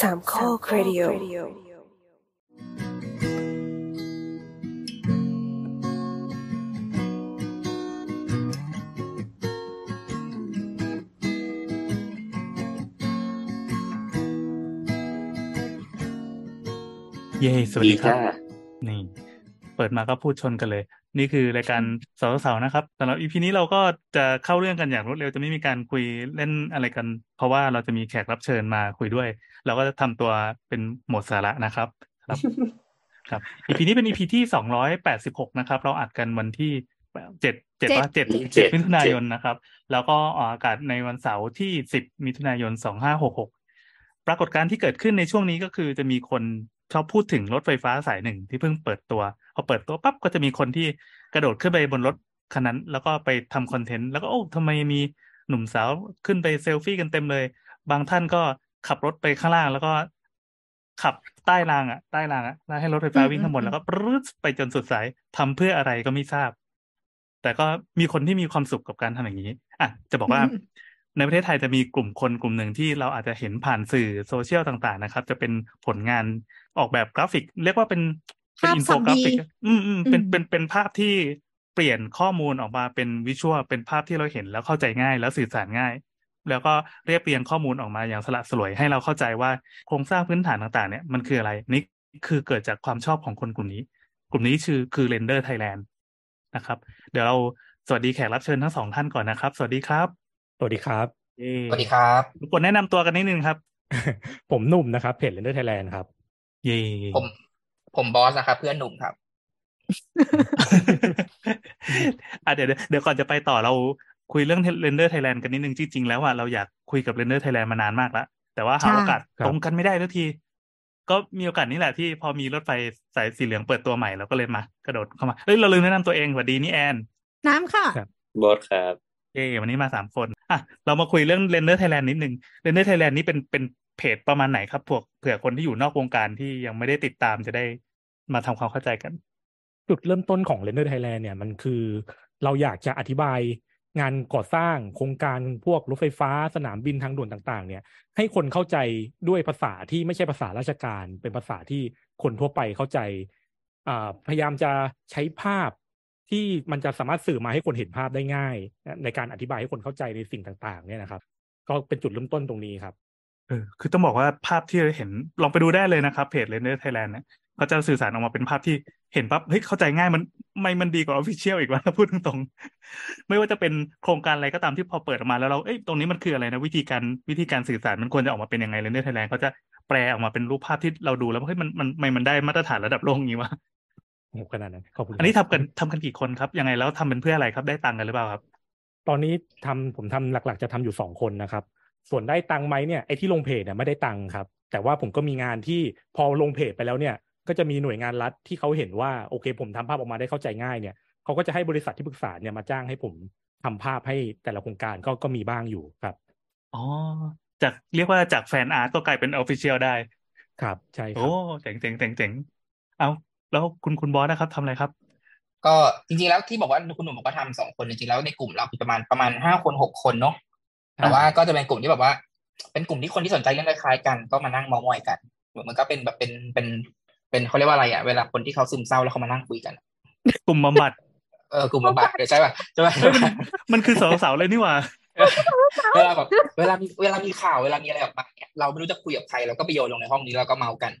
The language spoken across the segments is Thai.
สามข้อครดิโอเย้สวัสดีครับจ้านี่ เปิดมาก็พูดชนกันเลย นี่คือรายการสาวสาวนะครับสำหรับอีพีนี้เราก็จะเข้าเรื่องกันอย่างรวดเร็วจะไม่มีการคุยเล่นอะไรกัน เพราะว่าเราจะมีแขกรับเชิญมาคุยด้วย เราก็จะทำตัวเป็นโหมดสาระนะครับครับครับอีพีนี้เป็นอีพีที่สองร้อยแปดสิบหกนะครับ เราอัดกันวันที่เจ็ดเจ็ดว่าเจ็ดเจ็ดมิถุนายนนะครับ แล้วก็ออกอากาศในวันเสาร์ที่สิบมิถุนายนสองห้าหกหกปรากฏการณ์ที่เกิดขึ้นในช่วงนี้ก็คือจะมีคนชอบพูดถึงรถไฟฟ้าสายหนึ่งที่เพิ่งเปิดตัวพ อเปิดตัวปั๊บก็จะมีคนที่กระโดดขึ้นไปบนรถคันนั้น แล้วก็ไปทำคอนเทนต์แล้วก็โอ้ทำไมมีหนุ่มสาวขึ้นไปเซลฟี่กันเต็มเลย บางท่านก็ขับรถไปข้างล่าง แล้วก็ขับใต้รางอะใต้รางอะแล้วให้รถไฟฟ้าวิ่งข้างบนแล้วก็ปรึ๊ดไปจนสุดสายทำเพื่ออะไรก็ไม่ทราบ แต่ก็มีคนที่มีความสุขกับการทำอย่างนี้อะจะบอกว่าในประเทศไทยจะมีกลุ่มคนกลุ่มหนึ่งที่เราอาจจะเห็นผ่านสื่อโซเชียลต่าง ๆ นะครับ จะเป็นผลงานออกแบบกราฟิก เรียกว่าเป็น เป็นภาพอินโฟกราฟิก 3D อืมอืมเป็นอืมเป็นเป็นภาพที่เปลี่ยนข้อมูลออกมาเป็น visual เป็นภาพที่เราเห็นแล้วเข้าใจง่าย แล้วสื่อสารง่าย แล้วก็เรียบเรียงข้อมูลออกมาอย่างสละสลวยให้เราเข้าใจว่าโครงสร้างพื้นฐานต่างๆ เนี่ยมันคืออะไรนี่คือเกิดจากความชอบของคนกลุ่มนี้ กลุ่มนี้ชื่อคือ Render Thailand นะครับ เดี๋ยวเราสวัสดีแขกรับเชิญทั้งสองท่านก่อนนะครับ สวัสดีครับ สวัสดีครับเย้สวัสดีครับทุกคนแนะนำตัวกันนิดนึงครับ ผมหนุ่มนะครับเพจ Render Thailand ครับเย่ผม ผมบอสนะครับเพื่อนหนุ่มครับอะเดี๋ยวเดี๋ยวเดี๋ยวก่อนจะไปต่อเราคุยเรื่อง Render Thailand กันนิดนึงจริงๆแล้วอะเราอยากคุยกับ Render Thailand มานานมากแล้วแต่ว่าหาใช่โอกาสครับตรงกันไม่ได้ทุกที ก็มีโอกาสนี้แหละที่พอมีรถไฟสายสีเหลืองเปิดตัวใหม่เราก็เลยมากระโดดเข้ามาเฮ้ยเราลืมแนะนำตัวเองสวัสดีนี่แอน น้ำค่ะครับบอสครับเย้วันนี้มาสามคนอะเรามาคุยเรื่อง Render Thailand นิดนึง Render Thailand นี่เป็นเป็นเพจประมาณไหนครับพวก เผื่อคนที่อยู่นอกวงการที่ยังไม่ได้ติดตามจะได้มาทำความเข้าใจกัน จุดเริ่มต้นของ Render Thailand เนี่ยมันคือเราอยากจะอธิบายงานก่อสร้างโครงการพวกรถไฟฟ้าสนามบินทางด่วนต่าง ๆ เนี่ย ให้คนเข้าใจด้วยภาษาที่ไม่ใช่ภาษาราชการ เป็นภาษาที่คนทั่วไปเข้าใจพยายามจะใช้ภาพที่มันจะสามารถสื่อมาให้คนเห็นภาพได้ง่าย ในการอธิบายให้คนเข้าใจในสิ่งต่าง ๆ เนี่ยนะครับ ก็เป็นจุดเริ่มต้นตรงนี้ครับ เออคือต้องบอกว่าภาพที่เราเห็นลองไปดูได้เลยนะครับเพจ Render Thailand เนี่ยเขาจะสื่อสารออกมาเป็นภาพที่เห็นปั๊บเฮ้ยเข้าใจง่ายมันไม่มันดีกว่า official อีกว่าพูดตรงๆ ไม่ว่าจะเป็นโครงการอะไรก็ตามที่พอเปิดออกมาแล้วเราเอ้ยตรงนี้มันคืออะไรนะวิธีการวิธีการสื่อสารมันควรจะออกมาเป็นยังไง Render Thailand เขาจะแปลออกมาเป็นรูปภาพที่เราดูแล้วเฮ้ยมันมันมันมันได้มาตรฐานระดับโลกอย่างนี้วะโอ้โหขนาดนั้นขอบคุณอันนี้ทำรับทำกันกี่คนครับยังไงแล้วทำเป็นเพื่ออะไรครับได้ตังค์กันหรือเปล่าครับ ตอนนี้ทำผมทำหลักๆ จะทำอยู่สองคนนะครับ ส่วนได้ตังค์ไหมเนี่ยไอ้ที่ลงเพจเนี่ยไม่ได้ตังค์ครับ แต่ว่าผมก็มีงานที่พอลงเพจไปแล้วเนี่ย ก็จะมีหน่วยงานรัฐที่เขาเห็นว่าโอเค ผมทำภาพออกมาได้เข้าใจง่ายเนี่ยเขาก็จะให้บริษัทที่ปรึกษาเนี่ยมาจ้างให้ผมทำภาพให้แต่ละโครงการก็ก็มีบ้างอยู่ครับอ๋อจากเรียกว่าจาก fan artก็กลายเป็น official ได้ ครับใช่ครัโอ้บเจ๋งเจ๋งเจ๋งเจ๋งเอาแล้วคุณคุณบอสนะครับทำอะไรครับ ก็จริงๆแล้วที่บอกว่าคุณหนุ่มบอกว่าทำสองคนจริงๆแล้วในกลุ่มเราคือประมาณประมาณห้าคนหกคนเนาะ แต่ว่าก็จะเป็นกลุ่มที่แบบว่า เป็นกลุ่มที่คนที่สนใจเรื่องคล้ายๆกัน ก็มานั่งเมามอยกันเหมือนมันก็เป็นแบบเป็นเป็นเป็นเขาเรียกว่าอะไรอะเวลาคนที่เขาซึมเศร้าแล้วเขามานั่งคุยกัน กลุ่มบำบัดเออกลุ่มบำบัดใช่ป่ะใช่ป่ะเฮ้ยมันมันคือสาวๆเลยนี่หว่าเวลาแบบเวลามีเวลามีข่าวเวลามีอะไรออกมาเนี่ยเราไม่รู้จะคุยกับใครเราก็ไปโยนลงในห้องนี้แล้วก็เมากัน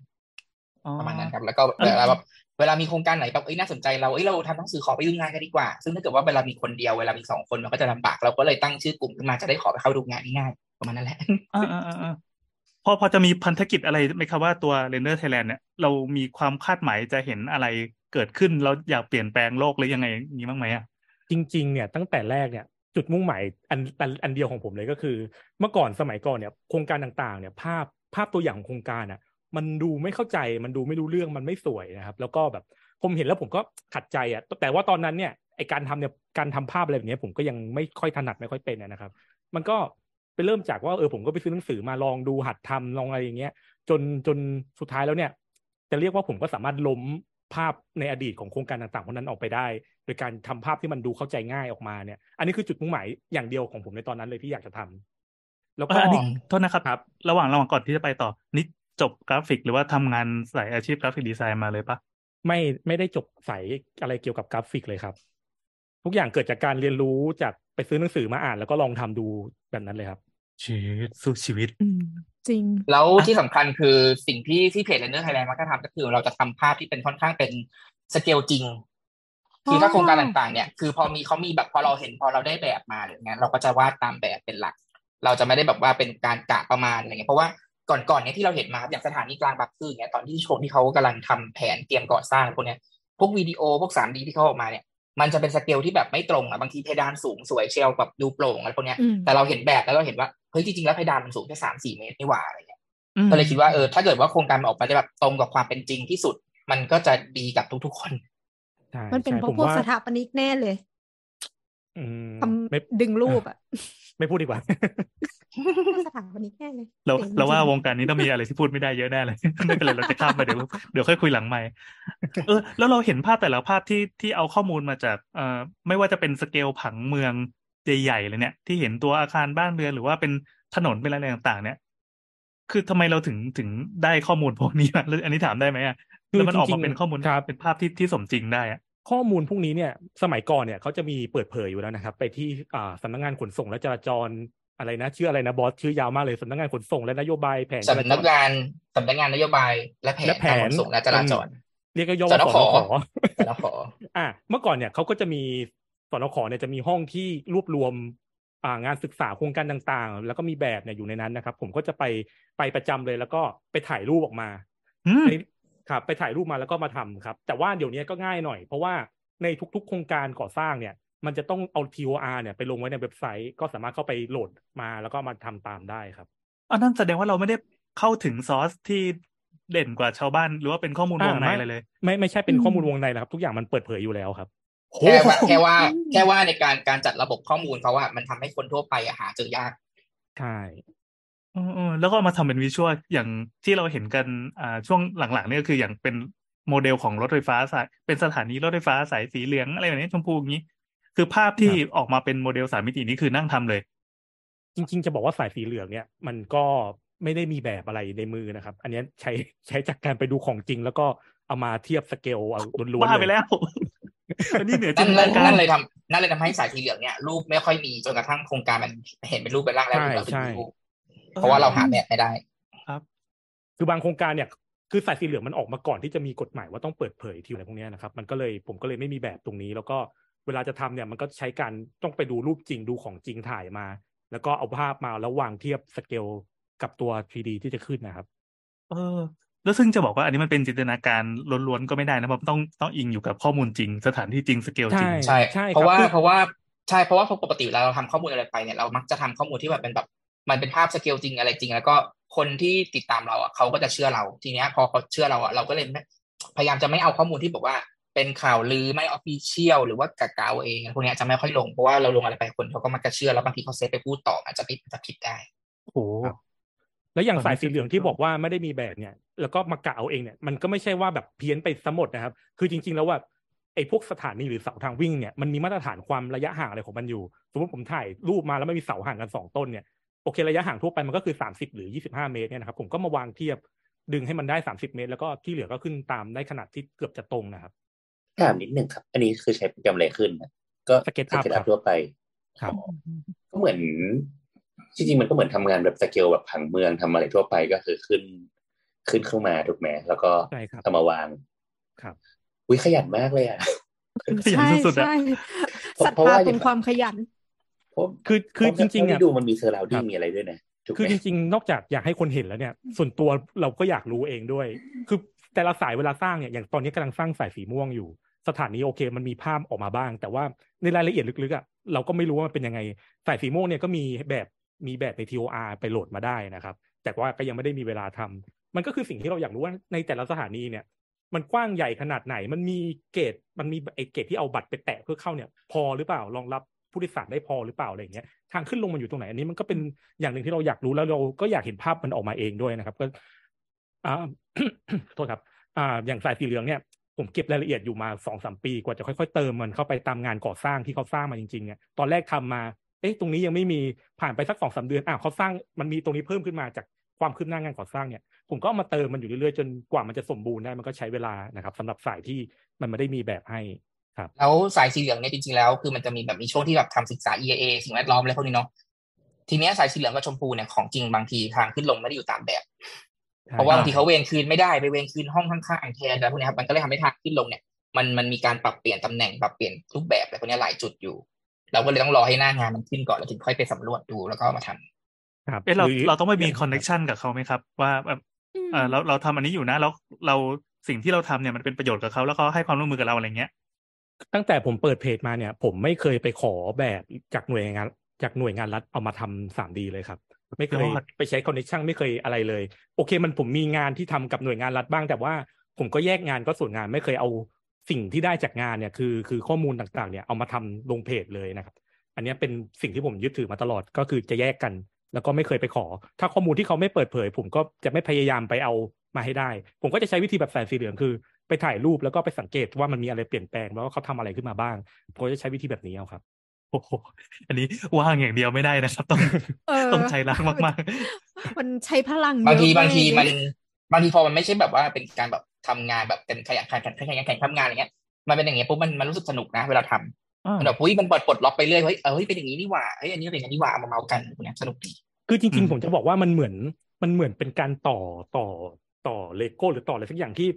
อ๋อประมาณนั้นครับ แล้วก็อันเวลาแบบ เวลามีโครงการไหนแบบเอ้ยน่าสนใจเราเอ้ยเราทำหนังสือขอไปดูงานกันดีกว่า ซึ่งถ้าเกิดว่าเวลามีคนเดียวเวลามีสองคนมันก็จะลำบากเราก็เลยตั้งชื่อกลุ่มขึ้นมาจะได้ขอไปเข้าดูงานง่ายๆประมาณนั้นแหละอ่าอ่าอ่าอ่าพอพอจะมีพันธกิจอะไรไหมครับว่าตัว Render Thailand เนี่ยเรามีความคาดหมายจะเห็นอะไรเกิดขึ้นเราอยากเปลี่ยนแปลงโลกหรือยังไงอย่างนี้บ้างไหมอะจริง ๆ เนี่ยตั้งแต่แรกเนี่ยจุดมุ่งหมายอันอันอันเดียวของผมเลยก็คือ เมื่อก่อนสมัยก่อนเนี่ยโครงการต่างๆ เนี่ยภาพภาพตัวอย่างของโครงการอะ มันดูไม่เข้าใจมันดูไม่รู้เรื่องมันไม่สวยนะครับ แล้วก็แบบผมเห็นแล้วผมก็ขัดใจอะแต่ว่าตอนนั้นเนี่ยไอการทำเนี่ยการทำภาพอะไรแบบเนี้ยผมก็ยังไม่ค่อยถนัดไม่ค่อยเป็นอะนะครับ มันก็ไปเริ่มจากว่าเออผมก็ไปซื้อหนังสือมาลองดูหัดทำลองอะไรอย่างเงี้ย จนจนสุดท้ายแล้วเนี่ยจะเรียกว่าผมก็สามารถล้มภาพในอดีตของโครงการต่างๆพวกนั้นออกไปได้ โดยการทำภาพที่มันดูเข้าใจง่ายออกมาเนี่ย อันนี้คือจุดมุ่งหมายอย่างเดียวของผมในตอนนั้นเลยที่อยากจะทำแล้วก็เอออันนี้โทษนะครับครับ ระหว่างระหว่างก่อนที่จะไปต่อนี่ จบกราฟิก หรือว่าทำงานสายอาชีพ graphic design มาเลยปะไม่ไม่ได้จบสายอะไรเกี่ยวกับกราฟิกเลยครับ ทุกอย่างเกิดจากการเรียนรู้จากไปซื้อหนังสือมาอ่าน แล้วก็ลองทำดูแบบนั้นเลยครับชีวิตสู้ชีวิตอืมจริง แล้วที่สำคัญคือสิ่งที่ที่เพจ Render Thailand มักจะทำก็คือเราจะทำภาพที่เป็นค่อนข้างเป็นสเกลจริงคือถ้าโครงการต่างๆ เนี่ย คือพอมีเขามีแบบพอเราเห็นพอเราได้แบบมาหรือไงเราก็จะวาดตามแบบเป็นหลัก เราจะไม่ได้แบบว่าเป็นการกะประมาณอะไรเงี้ยเพราะว่า ก่อนๆเนี่ยที่เราเห็นมาครับอย่างสถานีกลางบางซื่อเนี่ยตอนที่โชว์ที่เขากำลังทำแผนเตรียมก่อสร้างพวกเนี้ยพวกวิดีโอพวก 3D ที่เขาออกมาเนี่ยมันจะเป็นสเกลที่แบบไม่ตรงอะบางทีเพดานสูงสวยเชลแบบดูโปร่งอะไรพวกเนี้ยอืมแต่เราเห็นแบบแล้วเราเห็นว่าเฮ้ยจริงๆแล้วเพดานมันสูงแค่สามสี่เมตรนี่หว่าอะไรเงี้ยอืมก็เลยคิดว่าเออถ้าเกิดว่าโครงการมันออกมาได้แบบตรงกับความเป็นจริงที่สุด มันก็จะดีกับทุกๆคนใช่มันเป็นใช่เพผราะมพวกว่าสถาปนิกแน่เลยอืมทไม่ำดึงรูปอะ ไม่พูดดีกว่า สถาปนิกแน่เลยเราจ๋งเราว่าจงวงการนี้ต้องมีอะไรที่พูดไม่ได้เยอะแน่เลย ไม่เป็นไรเราจะข้ามไปเดี๋ยวเดี๋ยวค่อยคุยหลังใหม่เออ แล้วเราเห็นภาพแต่ละภาพที่ที่เอาข้อมูลมาจากเอ่อไม่ว่าจะเป็นสเกลผังเมืองใหญ่ๆเลยเนี่ย ที่เห็นตัวอาคารบ้านเรือนหรือว่าเป็นถนนเป็นอะไรต่างๆ เนี่ย คือทำไมเราถึงถึงได้ข้อมูลพวกนี้มาแล้วอันนี้ถามได้ไหมอะคือแล้วมันออกจริมางๆเป็นข้อมูลครับเป็นภาพที่ที่สมจริงได้อะข้อมูลพวกนี้เนี่ยสมัยก่อนเนี่ยเขาจะมีเปิดเผยอยู่แล้วนะครับ ไปที่อ่าสำนักงานขนส่งและจราจร อะไรนะ ชื่ออะไรนะบอสชื่อยาวมากเลยสำนักงานขนส่งและนโยบายแผนจราสำจนักรงานสำนักงานนโยบาย และแผนและแผการนขนส่งและจราจรเรียกย่อสว่านสขนขสนขอะเมื่อก่อนเนี่ยเขาก็จะมีสนขเนี่ยจะมีห้องที่รวบรวมอ่างานศึกษาโครงการต่างๆ แล้วก็มีแบบเนี่ยอยู่ในนั้นนะครับ ผมก็จะไปไปประจำเลยแล้วก็ไปถ่ายรูปออกมาอืมไปครับ ไปถ่ายรูปมาแล้วก็มาทำครับ แต่ว่าเดี๋ยวนี้ก็ง่ายหน่อย เพราะว่าในทุก ๆ โครงการก่อสร้างเนี่ย มันจะต้องเอา TOR เนี่ยไปลงไว้ในเว็บไซต์ก็สามารถเข้าไปโหลดมาแล้วก็มาทำตามได้ครับอันนั้นแสดงว่าเราไม่ได้เข้าถึงซอสที่เด่นกว่าชาวบ้าน หรือว่าเป็นข้อมูลวงในอ่าไม่อะไรเลย ไม่ไม่ใช่เป็นอืมข้อมูลวงในนะครับ ทุกอย่างมันเปิดเผยอยู่แล้วครับแค่ว่าแค่ว่าอืมแค่ว่าในการการจัดระบบข้อมูลเขาว่ามันทำให้คนทั่วไปอะหาเจอยากใช่เออเออแล้วก็เอามาทำเป็นวิชวลอย่างที่เราเห็นกันอ่าช่วงหลังๆเนี่ยก็คืออย่างเป็นโมเดลของรถไฟฟ้าสายเป็นสถานีรถไฟฟ้าสายสีเหลืองอะไรแบบนี้ชมพูอย่างนี้ คือภาพที่ออกมาเป็นโมเดลสามมิตินี้คือนั่งทำเลย จริง ๆ จะบอกว่าสายสีเหลืองเนี่ย มันก็ไม่ได้มีแบบอะไรในมือนะครับ อันนี้ใช้ใช้จากการไปดูของจริง แล้วก็เอามาเทียบสเกลเอาล้วนๆว่าไปเลยแล้วอันนี้เหนือจินั่นนตนั่นานการนั่นเลยทำนั่นเลยทำให้สายสีเหลืองเนี่ย รูปไม่ค่อยมีจนกระทั่งโครงการมันเห็นเป็นรูปเป็นร่างแล้วใช่เราถึงใช่รู้เพราะว่าเราหาแบบไม่ได้คือบางโครงการเนี่ยคือสายสีเหลืองมันออกมาก่อนที่จะมีกฎหมายว่าต้องเปิดเผยที่อะไรพวกเนี้ยนะครับ มันก็เลยผมก็เลยไม่มีแบบตรงนี้ แล้วก็ เวลาจะทำเนี่ยมันก็ใช้การต้องไปดูรูปจริงดูของจริงถ่ายมา แล้วก็เอาภาพมาแล้ววางเทียบสเกลกับตัว 3D ที่จะขึ้นนะครับ เออ แล้วซึ่งจะบอกว่าอันนี้มันเป็นจินตนาการล้วนๆก็ไม่ได้นะเพราะต้องต้องอิงอยู่กับข้อมูลจริง สถานที่จริงสเกลจริงใช่ใช่ครับเพราะว่าคือเพราะว่าใช่เพราะว่าปกติเวลาเราทำข้อมูลอะไรไปเนี่ยเรามักจะทำข้อมูลที่แบบเป็นแบบมันเป็นภาพสเกลจริงอะไรจริง แล้วก็คนที่ติดตามเราอะเขาก็จะเชื่อเราทีเนี้ยพอเขาเชื่อเราอะเราก็เลยไม่พยายามจะไม่เอาข้อมูลที่บอกว่า เป็นข่าวลือไม่ official หรือว่ากะกาวเองพวกเนี้ยจะไม่ค่อยลง เพราะว่าเราลงอะไรไปคนเขาก็มักจะเชื่อแล้วบางทีเขา save ไปพูดต่ออาจจะผิดอาจจะผิดได้โอ้โหครับแล้วอย่างตอนนี้สายสีเหลืองที่คือบอกว่าไม่ได้มีแบบเนี่ย แล้วก็มากะเอาเองเนี่ยมันก็ไม่ใช่ว่าแบบเพี้ยนไปสมดนะครับ คือจริง ๆ แล้วว่าไอ้พวกสถานีหรือเสาทางวิ่งเนี่ยมันมีมาตรฐานความระยะห่างอะไรของมันอยู่ สมมติผมถ่ายรูปมาแล้วไม่มีเสาห่างกันสองต้นเนี่ยโอเคระยะห่างทั่วไปมันก็คือสามสิบหรือยี่สิบห้าเมตรเนี่ยนะครับผมก็มาวางเทียบดึงให้มันได้สามสิบเมตร แล้วก็ที่เหลือก็ขึ้นตามได้ขนาดที่เกือบจะตรงนะครับ ถามนิดหนึ่งครับ อันนี้คือใช้โปรแกรมอะไรขึ้นนะก็ SketchUp ครับทั่วไป ครับอ๋อก็เหมือนจริงๆมันก็เหมือนทำงานแบบสเกลแบบผังเมืองทำอะไรทั่วไปก็คือขึ้น ขึ้นเข้ามาถูกไหมแล้วก็ใช่ครับเอามาวาง ครับวิขยันมากเลยอะขยันใช่สุดๆอะใช่เพราะศรัทธาเพราะธาว่าเป็นความขยันเพราะคือคือจริงๆเท่าอะที่ดูมันมี surrounding ครับมีอะไรด้วยนะถูกไหคือจริงๆ นอกจากอยากให้คนเห็นแล้วเนี่ย ส่วนตัวเราก็อยากรู้เองด้วย คือแต่ละสายเวลาสร้างเนี่ยอย่างตอนนี้กำลังสร้างสายสีม่วงอยู่ สถานีโอเค มันมีภาพออกมาบ้าง แต่ว่าในรายละเอียดลึกๆอะเราก็ไม่รู้ว่ามันเป็นยังไงสายสีม่วงเนี่ยก็มีแบบมีแบบใน TOR ไปโหลดมาได้นะครับ แต่ว่าก็ยังไม่ได้มีเวลาทำมันก็คือสิ่งที่เราอยากรู้ว่าในแต่ละสถานีเนี่ย มันกว้างใหญ่ขนาดไหน มันมีเกตมันมีไอเกตที่เอาบัตรไปแตะเพื่อเข้าเนี่ย พอหรือเปล่ารองรับผู้โดยสารได้พอหรือเปล่าอะไรอย่างเงี้ยทางขึ้นลงมันอยู่ตรงไหนอันนี้มันก็เป็นอย่างหนึ่งที่เราอยากรู้แล้วเราก็อยากเห็นภาพมันออกมาเองด้วยนะครับ ก็อ่าโทษครับ อ่าอย่างสายสีเหลืองเนี่ย ผมเก็บรายละเอียดอยู่มาสองสามปีกว่าจะค่อยๆเติมมันเข้าไปตามงานก่อสร้างที่เขาสร้างมาจริงๆเนี่ยตอนแรกทำมาเอ๊ะตรงนี้ยังไม่มีผ่านไปสักสองสามเดือนอ้าวเขาสร้างมันมีตรงนี้เพิ่มขึ้นมาจากความคืบหน้างานก่อสร้างเนี่ย ผมก็เอามาเติมมันอยู่เรื่อยๆจนกว่ามันจะสมบูรณ์ได้มันก็ใช้เวลานะครับสำหรับสายที่มันไม่ได้มีแบบให้ครับแล้วสายสีเหลืองเนี่ยจริงๆแล้วคือมันจะมีแบบมีช่วงที่แบบทำศึกษา EIA สิ่งแวดล้อมอะไรพวกนี้เนาะทีเนี้ยสายสีเหลืองกับชมพูเนี่ยของจริงบางทีทางขึ้นลงไม่ได้อยู่ตามแบบ เพราะว่าบางทีเขาเวรคืนไม่ได้ไปเวรคืนห้องข้างๆแทนแล้วพวกนี้ครับมันก็เลยทำให้ทางขึ้นลงเนี่ย มันมันมีการปรับเปลี่ยนตำแหน่งปรับเปลี่ยนรูปแบบอะไรพวกนี้หลายจุดอยู่ เราก็เลยต้องรอให้หน้างานมันขึ้นก่อนแล้วถึงค่อยไปสำรวจดูแล้วก็มาทำครับเอ๊ะเราหเราต้องไปมีคอนเน c ชันกับเขาไหมครับ ว่าแบบเออเราเราทำอันนี้อยู่นะแล้วเราสิ่งที่เราทำเนี่ยมันเป็นประโยชน์กับเขาแล้วเขาให้ความร่วมมือกับเราอะไรเงี้ยตั้งแต่ผมเปิดเพจมาเนี่ย ผมไม่เคยไปขอแบบจากหน่วยงาน จากหน่วยงานรัฐเอามาทำสามดีเลยครับ ไม่เคยยอดไปใช้คอนเนคชั่นไม่เคยอะไรเลย โอเค มันผมมีงานที่ทำกับหน่วยงานรัฐบ้าง แต่ว่าผมก็แยกงานก็ส่วนงานไม่เคยเอาสิ่งที่ได้จากงานเนี่ยคือคือข้อมูลต่างๆ เนี่ยเอามาทำลงเพจเลยนะครับ อันเนี้ยเป็นสิ่งที่ผมยึดถือมาตลอดก็คือจะแยกกัน แล้วก็ไม่เคยไปขอ ถ้าข้อมูลที่เขาไม่เปิดเผย ผมก็จะไม่พยายามไปเอามาให้ได้ ผมก็จะใช้วิธีแบบแสนสีเหลืองคือ ไปถ่ายรูปแล้วก็ไปสังเกตว่ามันมีอะไรเปลี่ยนแปลงแล้วก็เขาทำอะไรขึ้นมาบ้างผมก็จะใช้วิธีแบบนี้เอาครับ โอ้โหอันนี้ว่างอย่างเดียวไม่ได้นะครับ ต้องเออ ต้องใจรักมาก มันใช้พลังบางทีเยอะบางทีเลยมันบางทีพอมันไม่ใช่แบบว่าเป็นการแบบทำงานแบบเป็นขยันขันขยันแข่งทำงานอย่างเงี้ยมันเป็นอย่างเงี้ยปุ๊บมันมันรู้สึกสนุกนะเวลาทำๆอ่ามันแบบอุ้ยมันปลดปลดล็อกไปเรื่อยเฮ้ยเออเฮ้ยเป็นอย่างนี้นี่หว่าเฮ้ยอันนี้เป็นอย่างนี้นี่หว่าเอามาเมาท์กันพวกเนี้ยสนุกดีอืม คือจริงๆ ผมจะบอกว่ามันเหมือนมันเหมือนเป็นการต่อต่อต่อเลโก้หรือต่ออะไรสักอย่างที่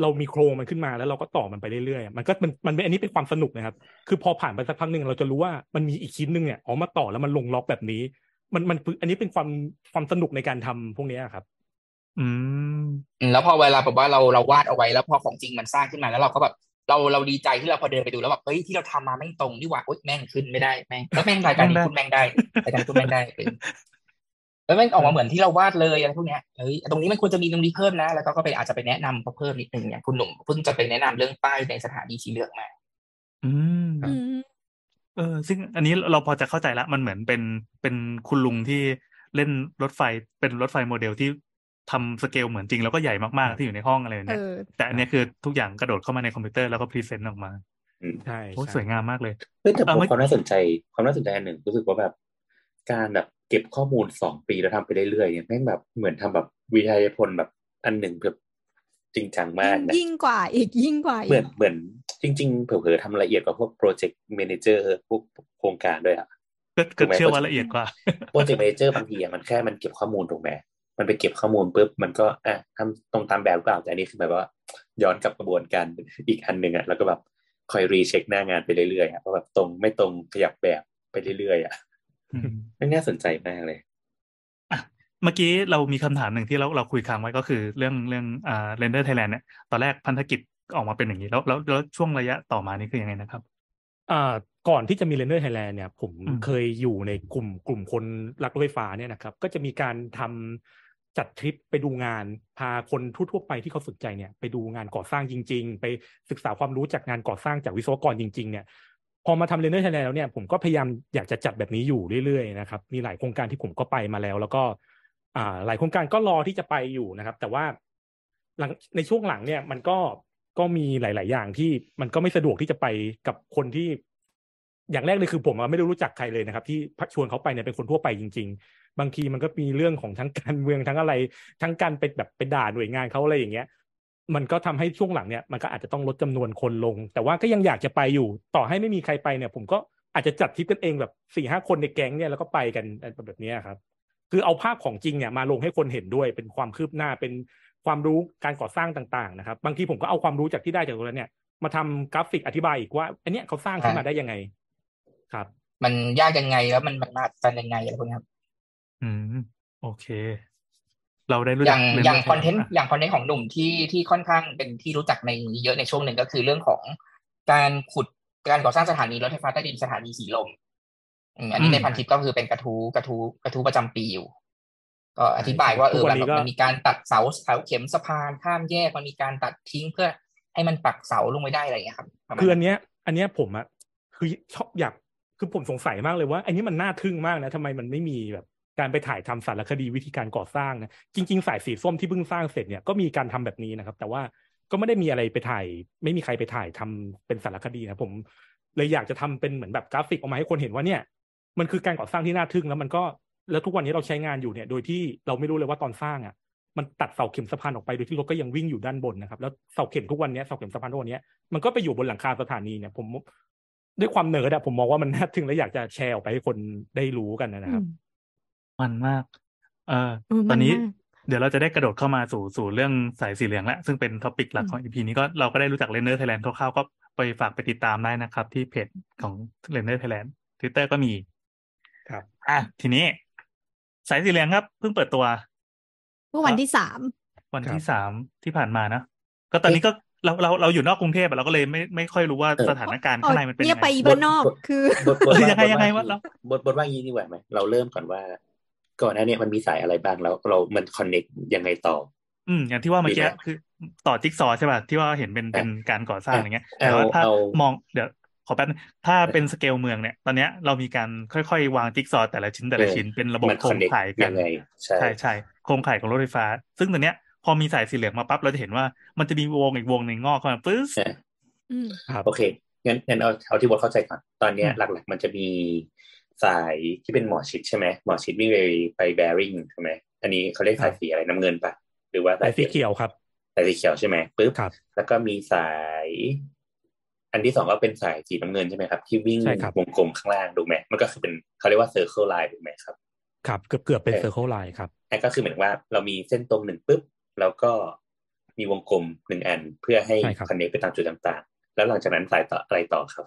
เรามีโครงมันขึ้นมาแล้วเราก็ต่อมันไปเรื่อยๆ มันก็มันมันเป็นอันนี้เป็นความสนุกนะครับ คือพอผ่านไปสักพักหนึ่งเราจะรู้ว่ามันมีอีกชิ้นหนึ่งเนี่ยอ๋อมาต่อแล้วมันลงล็อกแบบนี้ มันมันอันนี้เป็นความความสนุกในการทำพวกเนี้ยครับอืมอืม แล้วพอเวลาแบบว่าเราเราวาดเอาไว้แล้วพอของจริงมันสร้างขึ้นมาแล้วเราก็แบบเราเราดีใจที่เราพอเดินไปดูแล้วแบบเฮ้ยที่เราทำมาแม่งตรงนี่หว่าโอ๊ยแม่งขึ้นไม่ได้แม่งแล้วแม่งรายการนี้คุณแม่งได้รายการคุณแม่งได้เลย แล้วแม่งออกมาเหมือนที่เราวาดเลยอะไรพวกเนี้ยเฮ้ยตรงนี้มันควรจะมีตรงนี้เพิ่มนะ แล้วก็ก็ไปอาจจะไปแนะนำเขาเพิ่มนิดนึงอย่างคุณหนุ่มเพิ่งจะไปแนะนำเรื่องป้ายในสถานีสีเหลืองมาอืมอืมเออ ซึ่งอันนี้เราพอจะเข้าใจละมันเหมือนเป็นเป็นคุณลุงที่เล่นรถไฟเป็นรถไฟโมเดลที่ทำสเกลเหมือนจริงแล้วก็ใหญ่มากๆที่อยู่ในห้องอะไรเนี่ย เออแต่อันเนี้ยคือทุกอย่างกระโดดเข้ามาในคอมพิวเตอร์แล้วก็ present ออกมาใช่โอ้ใช่สวยงามมากเลยเฮ้ยแต่เอผอมไม่ความน่าสนใจ ความน่าสนใจอันหนึ่งรู้สึกว่าแบบการแบบ เก็บข้อมูลสองปีแล้วทำไปเรื่อยๆเนี่ยแม่งแบบเหมือนทำแบบวิทยานิพนธ์แบบอันหนึ่งแบบจริงจังมากนะยิ่งกว่าอีกยิ่งกว่าเหมือีอนเหมือนจริง ๆ เผลอๆทำละเอียดกว่าพวก project manager พวกโครงการด้วยอะก็ถูก็กไหมเชื่อว่าละเอียดกว่า project manager บางทีอะมันแค่มันเก็บข้อมูลถูกไหมมันไปเก็บข้อมูลปุ๊บมันก็อะทำตรงตามแบบหรือเปล่าแต่อันนี้คือแบบว่า ย้อนกลับกระบวนการอีกอันหนึ่งอะแล้วก็แบบคอย recheck หน้างานไปเรื่อยๆอะว่าแบบตรงไม่ตรงขยับแบบไปเรื่อยๆอะอืม ไม่น่าสนใจมากเลยอะเมื่อกี้เรามีคำถามหนึ่งที่เราเราคุยค้างไว้ก็คือเรื่องเรื่องอ่า Render Thailand เนี่ยตอนแรกพันธกิจออกมาเป็นอย่างนี้ แล้วแล้วแล้วช่วงระยะต่อมานี่คือยังไงนะครับอ่าก่อนที่จะมี Render Thailand เนี่ย ผมอืมเคยอยู่ในกลุ่มกลุ่มคนรักรถไฟฟ้าเนี่ยนะครับ ก็จะมีการทำจัดทริปไปดูงานพาคนทั่วๆไปที่เขาสนใจเนี่ย ไปดูงานก่อสร้างจริง ๆ ไปศึกษาความรู้จากงานก่อสร้างจากวิศวกรจริง ๆ เนี่ย พอมาทำ Render Thailand แล้วเนี่ยผมก็พยายามอยากจะจัดแบบนี้อยู่เรื่อยๆนะครับมีหลายโครงการที่ผมก็ไปมาแล้ว แล้วก็อ่าหลายโครงการก็รอที่จะไปอยู่นะครับ แต่ว่าหลังในช่วงหลังเนี่ยมันก็ก็มีหลาย ๆ อย่างที่มันก็ไม่สะดวกที่จะไปกับคนที่ อย่างแรกเลยคือผมไม่ได้รู้จักใครเลยนะครับ ที่ชวนเขาไปเนี่ยเป็นคนทั่วไปจริง ๆ บางทีมันก็มีเรื่องของทั้งการเมืองทั้งอะไร ทั้งการไปแบบไปด่าหน่วยงานเขาอะไรอย่างเงี้ย มันก็ทำให้ช่วงหลังเนี่ยมันก็อาจจะต้องลดจำนวนคนลง แต่ว่าก็ยังอยากจะไปอยู่ ต่อให้ไม่มีใครไปเนี่ย ผมก็อาจจะจัดทริปกันเองแบบสี่ห้าคนในแก๊งเนี่ยแล้วก็ไปกันแบบเนี้ยครับ คือเอาภาพของจริงเนี่ยมาลงให้คนเห็นด้วยเป็นความคืบหน้าเป็นความรู้การก่อสร้างต่าง ๆ นะครับ บางทีผมก็เอาความรู้จากที่ได้จากตรงนั้นเนี่ย มาทำกราฟิกอธิบายอีกว่า อันเนี้ยเขาสร้างขึ้นมาได้ยังไง ครับ มันยากยังไงแล้วมันมันมากันยังไงอะไรพวกนี้ครับ อืม โอเค เราได้รู้อจัย่ากง Render อย่าง Thailand คอนอะอย่าง content ของหนุ่มที่ที่ค่อนข้างเป็นที่รู้จักในเยอะในช่วงหนึ่งก็คือเรื่องของการขุดการก่อสร้างสถานีรถไฟฟ้าใต้ดินสถานีสีลมอืมอันนี้ในพันทิปก็คือเป็นกระทู้กระทู้กระทู้ประจำปีอยู่ ก็อธิบายว่าเออทุกวัมันนนี้แบบก็มันมีการตัดเสาเสาเข็มสะพานข้ามแยกมันมีการตัดทิ้งเพื่อให้มันปักเสาลงไปได้อะไรอย่างเงี้ยครับประมาณคืออันั้นนเนี้ย อันเนี้ยผมอะคือชอบอยากคือผมสงสัยมากเลยว่าอันนี้มันน่าทึ่งมากนะทำไมมันไม่มีแบบ การไปถ่ายทำสารคดีวิธีการก่อสร้างนะจริง ๆ สายสีส้มที่เพิ่งสร้างเสร็จเนี่ยก็มีการทำแบบนี้นะครับ แต่ว่าก็ไม่ได้มีอะไรไปถ่าย ไม่มีใครไปถ่ายทำเป็นสารคดีนะผมเลยอยากจะทำเป็นเหมือนแบบกราฟิกออกมาให้คนเห็นว่าเนี่ย มันคือการก่อสร้างที่น่าทึ่งแล้วมันก็แล้วทุกวันนี้เราใช้งานอยู่เนี่ยโดยที่เราไม่รู้เลยว่าตอนสร้างอะมันตัดเสาเข็มสะพานออกไปโดยที่รถก็ยังวิ่งอยู่ด้านบนนะครับ แล้วเสาเข็มทุกวันนี้เสาเข็มสะพานทุกวันนี้มันก็ไปอยู่บนหลังคาสถานีเนี่ยผมด้วยความเนิร์ดอะผมมองว่ามันน่าทึ่งและอยากจะแชร์ออกไปให้คนได้รู้กันนะครับ มันมาก เออเออตอนนี้มันมากเดี๋ยวเราจะได้กระโดดเข้ามาสู่สู่เรื่องสายสีเหลืองแล้วซึ่งเป็น topic หลักของ EP นี้ก็เราก็ได้รู้จัก Render Thailand คร่าวๆก็ไปฝากไปติดตามได้นะครับ ที่เพจของ Render Thailand ทวิตเตอร์ก็มี ครับ อะทีนี้ สายสีเหลืองครับ เพิ่งเปิดตัวเมื่อวันที่สามวันครับที่สามที่ผ่านมานะก็ตอนนี้ก็เราเราเราอยู่นอกกรุงเทพอะเราก็เลยไม่ไม่ค่อยรู้ว่าเออสถานการณ์ข้างในมันเป็นเนี่ยัยงไปไงบ้านนอกบทคือบทบทเออว่ายังไงบทยังไงว่าวะเราบทบทว่างี้ดีกว่าไหมเราเริ่มก่อนว่า ก่อนหน้าเนี้มันมีสายอะไรบ้างแล้ว เรามัน connect ยังไงต่อ อืมอย่างที่ว่าเมื่อกี้ดีไหมคือต่อจิ๊กซอว์ใช่ป่ะที่ว่าเห็นเป็นเป็นการก่อสร้างอย่างเงี้ยแต่ว่าเอาถ้าเอามองเดี๋ยวขอแป๊บนึงถ้าเป็นสเกลเมืองเนี่ย ตอนเนี้ยเรามีการค่อยๆ วางจิ๊กซอว์แต่ละชิ้นแต่ละชิ้นเป็นระบบโครงข่ายมัน connect กัยังไงใช่ใช่ใช่โครงข่ายของรถไฟฟ้า ซึ่งตัวเนี้ยพอมีสายสีเหลืองมาปั๊บเราจะเห็นว่ามันจะมีวงอีกวงหนึ่งงอกเข้ามาปึ๊บใช่อืมครับโอเคงั้นงั้นเอาเอาที่บทเข้าใจก่อนตอนเนี้ยอืมหลักๆ มันจะมี สายที่เป็นหมอชิตใช่ไหมหมอชิตวิ่งไปไปแบริ่งใช่ไหมอันนี้เขาเรียกสายสีอะไรน้ำเงินปะหรือว่าสายสีเขียวครับสายสีเขียวใช่ไหมปึ๊บครับแล้วก็มีสาย อันที่สองก็เป็นสายสีน้ำเงินใช่ไหมครับ ที่วิ่งใช่ครับวงกลมข้างล่างถูกไหมมันก็คือเป็นเขาเรียกว่า circle line ถูกไหมครับครับเกือบเกือบเป็นเออ circle line ครับนั่นก็คือเหมือนว่าเรามีเส้นตรงหนึ่งปุ๊บ แล้วก็มีวงกลมหนึ่งอันเพื่อให้ใช่ครับคอนเนคไปตามจุดต่างๆ แล้วหลังจากนั้นสายต่ออะไรต่อครับ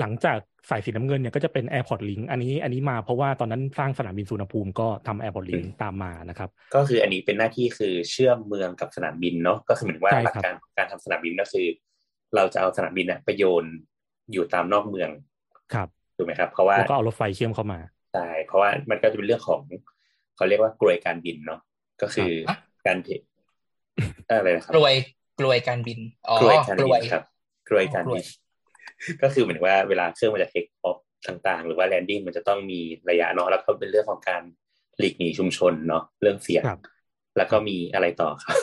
หลังจากสายสีน้ำเงินเนี่ยก็จะเป็น Airport Link อันนี้อันนี้มาเพราะว่าตอนนั้นสร้างสนามบินสุวรรณภูมิก็ทำ Airport Link ตามมานะครับ ก็คืออันนี้เป็นหน้าที่คือเชื่อมเมืองกับสนามบินเนาะก็คือเหมือนว่าใช่หลักครับการการทำสนามบินก็คือ เราจะเอาสนามบินน่ะไปโยนอยู่ตามนอกเมืองครับถูกไหมครับ เพราะว่าแล้วก็เอารถไฟเชื่อมเข้ามาใช่เพราะว่ามันก็จะเป็นเรื่องของเขาเรียกว่ากลวยการบินเนาะก็คือครับการเทอะไรนะครับกลวยกลวยการบินอ๋อกลวยการกลบิวยนครับกลวยการบิน ก็คือเหมือนว่าเวลาเครื่องมันจะเทคออฟต่างๆ หรือว่าแลนดิ้งมันจะต้องมีระยะเนาะแล้วก็เป็นเรื่องของการหลีกหนีชุมชนเนาะเรื่องเสียงครับแล้วก็มีอะไรต่อครับ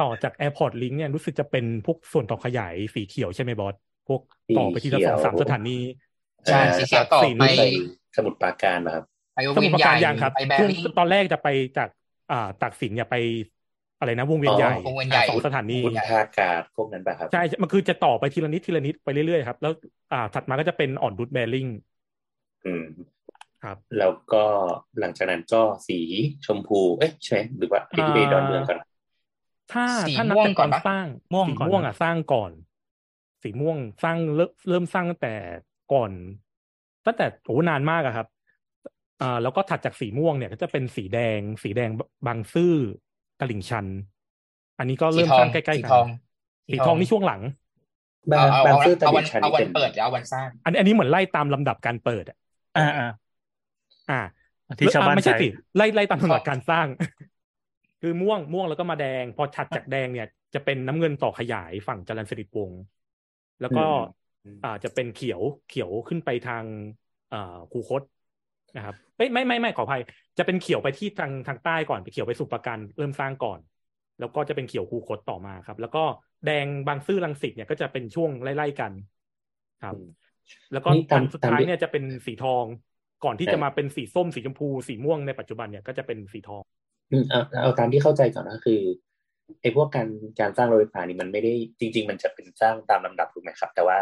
ต่อจาก Airport Link เนี่ยรู้สึกจะเป็นพวกส่วนต่อขยายสีเขียวใช่ไหมบอส พวกต่อไปทีละสีเขีสยวองสามสถานีใช่อ่าสีเขียวต่อสีไปนู้นไปสมุทรปราการนะครับไปวงสมุเวีทยรนปราใหญ่การยังครับไปแบช่วงริ่งตอนแรกจะไปจากอ่าตากสินเนี่ยไป อะไรนะวงเวียนใหญ่อ๋อวงเวียนใหญ่สองสถานีพุทธากาศพวกนั้นป่ะครับใช่ มันคือจะต่อไปทีละนิดทีละนิดไปเรื่อยๆครับ แล้วอ่าถัดมาก็จะเป็นอ่อนรุดแบริ่งอืมครับ แล้วก็หลังจากนั้นก็สีชมพู เอ๊ะใช่ไหมหรือว่าที่ไปดอนเมืองก่อน ถ้าสีถ้านับม่วงจากก่ตออนนปะสร้างม่วงสีก่อนม่วงนะอะสร้างก่อน สีม่วงสร้างเริ่มเริ่มสร้างตั้งแต่ก่อน ตั้งแต่โอ้นานมากอะครับอ่าแล้วก็ถัดจากสีม่วงเนี่ยก็จะเป็นสีแดง สีแดงบางซื่อ ตลิ่งชัน อันนี้ก็สีเริ่มทอสร้างงใกล้ๆสีกัทองสีทองนี่ช่วงหลังบาเอางเอาบางเอาซื่อตเอาวัลิ่นงชันเอานี่วันเป็นเปิดหรือเอาวันสร้าง อันอันนี้เหมือนไล่ตามลำดับการเปิดอะอ่าอ่าอ่าที่ชาวบ้านไม่ใช่ใช้สิไล่ไล่ตามลำดับการสร้าง คือม่วงม่วงแล้วก็มาแดง พอถัดจากแดงเนี่ย จะเป็นน้ำเงินต่อขยายฝั่งจรัญสฤษดิ์วงศ์แล้วก็อืมอ่าจะเป็นเขียวเขียวขึ้นไปทางอ่าคูคต นะครับเอ้ยไม่ไม่ไม่ขออภัย จะเป็นเขียวไปที่ทางทางใต้ก่อนไปเขียวไปสุประการเริ่มสร้างก่อน แล้วก็จะเป็นเขียวคูคตต่อมาครับ แล้วก็แดงบางซื่อรังสิตเนี่ยก็จะเป็นช่วงไล่ๆกัน ครับอืมแล้วก็นี่ตามอันสุดท้ายตามที่เนี่ยจะเป็นสีทอง ก่อนที่เออจะมาเป็นสีส้มสีชมพู สีม่วงในปัจจุบันเนี่ยก็จะเป็นสีทองอืมเอาเอาตามที่เข้าใจก่อนก็คือไอ้พวกการการสร้างรถไฟฟ้านี่มันไม่ได้จริง ๆ มันจะเป็นสร้างตามลำดับถูกไหมครับ แต่ว่า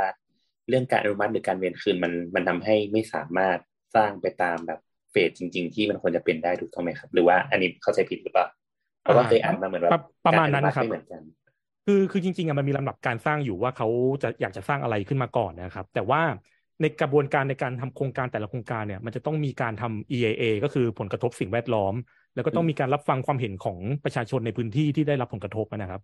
เรื่องการอนุมัติหรือการเวียนคืนมันมันทำให้ไม่สามารถ สร้างไปตามแบบเฟสจริง ๆ ที่มันควรจะเป็นได้ถูกต้องไหมครับ หรือว่าอันนี้เข้าใจผิดหรือเปล่าเพราะว่าเคยอ่านมาเหมือนแบบประประมาณนั้นกอครับไม่เหมือนกันคือคือจริงๆอะมันมีลำดับการสร้างอยู่ว่าเขาจะอยากจะสร้างอะไรขึ้นมาก่อนนะครับ แต่ว่าในกระบวนการในการทำโครงการแต่ละโครงการเนี่ย มันจะต้องมีการทำ EAA ก็คือผลกระทบสิ่งแวดล้อม แล้วก็ต้องมีการรับฟังความเห็นของประชาชนในพื้นที่ที่ได้รับผลกระทบนะครับ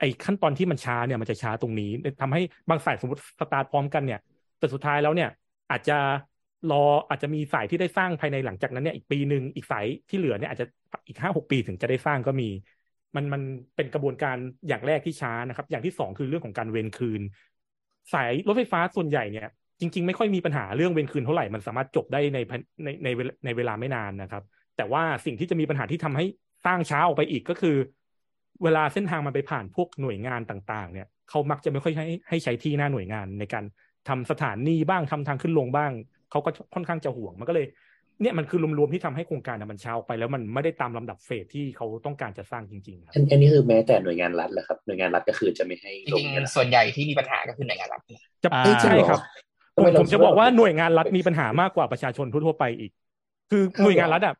ไอ้ขั้นตอนที่มันช้าเนี่ยมันจะช้าตรงนี้ทำให้บางสายสมมติสตาร์ทพร้อมกันเนี่ย แต่สุดท้ายแล้วเนี่ยอาจจะ รออาจจะมีสายที่ได้สร้างภายในหลังจากนั้นเนี่ยอีกปีหนึ่งอีกสายที่เหลือเนี่ยอาจจะอีกห้าหกปีถึงจะได้สร้างก็มี มันมันเป็นกระบวนการอย่างแรกที่ช้านะครับ อย่างที่สองคือเรื่องของการเวนคืน สายรถไฟฟ้าส่วนใหญ่เนี่ย จริง ๆ ไม่ค่อยมีปัญหาเรื่องเวนคืนเท่าไหร่มันสามารถจบได้ในในในเวลาในเวลาไม่นานนะครับ แต่ว่าสิ่งที่จะมีปัญหาที่ทำให้สร้างช้าออกไปอีกก็คือ เวลาเส้นทางมันไปผ่านพวกหน่วยงานต่างๆ เนี่ยเขามักจะไม่ค่อยให้ให้ใช้ที่หน้าหน่วยงานในการทำสถานีบ้างทำทางขึ้นลงบ้าง เขาก็ค่อนข้างจะห่วงมันก็เลยเนี่ยมันคือรวมๆที่ทำให้โครงการน่ะมันช้าออกไป แล้วมันไม่ได้ตามลำดับเฟสที่เขาต้องการจะสร้างจริงๆครับอันอันนี้คือแม้แต่หน่วยงานรัฐแหละครับหน่วยงานรัฐก็คือจะไม่ให้จลงริงเนี่ยแหละๆส่วนใหญ่ที่มีปัญหาก็คือหน่วยงานรัฐจะอ่าเอ้ยใช่ครับทำไมเราผมจะบอกว่าหน่วยงานรัฐมีปัญหามากกว่าประชาชนทั่วๆไปอีก คือหน่วยงานรัฐอะ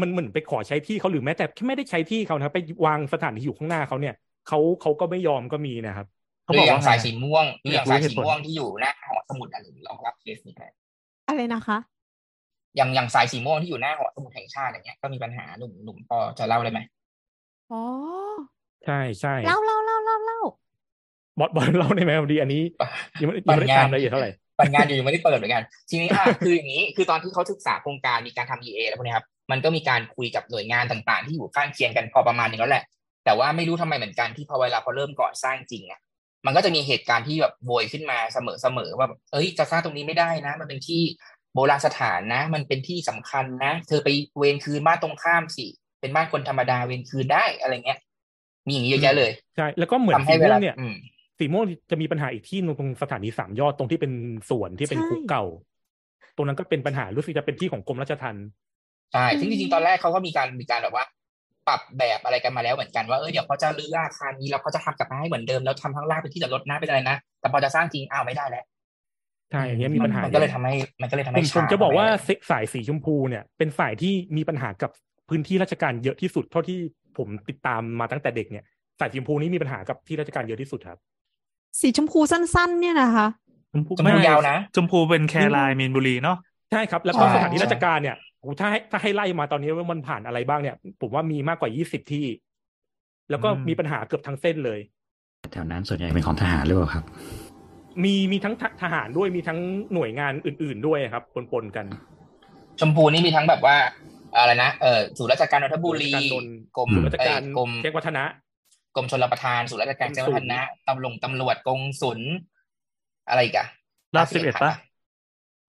มันเหมือนไปขอใช้ที่เขาหรือแม้แต่แค่ไม่ได้ใช้ที่เขานะครับไปวางสถานที่อยู่ข้างหน้าเขาเนี่ยเขาเขาก็ไม่ยอมก็มีนะครับหเขารืบออกอย่าว่างสายไงสีม่วงหรืออย่างอยากรู้สายเหสีตุผลม่วงที่อยู่หน้าหอสมุดอะไรลองรับเคสนี้ได้ อะไรนะคะอย่างอย่างสายสีม่วงที่อยู่หน้าหอสมุดแห่งชาติอย่างเงี้ยก็มีปัญหาหนุ่มหนุ่มพอจะเล่าได้ไหมอ๋อใช่ใช่เล่าเล่าเล่าเล่าเล่าบอสบอสเล่าได้ไหมพอดีอันนี้ยังไม่ยังไม่ได้ตามรายละเอียดเท่าไหร่ปัญงานอยู่ยังไม่ได้เปิดเหมือนกัน ทีนี้อะคืออย่างนี้คือตอนที่เขาศึกษาโครงการมีการทำ EA แล้วพวกนี้ครับมันก็มีการคุยกับหน่วยงานต่างๆ ที่อยู่ข้างเคียงกันพอประมาณนึงแล้วแหละ แต่ว่าไม่รู้ทำไมเหมือนกันที่พอเวลาพอเริ่มก่อสร้างจริงอะ มันก็จะมีเหตุการณ์ที่แบบโวยขึ้นมาเสมอๆว่าแบบเอ้ยจะสร้างตรงนี้ไม่ได้นะ มันเป็นที่โบราณสถานนะ มันเป็นที่สำคัญนะ เธอไปเวรคืนบ้านตรงข้ามสิ เป็นบ้านคนธรรมดาเวรคืนได้อะไรเงี้ย มีอย่างนี้เยอะแยะเลย ใช่ แล้วก็เหมือนทำให้สีเวม่วลางเนี่ยอืมสีม่วงจะมีปัญหาอีกที่หนึงตรงสถานีสามยอดตรงที่เป็นสวนที่เป็นใช่คุกเก่า ตรงนั้นก็เป็นปัญหารู้สึกจะเป็นที่ของกรมราชทัณฑ์ใช่อืมซึ่งจริงๆตอนแรกเขาก็มีการมีการแบบว่า ปรับแบบอะไรกันมาแล้วเหมือนกันว่าเออเดี๋ยวเขาจะรื้ออาคารนี้แล้วเขาจะทำกลับมาให้เหมือนเดิมแล้วทำข้างล่างเป็นที่จอดรถนะเป็นอะไรนะแต่พอจะสร้างจริงอ้าวไม่ได้แล้วใช่อันเนี้ยมีปัญหา มันก็เลยทำให้มันก็เลยทำผให้มช้าผมจะบอกว่าไปสายสีชมพูเนี่ย เป็นสายที่มีปัญหากับพื้นที่ราชการเยอะที่สุดเท่าที่ผมติดตามมาตั้งแต่เด็กเนี่ยสายสีชมพูนี้มีปัญหากับที่ราชการเยอะที่สุดครับ สีชมพูสั้น ๆ เนี่ยนะคะชมพูชมพูยาวนะชมพูเป็นแครายมีนบุรีเนาะใช่ครับ แล้วก็ใช่สถานที่ราชการเนี่ย โอ้โหถ้าให้ถ้าให้ไล่มาตอนนี้ว่ามันผ่านอะไรบ้างเนี่ย ผมว่ามีมากกว่ายี่สิบที่ แล้วก็อืมมีปัญหาเกือบทั้งเส้นเลย แถวนั้นส่วนใหญ่เป็นของทหารหรือเปล่าครับ มีมีทั้งททหารด้วยมีทั้งหน่วยงานอื่น ๆด้วยครับปนๆกัน ชมพูนี่มีทั้งแบบว่าอะไรนะเออศูนย์ราชการนนทบุรีศูนย์ราชการนนท์กรมศูนย์ราชการเอ้ยกรมแจ้งวัฒนะกรมชลประทานศูนย์ราชการแจ้งวัฒนะตำรวจตำรวจกงศุลอะไรอีกอะลาดสิบเอ็ดปะ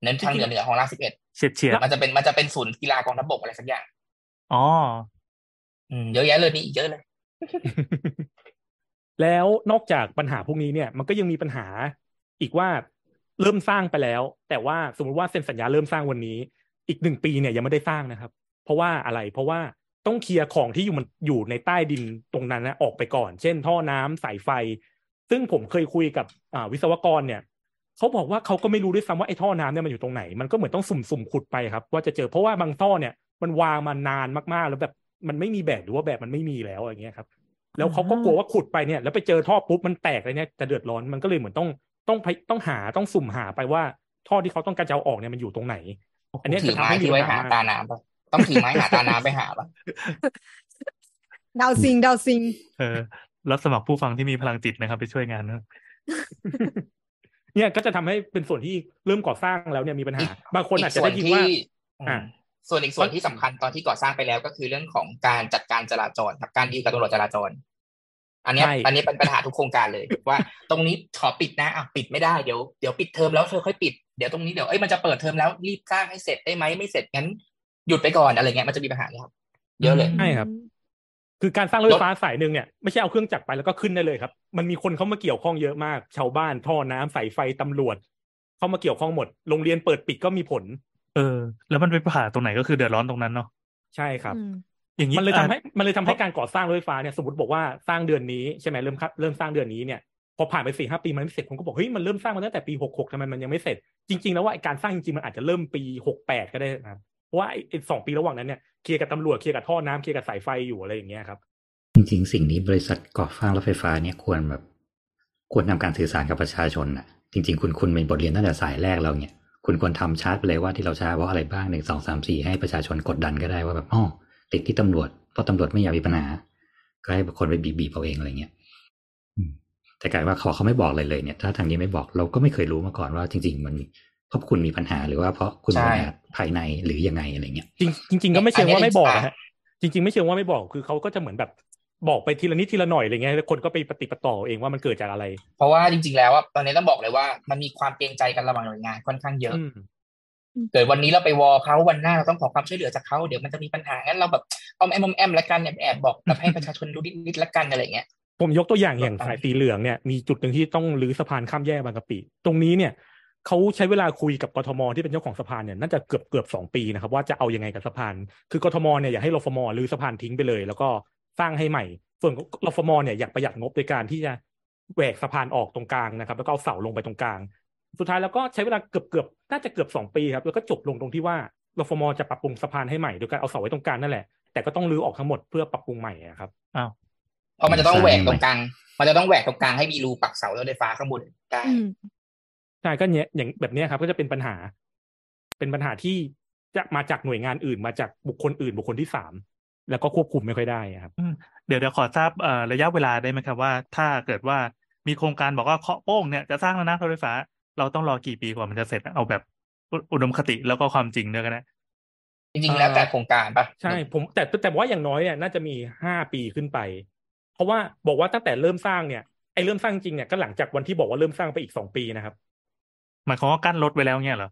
เน้นทางเหนือเหนือของลาดสิบเอ็ด เฉียดเฉียดมันจะเป็นมันจะเป็นศูนย์กีฬากองทัพบกอะไรสักอย่างอ๋ออืมเยอะแยะเลยนี่อีกเยอะเลย แล้วนอกจากปัญหาพวกนี้เนี่ย มันก็ยังมีปัญหาอีกว่าเริ่มสร้างไปแล้ว แต่ว่าสมมติว่าเซ็นสัญญาเริ่มสร้างวันนี้ อีกหนึ่งปีเนี่ยยังไม่ได้สร้างนะครับ เพราะว่าอะไร เพราะว่าต้องเคลียร์ของที่อยู่มันอยู่ในใต้ดินตรงนั้นนะออกไปก่อน เช่น ท่อน้ำสายไฟ ซึ่งผมเคยคุยกับอ่าวิศวกรเนี่ย เขาบอกว่าเขาก็ไม่รู้ด้วยซ้ำว่าไอ้ท่อน้ำเนี่ยมันอยู่ตรงไหน มันก็เหมือนต้องสุ่มๆขุดไปครับ ว่าจะเจอเพราะว่าบางท่อเนี่ยมันวางมานานมากๆ แล้วแบบมันไม่มีแบบหรือว่าแบบมันไม่มีแล้วอย่างเงี้ยครับ แล้วเขาก็กลัวว่าขุดไปเนี่ย แล้วไปเจอท่อปุ๊บมันแตกเลยเนี่ยจะเดือดร้อนมันก็เลยเหมือนต้องต้องไปต้องหาต้องสุ่มหาไปว่าท่อที่เขาต้องการจะเอาออกเนี่ยมันอยู่ตรงไหน อันเนี้ยถืจะอทำไม้ให้มีที่ไว้ปัญหาหาตาน้ำปะต้องถือไม้หาตาน้ำไปหาปะดาวซิงดาวซิง เออรับสมัครผู้ฟังที่มีพลังจิตนะครับ ไปช่วยงานนะ เนี่ยก็จะทำให้เป็นส่วนที่เริ่มก่อสร้างแล้วเนี่ยมีปัญหา บางคนอาจจะส่วได้ยินว่าที่อ่าอืมส่วนอีกส่วนที่สำคัญตอนที่ก่อสร้างไปแล้วก็คือเรื่องของการจัดการจราจรครับการดีลกับตำรวจจราจร อันเนี้ยใช่อันนี้เป็นปัญหาทุกโครงการเลยว่า ตรงนี้ขอปิดนะอะปิดไม่ได้เดี๋ยวเดี๋ยวปิดเทอมแล้วเธอค่อยปิดเดี๋ยวตรงนี้เดี๋ยวเอ้ยมันจะเปิดเทอมแล้วรีบสร้างให้เสร็จได้ไหมไม่เสร็จงั้นหยุดไปก่อนอะไรเงี้ยมันจะมีปัญหาเนี่ยครับเยอะเลยใช่ครับ คือการสร้างรถไฟฟ้าสายหนึ่งเนี่ยไม่ใช่เอาเครื่องจักรไปแล้วก็ขึ้นได้เลยครับ มันมีคนเข้ามาเกี่ยวข้องเยอะมาก ชาวบ้านท่อน้ำสายไฟตำรวจ เข้ามาเกี่ยวข้องหมด โรงเรียนเปิดปิดก็มีผล เออ แล้วมันไปผ่าตรงไหนก็คือเดือดร้อนตรงนั้นเนาะใช่ครับอืมอย่างนี้มันเลยทำให้อะมันเลยทำให้การก่อสร้างรถไฟฟ้าเนี่ยสมมติบอกว่าสร้างเดือนนี้ใช่ไหมเริ่มครับเริ่มสร้างเดือนนี้เนี่ยพอผ่านไปสี่ห้าปีมันไม่เสร็จคนก็บอกเฮ้ยมันเริ่มสร้างมาตั้งแต่ปีหกหกทำไมมันยังไม่เสร็จจริง ๆ แล้วว่าไอ้การสร้างจริงๆมันอาจจะเริ่มปีหกแปดก็ได้นะครับเพราะว่าไอ้ไอ้สองปีระหว่างนั้นเนี่ย เคลียร์กับตำรวจเคลียร์กับท่อน้ำเคลียร์กับสายไฟอยู่อะไรอย่างเงี้ยครับ จริง ๆ สิ่งนี้บริษัทก่อสร้างรถไฟฟ้าเนี่ยควรแบบ ควรทำการสื่อสารกับประชาชนน่ะจริง ๆ คุณคุณเป็นบทเรียนตั้งแต่สายแรกเราเนี่ยคุณควรทำชาร์ตไปเลยว่าที่เราช้าเพราะอะไรบ้างหนึ่งสองสามสี่ให้ประชาชนกดดันก็ได้ว่าแบบอ๋อติดที่ตำรวจเพราะตำรวจไม่อยากมีปัญหา ก็ให้คนไปบีบๆเอาเองอะไรเงี้ยอืมแต่กลายว่าเขาเขาไม่บอกเลยเลยเนี่ย ถ้าทางนี้ไม่บอกเราก็ไม่เคยรู้มาก่อนว่าจริง ๆ มัน เพราะคุณมีปัญหาหรือว่าเพราะคุณมีปัญหาภายในหรือยังไงอะไรเงี้ยจริงจริงๆก็ไม่เชิงอันนี้ว่าไม่บอกอะนะฮะจริง ๆ ไม่เชิงว่าไม่บอกคือเขาก็จะเหมือนแบบบอกไปทีละนิดทีละหน่อยอะไรเงี้ยแล้วคนก็ไปปฏิปต่อเองว่ามันเกิดจากอะไร เพราะว่าจริง ๆ แล้วอะตอนนี้ต้องบอกเลยว่ามันมีความเกรงใจกันระหว่างหน่วยงานค่อนข้างเยอะอืมเกิดวันนี้เราไปวอเขาวันหน้าเราต้องขอความช่วยเหลือจากเขาเดี๋ยวมันจะมีปัญหางั้นเราแบบเอาแอมแอมละกันแอบแอบบอกแบบให้ประชาชนรู้นิดๆละกันอะไรเงี้ยผมยกตัวอย่างอย่างอ่าสายสีเหลืองเนี่ยมีจุดหนึ่งที่ต้องรื้อสะพานข้ามแยกบางกะปิ ตรงนี้เนี่ย เขาใช้เวลาคุยกับกทมที่เป็นเจ้าของสะพานเนี่ยน่าจะเกือบเกือบสองปีนะครับว่าจะเอายังไงกับสะพาน คือกทมเนี่ยอยากให้รฟมรื้อสะพานทิ้งไปเลย แล้วก็สร้างให้ใหม่ ส่วนรฟมเนี่ยอยากประหยัดงบในการที่จะแหวกสะพานออกตรงกลางนะครับ แล้วก็เอาเสาลงไปตรงกลาง สุดท้ายแล้วก็ใช้เวลาเกือบเกือบน่าจะเกือบสองปีครับแล้วก็จบลงตรงที่ว่ารฟมจะปรับปรุงสะพานให้ใหม่โดยการเอาเสาไว้ตรงกลางนั่นแหละแต่ก็ต้องรื้อออกทั้งหมดเพื่อปรับปรุงใหม่อะครับอ้าวเพราะมันจะต้องแหวกตรงกลาง มันจะต้องแหวกตรงกลางให้มีรูปักเสารถไฟฟ้าข้างบนได้อืม ใช่ก็เนี้ยอย่างแบบเนี้ยครับ ก็จะเป็นปัญหา เป็นปัญหาที่จะมาจากหน่วยงานอื่นมาจากบุคคลอื่น บุคคลที่สามแล้วก็ควบคุมไม่ค่อยได้อะครับอืมเดี๋ยวเดี๋ยวขอทราบเอ่อระยะเวลาได้ไหมครับว่า ถ้าเกิดว่ามีโครงการบอกว่าเคาะโป้งเนี่ยจะสร้างแล้วนะรถไฟฟ้า เราต้องรอกี่ปีกว่ามันจะเสร็จเอาแบบอุอุดมคติแล้วก็ความจริงด้วยกันนะจริงๆแล้วแต่โครงการปะใช่ ผมแต่แต่ว่าอย่างน้อยเนี่ยน่าจะมีห้าปีขึ้นไป เพราะว่าบอกว่าตั้งแต่เริ่มสร้างเนี่ยไอ้เริ่มสร้างจริงเนี่ยก็หลังจากวันที่บอกว่าเริ่มสร้างไปอีกสองปีนะครับ หมายความว่ากั้นรถไว้แล้วเนี่ยเหรอ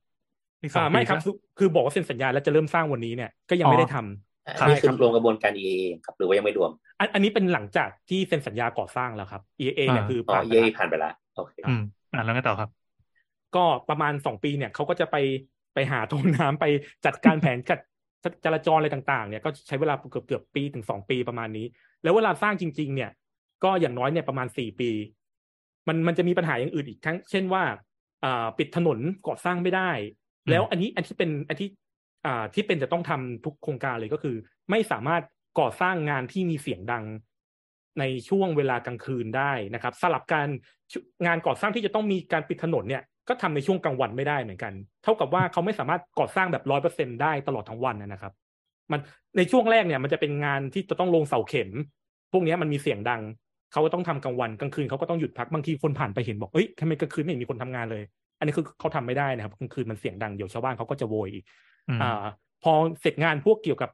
อีกสองอ่าปีไม่ครับปะคือคือบอกว่าเซ็นสัญญาแล้วจะเริ่มสร้างวันนี้เนี่ยก็ยังไม่ได้ทำอ่าใช่นี่คือครับรวมกระบวนการ EA ครับหรือว่ายังไม่รวม อันอันนี้เป็นหลังจากที่เซ็นสัญญาก่อสร้างแล้วครับ EA เนี่ยคืออ๋อผ่านไป EA แล้วผ่านไปละโอเคอืมอ่าแล้วไงต่อครับ ก็ประมาณสองปีเนี่ยเขาก็จะไปไปหาโทน้ำไปจัดการแผนจัดจราจรอะไรต่าง ๆ เนี่ยก็ใช้เวลาเกือบเกือบปีถึงสองปีประมาณนี้ แล้วเวลาสร้างจริง ๆ เนี่ย ก็อย่างน้อยเนี่ยประมาณสี่ปี มันมันจะมีปัญหาอย่างอื่นอีกทั้ง เช่นว่าอ่า ปิดถนนก่อสร้างไม่ได้อืมแล้วอันนี้อันที่เป็นอันที่อ่าที่เป็นจะต้องทำทุกโครงการเลยก็คือ ไม่สามารถก่อสร้างงานที่มีเสียงดังในช่วงเวลากลางคืนได้นะครับ สลับการชุงานก่อสร้างที่จะต้องมีการปิดถนนเนี่ยก็ทำในช่วงกลางวันไม่ได้เหมือนกัน เท่ากับว่าเขาไม่สามารถก่อสร้างแบบร้อยเปอร์เซ็นได้ตลอดทั้งวันนะครับ มันในช่วงแรกเนี่ย มันจะเป็นงานที่จะต้องลงเสาเข็ม พวกเนี้ยมันมีเสียงดัง เขาก็ต้องทำกลางวันกลางคืนเขาก็ต้องหยุดพักบางทีคนผ่านไปเห็นบอกเอ้ยทำไมกลางคืนไม่เห็นมีคนทำงานเลย อันนี้คือเขาทำไม่ได้นะครับกลางคืนมันเสียงดังเดี๋ยวชาวบ้านเขาก็จะโวยอีกอืมอ่าพอเสร็จงานพวกเกี่ยวกับ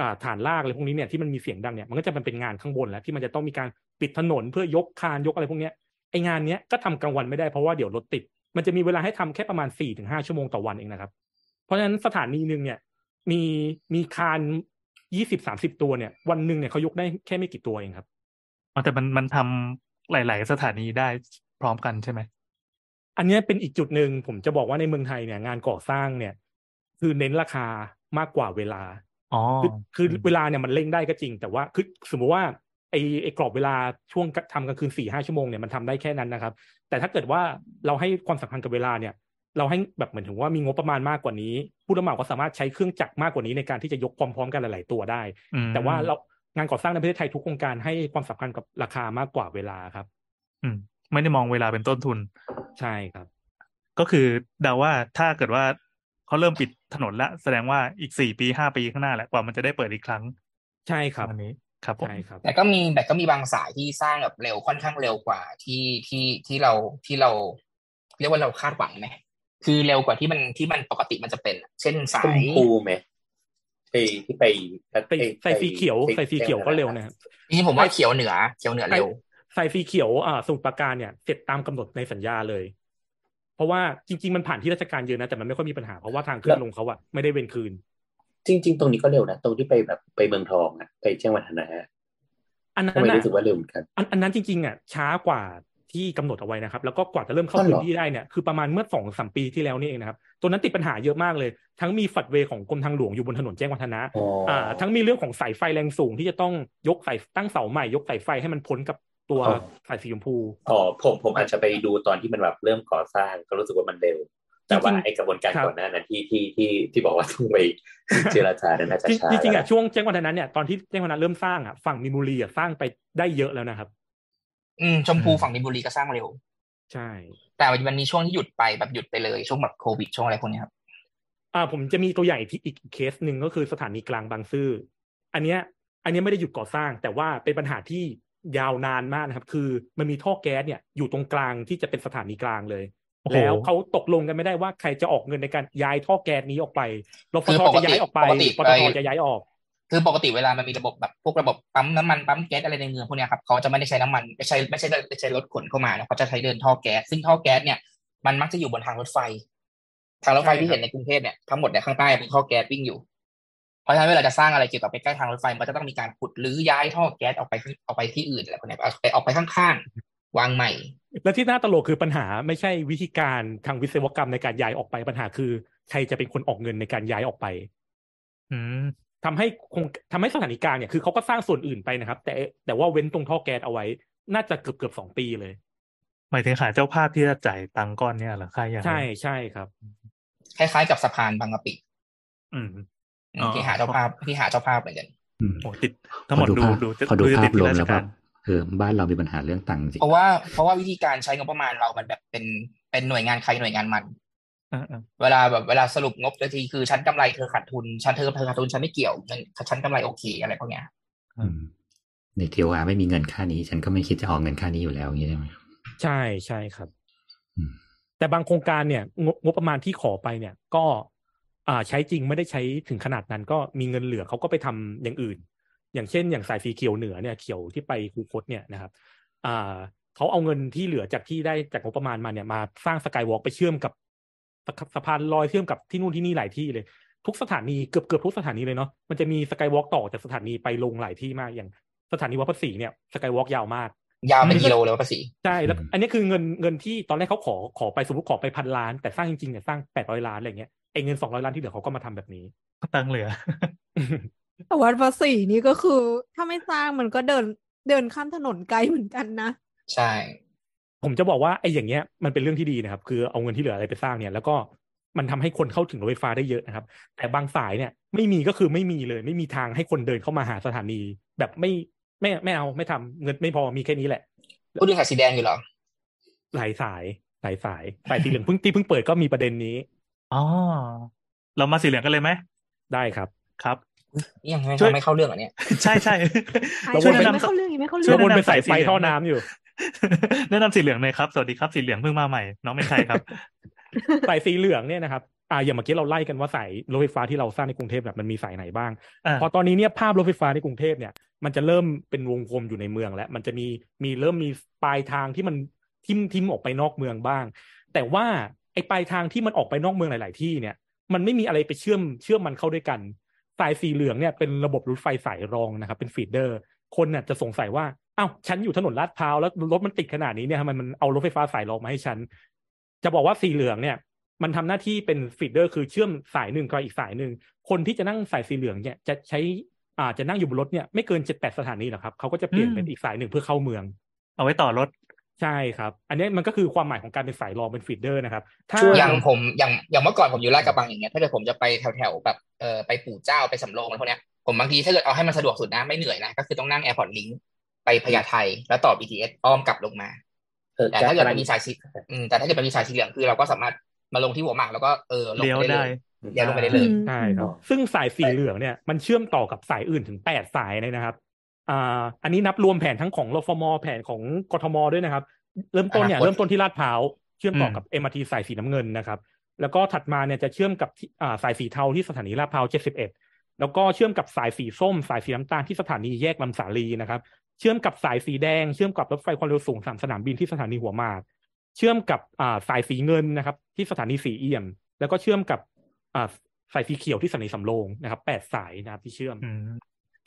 อ่าฐานลากอะไรพวกนี้เนี่ยที่มันมีเสียงดังเนี่ยมันก็จะมันเป็นงานข้างบนแล้วที่มันจะต้องมีการปิดถนนเพื่อยกคานยกอะไรพวกเนี้ยไองานเนี้ยก็ทำกลางวันไม่ได้เพราะว่าเดี๋ยวรถติด มันจะมีเวลาให้ทำแค่ประมาณสี่ถึงห้าชั่วโมงต่อวันเองนะครับ เพราะฉะนั้นสถานีหนึ่งเนี่ยมีมีคานยี่สิบสามสิบตัวเนี่ยวันหนึ่งเนี่ยเขายกได้แค่ไม่กี่ตัวเองครับ อ๋อแต่มันมันทำหลาย ๆ สถานีได้พร้อมกันใช่ไหม อันเนี้ยเป็นอีกจุดหนึ่งผมจะบอกว่าในเมืองไทยเนี่ย งานก่อสร้างเนี่ย คือเน้นราคามากกว่าเวลาอ๋อคือคือเวลาเนี่ยมันเร่งได้ก็จริง แต่ว่าคือสมมุติว่าไอไอกรอบเวลาช่วงทำกลางคืนสี่ห้าชั่วโมงเนี่ยมันทำได้แค่นั้นนะครับ แต่ถ้าเกิดว่าเราให้ความสำคัญกับเวลาเนี่ย เราให้แบบเหมือนถึงว่ามีงบประมาณมากกว่านี้ ผู้รับเหมาก็สามารถใช้เครื่องจักรมากกว่านี้ในการที่จะยกพร้อมๆกันหลาย ๆ ตัวได้อืมแต่ว่าเรา งานก่อสร้างในประเทศไทยทุกโครงการให้ความสำคัญกับราคามากกว่าเวลาครับ อืม ไม่ได้มองเวลาเป็นต้นทุน ใช่ครับ ก็คือเดาว่าถ้าเกิดว่าเขาเริ่มปิดถนนละแสดงว่าอีกสี่ปีห้าปีข้างหน้าแหละกว่ามันจะได้เปิดอีกครั้ง ใช่ครับอันนี้ครับผมใช่ครับ แต่ก็มีแต่ก็มีบางสายที่สร้างแบบเร็วค่อนข้างเร็วกว่าที่ที่ที่เราที่เรา เรียกว่าเราคาดหวังไหมคือเร็วกว่าที่มันที่มันปกติมันจะเป็นอะเช่นสาชมยพูไหม ไอ้ที่ไปใส่ใส่สีเขียวใส่สีเขียวก็เร็วนะครับจริงๆผมว่าเขียวเหนือเขียวเหนือเร็วใส่สีเขียวอ่าสมุทรปราการเนี่ยเสร็จตามกำหนดในสัญญาเลย เพราะว่าจริง ๆ มันผ่านที่ราชการเยอะนะแต่มันไม่ค่อยมีปัญหาเพราะว่าทางขึ้นลงเขาอะไม่ได้เว้นคืน จริง ๆ ตรงนี้ก็เร็วนะตรงที่ไปแบบไปเมืองทองอะไปแจ้งวัฒนะอันนั้ทำนไมน่ะรู้สึกว่าเร็วเหมือนกันอันอันนั้นจริงๆอะช้ากว่า ที่กำหนดเอาไว้นะครับ แล้วก็กว่าจะเริ่มเข้าอ๋อเหรพื้อนที่ได้เนี่ยคือประมาณเมื่อสองสามปีที่แล้วนี่เองนะครับตัวนั้นติดปัญหาเยอะมากเลย ทั้งมีฝัดเวย์ของกรมทางหลวงอยู่บนถนนแจ้งวัฒนะอ๋อออ่าทั้งมีเรื่องของสายไฟแรงสูงที่จะต้องยกสายตั้งเสาใหม่ยกสายไฟให้มันพ้นกับตัวสายสีชมพูอ๋อผมผมอาจจะไปดูตอนที่มันแบบเริ่มก่อสร้างก็รู้สึกว่ามันเร็วแต่ว่าจริงๆไอ้กระบวนการครับก่อนหน้านั้นที่ที่ที่ที่บอกว่าต้องไปเจรจาเนี่ยน่าจะช้าจริงๆอะแล้วช่วงแจ้งวัฒนะเนี่ยตอนที่แจ้งวัฒนะเริ่มสร้างอะฝั่งมีนบุรีอะสร้างไปได้เยอะแล้วนะครับ อืมชมพูฝั่งมินบุรีก็สร้างเร็ว ใช่ แต่มันมีช่วงที่หยุดไปแบบหยุดไปเลยช่วงแบบโควิดช่วงอะไรพวกนี้ครับอ่าผมจะมีตัวอย่างอีกที่อีกเคสหนึ่งก็คือสถานีกลางบางซื่ออันเนี้ย อันเนี้ยไม่ได้หยุดก่อสร้าง แต่ว่าเป็นปัญหาที่ยาวนานมากนะครับ คือมันมีท่อแก๊สเนี่ยอยู่ตรงกลางที่จะเป็นสถานีกลางเลยโอ้โหแล้วเขาตกลงกันไม่ได้ว่าใครจะออกเงินในการย้ายท่อแก๊สนี้ออกไปรฟคือทปกจะติย้ายออกไปปกติปตไปทจะย้ายออก คือปกติเวลามันมีระบบแบบพวกระบบปั๊มน้ำมันปั๊มแก๊สอะไรในเมืองพวกเนี้ยครับเขาจะไม่ได้ใช้น้ำมันไม่ใช่ไม่ใช่ไม่ใช่รถขนเข้ามานะเขาจะใช้เดินท่อแก๊สซึ่งท่อแก๊สเนี่ยมันมักจะอยู่บนทางรถไฟ ทางรถไฟใช่ครับที่เห็นในกรุงเทพเนี่ยทั้งหมดเนี่ยข้างใต้เป็นท่อแก๊สวิ่งอยู่ เพราะฉะนั้นเวลาจะสร้างอะไรเกี่ยวกับไปใกล้ทางรถไฟมันก็จะต้องมีการขุดหรือย้ายท่อแก๊สออกไปออกไปที่อื่นอะไรพวกเนี้ยเอาไปออกไปข้างๆวางใหม่ และที่น่าตลกคือปัญหาไม่ใช่วิธีการทางวิศวกรรมในการย้ายออกไปปัญหาคือ ใครจะเป็นคนออกเงินในการย้ายออกไป อืม ทำให้คงทำให้สถานีกลางเนี่ยคือเขาก็สร้างส่วนอื่นไปนะครับ แต่แต่ว่าเว้นตรงท่อแก๊สเอาไว้ น่าจะเกือบเกือบสองปีเลย หมายถึงหาเจ้าภาพที่จะจ่ายตังค์ก้อนเนี่ยเหรอค่าอย่างใช่ใช่ครับ คล้ายๆกับสะพานบางกะปิอืมอืมอ๋อที่หาเจ้าภาพที่หาเจ้าภาพเหมือนกันอืมโอ้ติดทั้งหมดขอดูภาพดูขอดูจะภาติพดรวรามชแล้วกาก็รเออบ้านเรามีปัญหาเรื่องตังค์จริงเพราะว่าเพราะว่าวิธีการใช้งบประมาณเรามันแบบเป็นเป็นหน่วยงานใครหน่วยงานมันอ่า เวลาแบบเวลาสรุปงบทีทีคือฉันกำไรเธอขาดทุนฉันเธอเธอขาดทุนฉันไม่เกี่ยวเงินฉันกำไรโอเคอะไรพวกเนี้ยๆอืมในทีโออาไม่มีเงินค่านี้ ฉันก็ไม่คิดจะออกเงินค่านี้อยู่แล้วอย่างนี้ใช่ไหมใช่ใช่ครับอืมแต่บางโครงการเนี่ยงบงบประมาณที่ขอไปเนี่ย ก็ อ่าใช้จริงไม่ได้ใช้ถึงขนาดนั้น ก็มีเงินเหลือเขาก็ไปทำอย่างอื่น อย่างเช่น อย่างสายสีเขียวเหนือเนี่ยเขียวที่ไปคูคตเนี่ยนะครับ อ่าเขาเอาเงินที่เหลือจากที่ได้จากงบประมาณมาเนี่ยมาสร้างสกายวอล์กไปเชื่อมกับ สะสะพานลอยเชื่อมกับที่นู่นที่นี่หลายที่เลย ทุกสถานีเกือบเกือบทุกสถานีเลยเนาะมันจะมีสกายวอล์กต่อจากสถานีไปลงหลายที่มากอย่างสถานีวัดพระศรีเนี่ยสกายวอล์กยาวมาก ยาวเป็นกิโลเลยว่าภาษีใช่แล้ว อันนี้คือเงินเงินที่ตอนแรกเขาขอขอไปสมมติขอไปพันล้าน แต่สร้างจริงๆเนี่ยสร้างแปดร้อยล้านอะไรเงี้ยไอ้เงินสองร้อยล้านที่เหลือเขาก็มาทำแบบนี้ตังค์เหลือแต่วัดภาษีนี่ก็คือ ถ้าไม่สร้างมันก็เดินเดินข้ามถนนไกลเหมือนกันนะใช่ ผมจะบอกว่าไอ้อย่างเงี้ยมันเป็นเรื่องที่ดีนะครับ คือเอาเงินที่เหลืออะไรไปสร้างเนี่ย แล้วก็มันทำให้คนเข้าถึงรถไฟฟ้าได้เยอะนะครับ แต่บางสายเนี่ยไม่มีก็คือไม่มีเลย ไม่มีทางให้คนเดินเข้ามาหาสถานี แบบไม่ไม่ไม่เอาไม่ทำเงินไม่พอมีแค่นี้แหละพูดถึงสายสีแดงอยู่เหรอหลายสายหลายสายสายสีเหลืองเพิ่งที่เพิ่งเปิดก็มีประเด็นนี้อ๋อเรามาสีเหลืองกันเลยไหมได้ครับครับนี่ยังไม่ช่วยไม่เข้าเรื่องเหรอเนี่ยใช่ใช่เราช่วยวนแนะไปนำไม่เข้าเรื่องอีกไม่เข้าช่เรื่วยองวนไปแนะนำใส่ไฟสายสีเหลืองท่อน้ำอยู่ แนะนำสีเหลืองหน่อยครับ สวัสดีครับสีเหลืองเพิ่งมาใหม่ น้องเป็นใครครับสายสีเหลืองเนี่ยนะครับอ่าอย่างเมื่อกี้เราไล่กันว่าสายรถไฟฟ้าที่เราสร้างในกรุงเทพแบบมันมีสายไหนบ้างอ่าพอตอนนี้เนี่ยภาพรถไฟฟ้าในกรุงเทพเนี่ย มันจะเริ่มเป็นวงกลมอยู่ในเมืองแล้ว มันจะมีมีเริ่มมีปลายทางที่มันทิ่มทิมออกไปนอกเมืองบ้าง แต่ว่าไอ้ปลายทางที่มันออกไปนอกเมืองหลาย ๆ ที่เนี่ย มันไม่มีอะไรไปเชื่อมเชื่อมมันเข้าด้วยกัน สายสีเหลืองเนี่ยเป็นระบบรถไฟสายรองนะครับ เป็นฟีดเดอร์ คนน่ะจะสงสัยว่า อ้าวฉันอยู่ถนนลาดพร้าวแล้วรถมันติดขนาดนี้เนี่ยทำไมมันเอารถไฟฟ้าสายรองมาให้ฉัน จะบอกว่าสีเหลืองเนี่ย มันทำหน้าที่เป็น feeder คือเชื่อมสายหนึ่งกับอีกสายหนึ่งคนที่จะนั่งสายสีเหลืองเนี่ยจะใช้อ่าจะนั่งอยู่บนรถเนี่ยไม่เกินเจ็ดแปดสถานีหรอกครับเขาก็จะเปลี่ยนเป็นอีกสายหนึ่งเพื่อเข้าเมือง เอาไว้ต่อรถใช่ครับ อันนี้มันก็คือความหมายของการเป็นสายรองเป็น feederอร์นะครับ ถ้าอย่างผมอย่างอย่างเมื่อก่อนผมอยู่ลาดกระบังอย่างเงี้ยถ้าเกิดผมจะไปแถวแถวๆแบบเออไปปู่เจ้าไปสำโรงอะไรพวกเนี้ยผมบางทีถ้าเกิดเอาให้มันสะดวกสุดนะไม่เหนื่อยนะก็คือต้องนั่ง Airport Link ไปพญาไทแล้วต่อ BTS อ้อมกลับลงมาเออแต่ถ้าเกิดมันมีสายสีอืมแต่ถ้าเกิดมันมีสายสีเหลืองคือเราก็สามารถมาลงที่หัวหมากแล้วก็เออลงเลี้ยวไปได้ได้เลยเลี้ยวลงไปได้เลยใช่ครับซึ่งสายสีเหลืองเนี่ยมันเชื่อมต่อกับสายอื่นถึงแปดสายเลยนะครับอ่าอันนี้นับรวมแผนทั้งของรฟมแผนของกทมด้วยนะครับ เริ่มต้นเนี่ยอนาคตเริ่มต้นที่ลาดพร้าวเชื่อมต่ออมกับ MRT สายสีน้ำเงินนะครับ แล้วก็ถัดมาเนี่ยจะเชื่อมกับที่อ่าสายสีเทาที่สถานีลาดพร้าว71แล้วก็เชื่อมกับสายสีส้ม สายสีน้ำตาลที่สถานีแยกลำสาลีนะครับเชื่อมกับสายสีแดง เชื่อมกับรถไฟความเร็วสูงสามสนามบินที่สถานีหัวหมาก เชื่อมกับอ่าสายสีเงินนะครับ ที่สถานีสีเอี่ยม แล้วก็เชื่อมกับอ่าสายสีเขียวที่สถานีสำโรงนะครับแปดสายนะครับที่เชื่อมอืม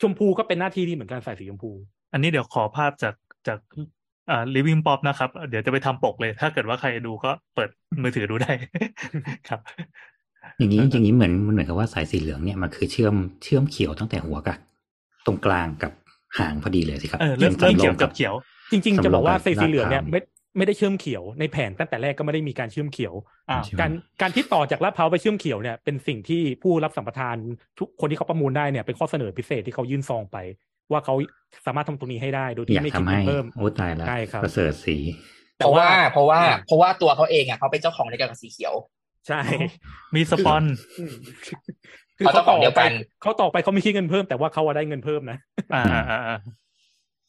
ชมพูก็เป็นหน้าที่นี้เหมือนกันสายสีชมพู อันนี้เดี๋ยวขอภาพจากจากอ่า living pop นะครับ เดี๋ยวจะไปทำปกเลย ถ้าเกิดว่าใครดูก็เปิดมือถือดูได้ครับอย่างนี้อย่างนี้เหมือนมันเหมือนกับว่าสายสีเหลืองเนี่ยมันคือเชื่อมเชื่อมเขียวตั้งแต่หัวกับตรงกลางกับ หางพอดีเลยสิครับเออเริ่มชื่เริ่มสำโรเขียวงกับเขียว จริง ๆ จะบอกว่าสำโรงสายสีเหลืองเนี่ยลาดพร้าวไม่ไม่ได้เชื่อมเขียวในแผนตั้งแต่แรกก็ไม่ได้มีการเชื่อมเขียวอ่าใช่ไหมการการที่ต่อจากลาดพร้าวไปเชื่อมเขียวเนี่ยเป็นสิ่งที่ผู้รับสัมปทานทุกคนที่เขาประมูลได้เนี่ยเป็นข้อเสนอพิเศษที่เขายื่นซองไป ว่าเขาสามารถทำตรงนี้ให้ได้ โดยอที่ยากไม่คิดทำเงิให้นเพิ่มโอ้ตายแล้วใช่ครับประเสริฐสีเพราะว่าเพราะว่าเพราะว่าตัวเขาเองอะเขาเป็นเจ้าของในการกับสีเขียว ใช่ มีสปอนอืม คือเขาเขาต้ต่องอเดียวไปกันเขาต่อไปเขาไม่คิดเงินเพิ่มแต่ว่าเขาอะได้เงินเพิ่มนะอ่าอ่าอ่าอ่า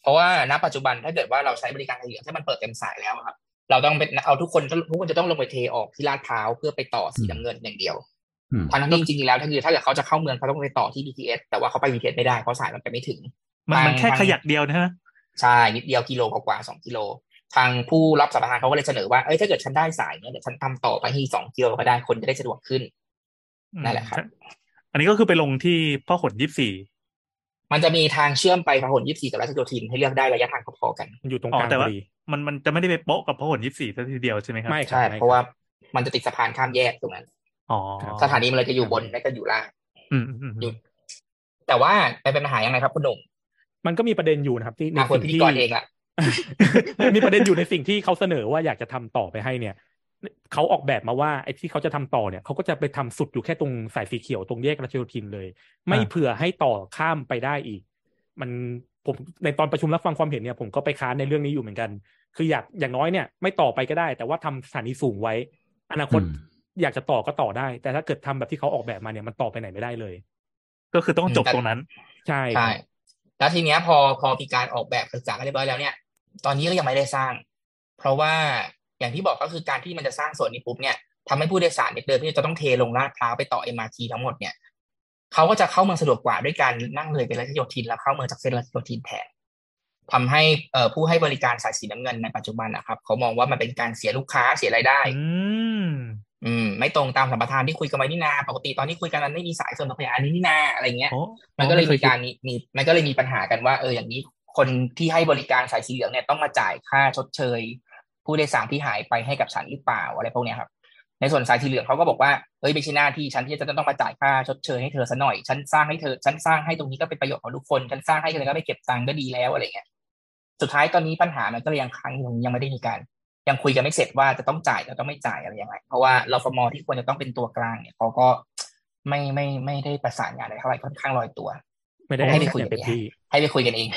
เพราะว่าณปัจจุบันถ้าเกิดว่าเราใช้บริการทางเหลืองถ้ามันเปิดเต็มสายแล้วอะครับ เราต้องเป็นเอาทุกคนทุกคนจะต้องลงไปเทออกที่ลาดพร้าวเพื่อไปต่อสีน้ำเงินอย่างเดียวอืมทางนั้นจริงๆแล้วถ้าคือถ้าเกิดเขาจะเข้าเมืองเขาต้องไปต่อที่ BTS แต่ว่าเขาไป BTS ไม่ได้เพราะสายมันไปไม่ถึง มันมันแค่ทางขยักเดียวนะฮะใช่นิดเดียวกิโลกว่าๆสองกิโลทางผู้รับสัมปทานเขาก็เลยเสนอว่าเอ้ยถ้าเกิดฉันได้สายเนี่ยเดี๋ยวฉันทำต่อไปที่สองกิโลก็ได้คนจะได้สะดวกขึ้นนั่นแหละครับ อันนี้ก็คือไปลงที่พ่อขนยี่สี่มันจะมีทางเชื่อมไปพหลยี่สี่กับราชโยธินให้เลือกได้ระยะทางพอๆกันมันอยู่ตรงอ๋อกลางแต่พว่าอดีมันมันจะไม่ได้ไปโป๊ะกับพหลยี่สิบสี่ซะทีเดียวใช่ไหมครับไม่ครับใช่ไม่เพราะคว่าบมันจะติดสะพานข้ามแยกตรงนั้นอ๋อครับสถานีมันเลยจะอยู่บนไม่ก็อยู่ล่างอืมอืมอืมอยู่แต่ว่าไปเป็นปัญหายังไงครับคุณหนุ่มมันก็มีประเด็นอยู่นะครับ ที่ในอะคนสิ่งพิธีที่กรเองล่ะมีประเด็นอยู่ในสิ่งที่เขาเสนอว่าอยากจะทำต่อไปให้เนี่ย เขาออกแบบมาว่าไอ้ที่เขาจะทำต่อเนี่ยเขาก็จะไปทำสุดอยู่แค่ตรงสายสีเขียวตรงแยกรัชโยธินเลย ไม่เผื่อให้ต่อข้ามไปได้อีก มันผมในตอนประชุมรับฟังความเห็นเนี่ย ผมก็ไปค้านในเรื่องนี้อยู่เหมือนกัน คืออยากอย่างน้อยเนี่ย ไม่ต่อไปก็ได้ แต่ว่าทำสถานีสูงไว้ อนาคตอืมอยากจะต่อก็ต่อได้ แต่ถ้าเกิดทำแบบที่เขาออกแบบมาเนี่ยมันต่อไปไหนไม่ได้เลย ก็คือต้องจบตรงนั้น ใช่ใช่แล้วทีเนี้ยพอพอมีการออกแบบศึกษากันเรียบร้อยแล้วเนี่ย ตอนนี้ก็ยังไม่ได้สร้าง เพราะว่า อย่างที่บอกก็คือการที่มันจะสร้างส่วนนี้ปุ๊บเนี่ยทำให้ผู้โดยสารเนี่ยเดิมที่จะต้องเทลงลาดพร้าวไปต่อ MRT ทั้งหมดเนี่ยเขาก็จะเข้าเมืองสะดวกกว่าด้วยการนั่งเลยไปรัชโยธินแล้วเข้าเมืองจากเส้นรัชโยธินแทนทำให้เอ่อผู้ให้บริการสายสีน้ำเงินในปัจจุบันนะครับเขามองว่ามันเป็นการเสียลูกค้าเสียรายได้อืมอืมไม่ตรงตามสัมปทานที่คุยกันไว้นี่นา ปกติตอนที่คุยกันมันไม่มีสายส่วนต่อขยายอันนี้นี่นาอะไรเงี้ยโอ้มันก็เลยไคมีการมีมีมันก็เลยมีปัญหากันว่า เอออย่างนี้คนที่ให้บริการสายสีเหลืองเนี่ยต้องมาจ่ายค่าชดเชย ผู้โดยสารที่หายไปให้กับฉันหรือเปล่าอะไรพวกเนี้ยครับ ในส่วนสายสีเหลืองเขาก็บอกว่าเอ้ยไม่ใช่หน้าที่ฉันที่จะต้องมาจ่ายค่าชดเชยให้เธอซะหน่อย ฉันสร้างให้เธอ ฉันสร้างให้ตรงนี้ก็เป็นประโยชน์ของทุกคน ฉันสร้างให้เธอก็ไปเก็บตังค์ก็ดีแล้วอะไรเงี้ย สุดท้ายตอนนี้ปัญหามันก็เลยยังค้างอยู่ตรงนี้ยังไม่ได้มีการ ยังคุยกันไม่เสร็จว่าจะต้องจ่ายจะต้องไม่จ่ายอะไรยังไง เพราะว่าเราฟมที่ควรจะต้องเป็นตัวกลางเนี่ยเขาก็ไม่ไม่ไม่ได้ประสานงานอะไรเท่าไหร่ค่อนข้างลอยตัว ไม่ได้ให้ไปให้คุยอย่างกันเต็มเองที่ให้ไปคุยกันเอง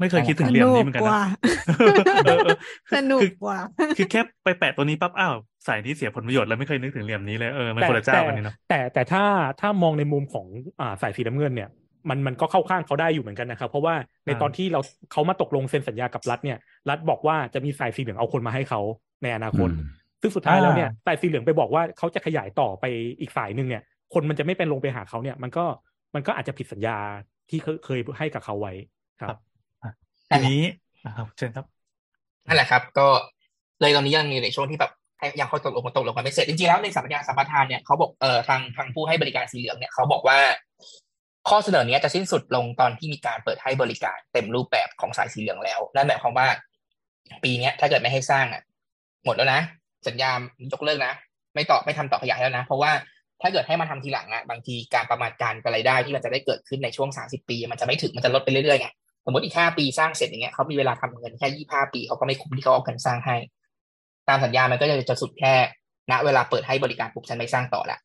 ไม่เคยคิดถึสงเหลี่ยมนุนี้กเหมือนกันกนะว่าเออเออสนุกคือกว่า คือแค่ไปแปะตัวนี้ปั๊บอ้าวสายนี้เสียผลประโยชน์แล้วไม่เคยนึกถึงเหลี่ยมนี้เลยเออมันแต่คนละเจ้าแต่กันนี่เนาะแต่แต่ถ้าถ้ามองในมุมของอ่าสายสีน้ำเงินเนี่ย มันมันก็เข้าข้างเขาได้อยู่เหมือนกันนะครับ เพราะว่าในตอนที่เราเขามาตกลงเซ็นสัญญากับรัฐเนี่ย รัฐบอกว่าจะมีสายสีเหลืองเอาคนมาให้เขาในอนาคตอืมซึ่งสุดท้ายแล้วเนี่ยสายสีเหลืองไปบอกว่าเขาจะขยายต่อไปอีกสายหนึ่งเนี่ย คนมันจะไม่เป็นลงไปหาเขาเนี่ย มันก็มันก็อาจจะผิดสัญญาที่เคยเคยให้กับเขาไว้ครับ ทีนี้นะครับเชิญครับนั่นแหละครับ ก็เลยตอนนี้ยังมีในช่วงที่แบบให้ยังเขาตกลงตกลงกันไม่เสร็จจริงๆแล้วในสัญญาสัมปทานเนี่ยเขาบอกเออทางทางผู้ให้บริการสีเหลืองเนี่ยเขาบอกว่า ข้อเสนอเนี้ยจะสิ้นสุดลงตอนที่มีการเปิดให้บริการเต็มรูปแบบของสายสีเหลืองแล้วนั่นหมายความว่า ปีเนี้ยถ้าเกิดไม่ให้สร้างอะ หมดแล้วนะสัญญายกเลิกนะไม่ต่อไม่ทำต่อขยายแล้วนะ เพราะว่าถ้าเกิดให้มาทำทีหลังอะบางทีการประมาณการรายได้ที่มันจะได้เกิดขึ้นในช่วงสามสิบปี มันจะไม่ถึงมันจะลดไปเรื่อยๆไง สมมติอีกห้าปีสร้างเสร็จอย่างเงี้ยเขามีเวลาทำเงินแค่ยี่ห้าปีเขาก็ไม่คุ้มที่เขาเอากันสร้างให้ ตามสัญญามันก็จะจะสุดแค่ณเวลาเปิดให้บริการปุ๊บฉันไม่สร้างต่อละ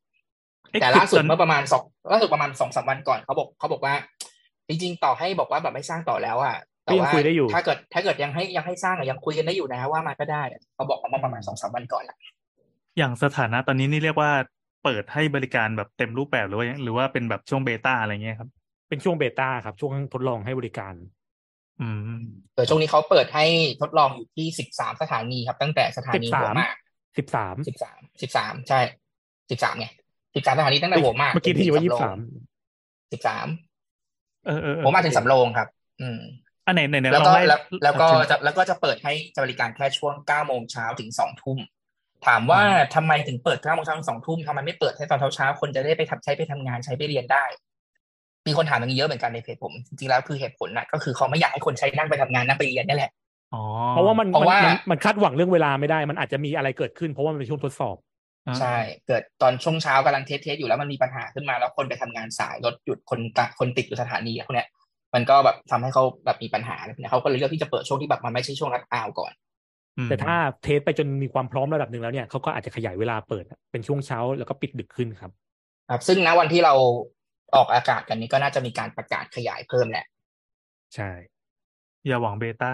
เอ๊ะแต่ล่าสุดคือตอนเมื่อประมาณสองล่าสุดประมาณสองสามวันก่อนเขาบอกเขาบอกว่า จริง ๆ ต่อให้บอกว่าแบบไม่สร้างต่อแล้วอะแต่ก็ยังว่าคุยได้อยู่ถ้าเกิดถ้าเกิดยังให้ยังให้สร้างอะยังคุยกันได้อยู่นะว่ามาก็ได้อะเขาบอกมาประมาณสองสามวันก่อนละอย่างสถานะตอนนี้นี่เรียกว่าเปิดให้บริการแบบเต็มรูปแบบหรือว่าหรือว่าเป็นแบบช่วงเบต้าอะไรเงี้ยครับ เป็นช่วงเบต้าครับ ช่วงทดลองให้บริการ อืมโดยช่วงนี้เขาเปิดให้ทดลองอยู่ที่สิบสามสถานีครับ ตั้งแต่สถานี13หัวหมากสิบสามสิบสามสิบสามใช่สิบสามไงสิบสามสถานีตั้งแต่หัวหมากเมื่อกี้ที่ว่ายี่สิบสามสิบสามเออเออเออหัวหมากถึงสำโรงครับ อืมอันไหนไหนไหนแล้วลองก็ไล่แล้วแล้วก็เชิญจะแล้วก็จะเปิดให้บริการแค่ช่วงเก้าโมงเช้าถึงสองทุ่มถามว่าทำไมถึงเปิดเก้าโมงเช้าถึงสองทุ่มทำไมไม่เปิดให้ตอนเช้าเช้าๆคนจะได้ไปทำใช้ไปทำงานใช้ไปเรียนได้ มีคนถามอย่างนี้เยอะเหมือนกันในเพจผม จริงๆแล้วคือเหตุผลน่ะก็คือเขาไม่อยากให้คนใช้นั่งไปทำงานนั่งไปเรียนนี่แหละอ๋อเพราะว่ามันเพราะว่านมันคาดหวังเรื่องเวลาไม่ได้ มันอาจจะมีอะไรเกิดขึ้น เพราะว่ามันเป็นช่วงทดสอบอ่าใช่ เกิดตอนช่วงเช้ากำลัง test test อยู่แล้วมันมีปัญหาขึ้นมาแล้วคนไปทำงานสายรถหยุดคนตะคนติดอยู่สถานีพวกเนี้ยมันก็แบบทำให้เขาแบบมีปัญหาอะไรพวกเนี้ยเขาก็เลยเลือกที่จะเปิดช่วงที่แบบมันไม่ใช่ช่วงรัดอาวก่อนอืมแต่ถ้า test ไปจนมีความพร้อมระดับหนึ่งแล้วเนี่ยเขาก็อาจจะขยายเวลาเปิดเป็นช่วงเช้าแล้วก็ปิดดึกขึ้นครับครับซึ่งณวันที่เรา ออกอากาศกันนี้ก็น่าจะมีการประกาศขยายเพิ่มแหละ ใช่ อย่าหวังเบต้า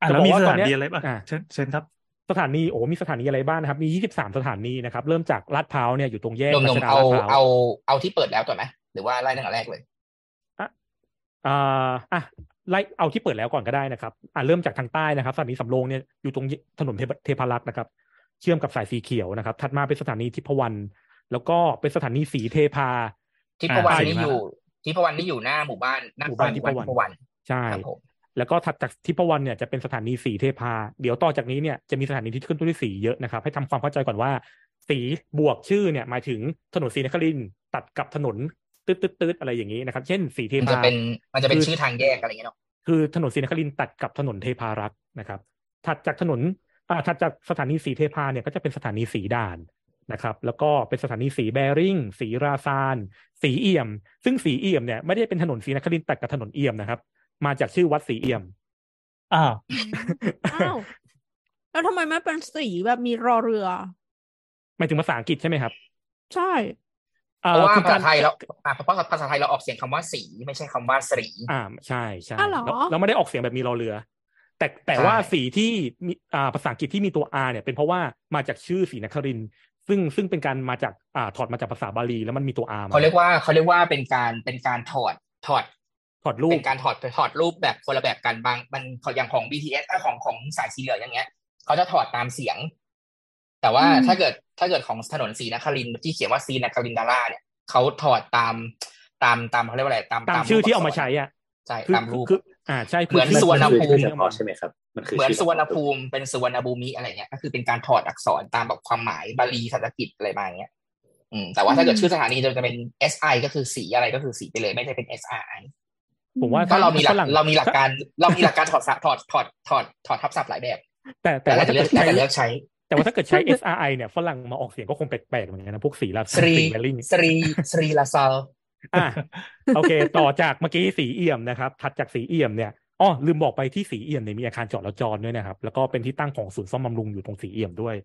อะจะแล้วบอกมีว่าสตอถานเนี้ยนีอะไรบ้างอะเชิญเชิญครับสถานีโอ้มีสถานีอะไรบ้างนะครับ มี 23 สถานีนะครับ เริ่มจากลาดพร้าวเนี่ยอยู่ตรงแยกหรันุ่ชมดาๆเอาลาดพร้าวเอาเอาที่เปิดแล้วก่อนไหมหรือว่าไล่ตั้งแต่แรกเลยอ่าอะไล่เอาที่เปิดแล้วก่อนก็ได้นะครับ อะเริ่มจากทางใต้นะครับสถานีสำโรงเนี่ยอยู่ตรงถนนเทพเทพารักษ์นะครับ เชื่อมกับสายสีเขียวนะครับ ถัดมาเป็นสถานีทิพวรรณ แล้วก็เป็นสถานีสีเทพาทิพวรรณอ่านี่สีมาอยู่ทิพวรรณนี่อยู่หน้าหมู่บ้านหน้าหมู่บ้านหมู่บ้านทิทิพพววรรรรณณใช่ครับผมแล้วก็ถัดจากทิพวรรณเนี่ยจะเป็นสถานีสีเทพา เดี๋ยวต่อจากนี้เนี่ยจะมีสถานีที่ขึ้นต้นด้วยสีเยอะนะครับ ให้ทำความเข้าใจก่อนว่า สีบวกชื่อเนี่ยหมายถึงถนนศรีนครินทร์ตัดกับถนนตืดตืดตืดอะไรอย่างนี้นะครับ เช่นสีเทมันจะพาเป็นมันจะเป็นคือชื่อทางแยกอะไรอย่างเงี้ยเนาะคือถนนศรีนครินทร์ตัดกับถนนเทพารักษ์นะครับ ถัดจากถนนอ่าถัดจากสถานีสีเทพาเนี่ยก็จะเป็นสถานีสีด่าน นะครับ แล้วก็เป็นสถานีสีแบริ่งสีราซาน สีเอี่ยม ซึ่งสีเอี่ยมเนี่ยไม่ได้เป็นถนนศรีนครินทร์ตัดกับถนนเอี่ยมนะครับ มาจากชื่อวัดสีเอี่ยมอ้าวอ้าวแล้วทำไมไม่เป็นสีแบบมีรอเรือหมายถึงภาษาอังกฤษใช่ไหมครับ ใช่อ่เพราะว่าคือภาการษาไทยเราอ่าเพราะภาษาไทยเราออกเสียงคำว่าสีไม่ใช่คำว่าสีอ่าใช่ใช่อ้าวเหรอแล้วเราไม่ได้ออกเสียงแบบมีรอเรือ แต่แต่ใช่ว่าสีที่มีอ่าภาษาอังกฤษที่มีตัว R เนี่ยเป็นเพราะว่ามาจากชื่อศรีนครินทร์ ซึ่งซึ่งเป็นการมาจากอ่าถอดมาจากภาษาบาลีแล้วมันมีตัว R มาเขาเรียกว่าเขาเรียกว่าเป็นการเป็นการถอดถอดถอดรูเป็ปนการถอดถอดรูปแบบคนละแบบกันบางมันอย่างของ BTS ถ้าของของสายสีเหลืองอย่างเงี้ยเขาจะถอดตามเสียง แต่ว่าอืมถ้าเกิดถ้าเกิดของถนนศรีนครินทร์ที่เขียนว่าศรีนครินทราเนี่ยเขาถอดตามตามตามเขาเรียกว่าอะไรตามตามรูชื่อปที่เอากษมาใช้อะใช่คือตามรูปคือ อ่าใช่คืเหมือนสุวรรณภูมิชื่อเฉพาะใช่ไหมครับมันคือเหมือนชื่สุวรรณภูมิเป็นสุวรรณภูมิอะไรเงี้ยก็คือเป็นการถอดอักษรตามแบบความหมายบาลีสันสกฤตอะไรมาอย่างเงี้ยอืมแต่ว่าถ้าเกิดชื่อสถานีจะเป็น SI ก็คือสีอะไรก็คือสีไปเลยไม่ได้เป็น SRI ผมว่าก็เรามีหลักฝรั่งเรามีหลักการเรามีหลักการถอดสับถอดถอดถอดถอดทับศัพท์หลายแบบ แต่แต่แต่ว่าแต่ถ้าเลืเกิอกดแต่ใช้เลือกใช้ แต่ว่าถ้าเกิดใช้ SRI เนี่ยฝรั่งมาออกเสียงก็คงแปลกๆเหมือนกันนะพวกสีลาสรีสีแวลลิงสรีศรีลาซาล อะโอเค ต่อจากเมื่อกี้ศรีเอี่ยมนะครับ ถัดจากศรีเอี่ยมเนี่ยอ๋อลืมบอกไปที่ศรีเอี่ยมเนี่ยมีอาคารจอดแล้วจรด้วยนะครับ แล้วก็เป็นที่ตั้งของศูนย์ซ่อมบำรุงอยู่ตรงศรีเอี่ยมด้วย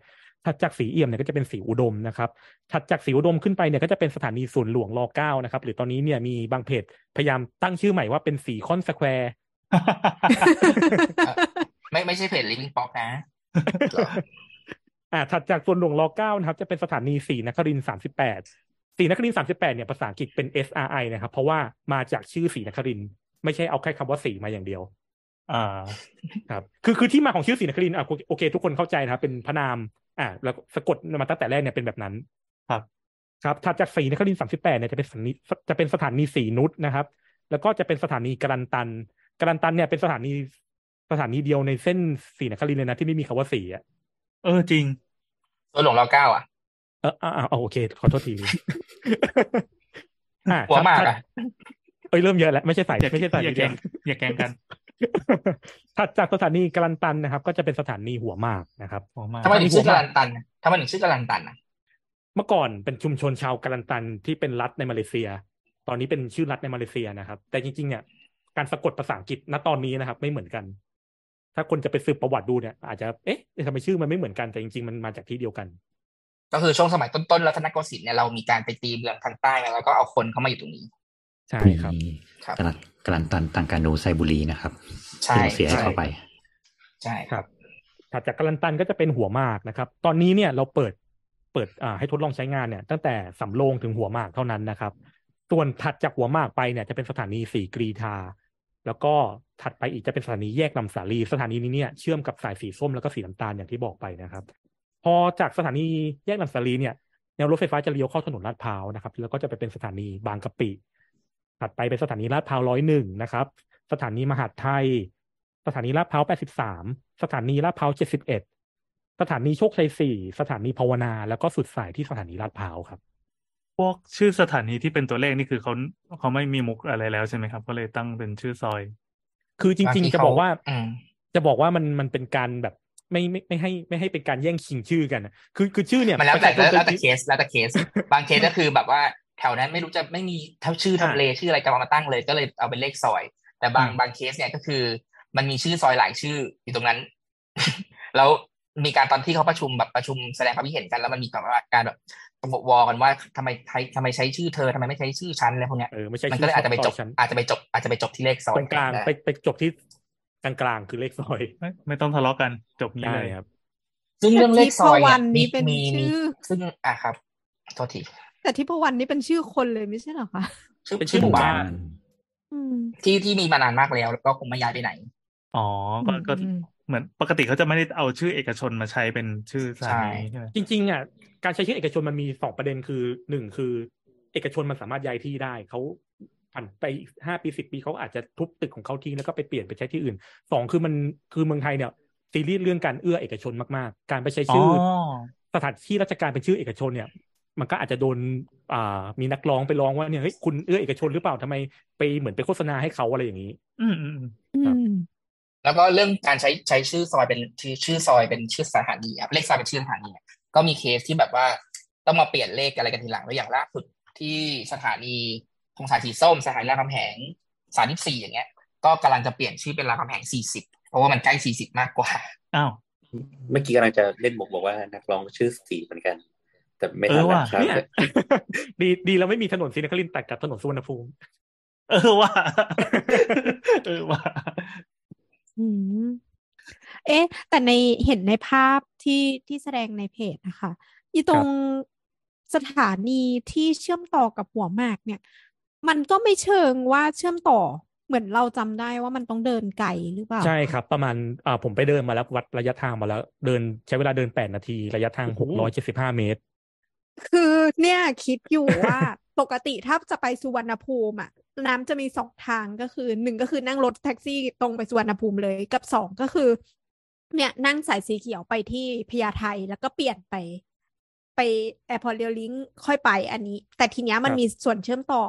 ถัดจากศรีเอี่ยมเนี่ยก็จะเป็นศรีอุดมนะครับถัดจากศรีอุดมขึ้นไปเนี่ยก็จะเป็นสถานีศูนย์หลวงรเก้านะครับ หรือตอนนี้เนี่ยมีบางเพจพยายามตั้งชื่อใหม่ว่าเป็นซีคอนสแควร์ไม่ไม่ใช่เพจ living pop นะอ่าถัดจากส่วนหลวงรเก้านะครับ จะเป็นสถานีสีนครินสามสิบแปด สีนครินสามสิบแปดเนี่ยภาษาอังกฤษเป็น SRI นะครับ เพราะว่ามาจากชื่อสีนครินทร์ไม่ใช่เอาแค่คำว่าสีมาอย่างเดียว อ่าครับคือคือที่มาของชื่อศรีนครินทร์อะโอเคโอเค ทุกคนเข้าใจนะครับเป็นพระนามอ่าแล้วสะกดมาตั้งแต่แรกเนี่ยเป็นแบบนั้น ครับ ครับถัดจากศรีนครินทร์สามสิบแปดเนี่ยจะเป็นสถานีจะเป็นสถานีศรีนุชนะครับ แล้วก็จะเป็นสถานีกรันตันกรันตันเนี่ยเป็นสถานีสถานีเดียวในเส้นศรีนครินทร์เลยนะที่ไม่มีคำว่าสีอะเออจริงตัวหลวงรอเก้าอะเอออ่าอ่าโอเค ขอโทษทีอ่า หัวหมากถัดอะเอ้ยเริ่มเยอะแล้วไม่ใช่สายอย่าไม่ใช่สายอย่าสีแกแดล้งงอย่าแกล้งกันถัดจากสถานีกรันตันนะครับ ก็จะเป็นสถานีหัวหมากนะครับหัวมากทำไมถึงชื่อกาลันตันอะทำไมถึงชื่อกาลันตันอะเมื่อก่อนเป็นชุมชนชาวกาลันตันที่เป็นรัฐในมาเลเซีย ตอนนี้เป็นชื่อรัฐในมาเลเซียนะครับ แต่จริงๆเนี่ยการสะกดภาษาอังกฤษณตอนนี้นะครับ ไม่เหมือนกัน ถ้าคนจะไปสืบประวัติดูเนี่ย อาจจะเอ๊ะทำไมชื่อมันไม่เหมือนกันแต่จริงๆมันมาจากที่เดียวกัน ก็คือช่วงสมัยต้นๆรัตนโกสินทร์เนี่ยเรามีการไปตีเมืองทางใต้กันแล้วก็เอาคนเข้ามาอยู่ตรงนี้ ใช่ครับมีครับกรันกรันตันตังการนูไซบุรีนะครับใช่ที่เราเสียให้ใช่เข้าไป ใช่ครับถัดจากกาลันตันก็จะเป็นหัวหมากนะครับ ตอนนี้เนี่ยเราเปิดเปิดอ่าให้ทดลองใช้งานเนี่ย ตั้งแต่สำโรงถึงหัวหมากเท่านั้นนะครับ ส่วนถัดจากหัวหมากไปเนี่ยจะเป็นสถานีสีกรีธาแล้วก็ถัดไปอีกจะเป็นสถานีแยกลำสาลี สถานีนี้เนี่ยเชื่อมกับสายสีส้มแล้วก็สีน้ำตาลอย่างที่บอกไปนะครับ พอจากสถานีแยกลำสาลีเนี่ยแนวรถไฟฟ้าจะเลี้ยวเข้าถนนลาดพร้าวนะครับ แล้วก็จะไปเป็นสถานีบางกะปิ ถัดไปเป็นสถานีลาดพร้าวร้อยหนึ่งนะครับ สถานีมหาดไทย สถานีลาดพร้าวแปดสิบสามสถานีลาดพร้าวเจ็ดสิบเอ็ดสถานีโชคชัยสี่สถานีภาวนา แล้วก็สุดสายที่สถานีลาดพร้าวครับ พวกชื่อสถานีที่เป็นตัวเลขนี่คือเขาเขาไม่มีมุกอะไรแล้วใช่ไหมครับ ก็เลยตั้งเป็นชื่อซอย คือจริง ๆ จะบอกว่าอืมจะบอกว่ามันมันเป็นการแบบ ไม่ไม่ไม่ให้ไม่ให้เป็นการแย่งชิงชื่อกันอะคือคือชื่อเนี่ยมันแล้วแต่ประชาชนแล้วแต่จะเคสแล้วแต่เคส บางเคสก็คือแบบว่าแถวนั้นไม่รู้จะไม่มีเท่าชื่อทำเลชื่ออะไรก็เอามาตั้งเลย ก็เลยเอาเป็นเลขซอย แต่บางอืมบางเคสเนี่ยก็คือ มันมีชื่อซอยหลายชื่ออยู่ตรงนั้น แล้วมีการตอนที่เขาประชุมแบบประชุมแสดงความคิดเห็นกันแล้วมันมีแบบว่าการแบบวอกันว่าทำไมใช้ทำไมใช้ชื่อเธอทำไมไม่ใช้ชื่อฉันอะไรพวกเนี้ยเออไม่ใช่มันชื่ก็เลยอาจจะไปจบซยชั้นอาจจะไปจบอาจจะไปจบที่เลขซอยตรงกลางได้ไปไปจบที่ กลางกลางๆคือเลขซอยไม่ไม่ต้องทะเลาะกันจบนี้ได้เลยครับ ซึ่งเรื่องเลขซอยแต่ที่พวันเนี่นี้ยเป็นมีมีชื่อ ซึ่งอะครับโทษทีแต่ที่พวันนี่เป็นชื่อคนเลยไม่ใช่เหรอคะชื่อเป็นชื่ชื่ออหมู่บ้าหมู่บ้านนอืมที่ที่มีมานานมากแล้ว แล้วก็คงไม่ย้ายไปไหน อ๋อก็ก็อืมเหมือนปกติเขาจะไม่ได้เอาชื่อเอกชนมาใช้เป็นชื่อสถานีใช่ใช่ไหมจริงๆอะการใช้ชื่อเอกชนมันมีสองประเด็นคือหนึ่งคือ เอกชนมันสามารถย้ายที่ได้เขา ผ่านไปห้าปีสิบปีเขาอาจจะทุบตึกของเขาทิ้งแล้วก็ไปเปลี่ยนไปใช้ที่อื่นสองคือมันคือเมืองไทยเนี่ยซีรีส์เรื่องการเอื้อเอกชนมากๆ การไปใช้อ๋อชื่อสถานที่ราชการเป็นชื่อเอกชนเนี่ย มันก็อาจจะโดนอ่ามีนักร้องไปร้องว่าเนี่ยเฮ้ยคุณเอื้อเอกชนหรือเปล่าทำไมไปเหมือนไปโฆษณาให้เขาอะไรอย่างนี้ อืมอืมอืมอืครับมแล้วก็เรื่องการใช้ใช้ชื่อซอยเป็นชื่อชื่อซอยเป็นชื่อสถานีครับเลขซอยเป็นชื่อสถานีอะก็มีเคสที่แบบว่าต้องมาเปลี่ยนเลขอะไรกันทีหลังแล้วอย่างล่าสุดที่สถานี ธงสายสีส้มสถานีรามคำแหงสามสิบสี่อย่างเงี้ย ก็กำลังจะเปลี่ยนชื่อเป็นรามคำแหงสี่สิบเพราะว่ามันใกล้สี่สิบมากกว่าอ้าวเมื่อกี้กำลังจะเล่นมุกบอกว่านักร้องชื่อสีเหมือนกัน แต่ไม่เอทัอนแล้วว่ะครับเนี่ยดีดีแล้วไม่มีถนนศรีนครินทร์ตัดกับถนนสุวรรณภูมิ เออว่ะเออว่ะอืมเอ๊ะ แต่ในเห็นในภาพที่ที่แสดงในเพจนะคะอีตรงสถานีที่เชื่อมต่อกับหัวหมากเนี่ย มันก็ไม่เชิงว่าเชื่อมต่อเหมือนเราจำได้ว่ามันต้องเดินไกลหรือเปล่า ใช่ครับ ประมาณอ่าผมไปเดินมาแล้ววัดระยะทางมาแล้ว เดินใช้เวลาเดินแปดนาที ระยะทางหกร้อยเจ็ดสิบห้าเมตร คือเนี่ยคิดอยู่ว่าปกติถ้าจะไปสุวรรณภูมิอะน้ำจะมีสองทางก็คือหนึ่งก็คือนั่งรถแท็กซี่ตรงไปสุวรรณภูมิเลยกับสองก็คือ เนี่ยนั่งสายสีเขียวไปที่พญาไทแล้วก็เปลี่ยนไปไป Airport Rail Link ค่อยไปอันนี้ แต่ทีเนี้ยมันครับมีส่วนเชื่อมต่อ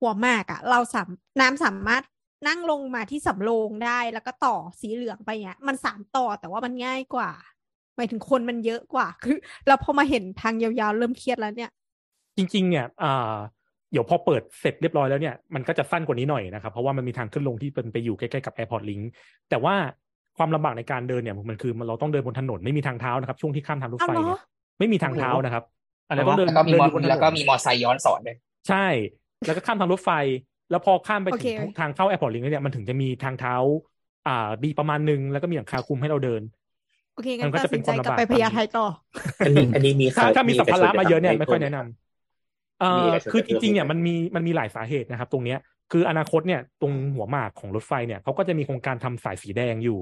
หัวหมากอะเราสามน้ำสามารถนั่งลงมาที่สำโรงได้แล้วก็ต่อสีเหลืองไปเนี้ย มันสามต่อแต่ว่ามันง่ายกว่าหมายถึงคนมันเยอะกว่าคือแล้วพอมาเห็นทางยาวๆเริ่มเครียดแล้วเนี่ย จริง ๆ เนี่ยอ่าเดี๋ยวพอเปิดเสร็จเรียบร้อยแล้วเนี่ยมันก็จะสั้นกว่านี้หน่อยนะครับ เพราะว่ามันมีทางขึ้นลงที่เป็นไปอยู่ใกล้ๆกับ Airport Link แต่ว่าความลำบากในการเดินเนี่ยมันคือมันเราต้องเดินบนถนนไม่มีทางเท้านะครับ ช่วงที่ข้ามทางรถไฟอ้าวเหรอเนี่ยไม่มีทางเท้านะครับอะไรเราต้วะองเดินแล้วก็มีเดินมออยู่บนถนนแล้วก็มีมอไซค์ย้อนศรด้วยใช่ แล้วก็ข้ามทางรถไฟ แล้วพอข้ามไปโอเคถึงทางเข้า Airport Link เนี่ยมันถึงจะมีทางเท้า อ่าดีประมาณนึงแล้วก็มีหลังคาคุมให้เราเดินโอเคงั้มันนก็ตัดจะเป็สินนใจความลำกลับบากไปพญาไทต่ออันนี้อันนี้มีถ้าข่าวถ้ามีสัมภาระมาเยอะเนี่ยกชไม่ค่อยจแนะนำเอ่มีอเอกชนคือจจะริงๆเนี่ยร่วมมันมีมันมีหลายสาเหตุนะครับ ตรงเนี้ยคืออนาคตเนี่ยตรงหัวหมากของรถไฟเนี่ยเขาก็จะมีโครงการทำสายสีแดงอยู่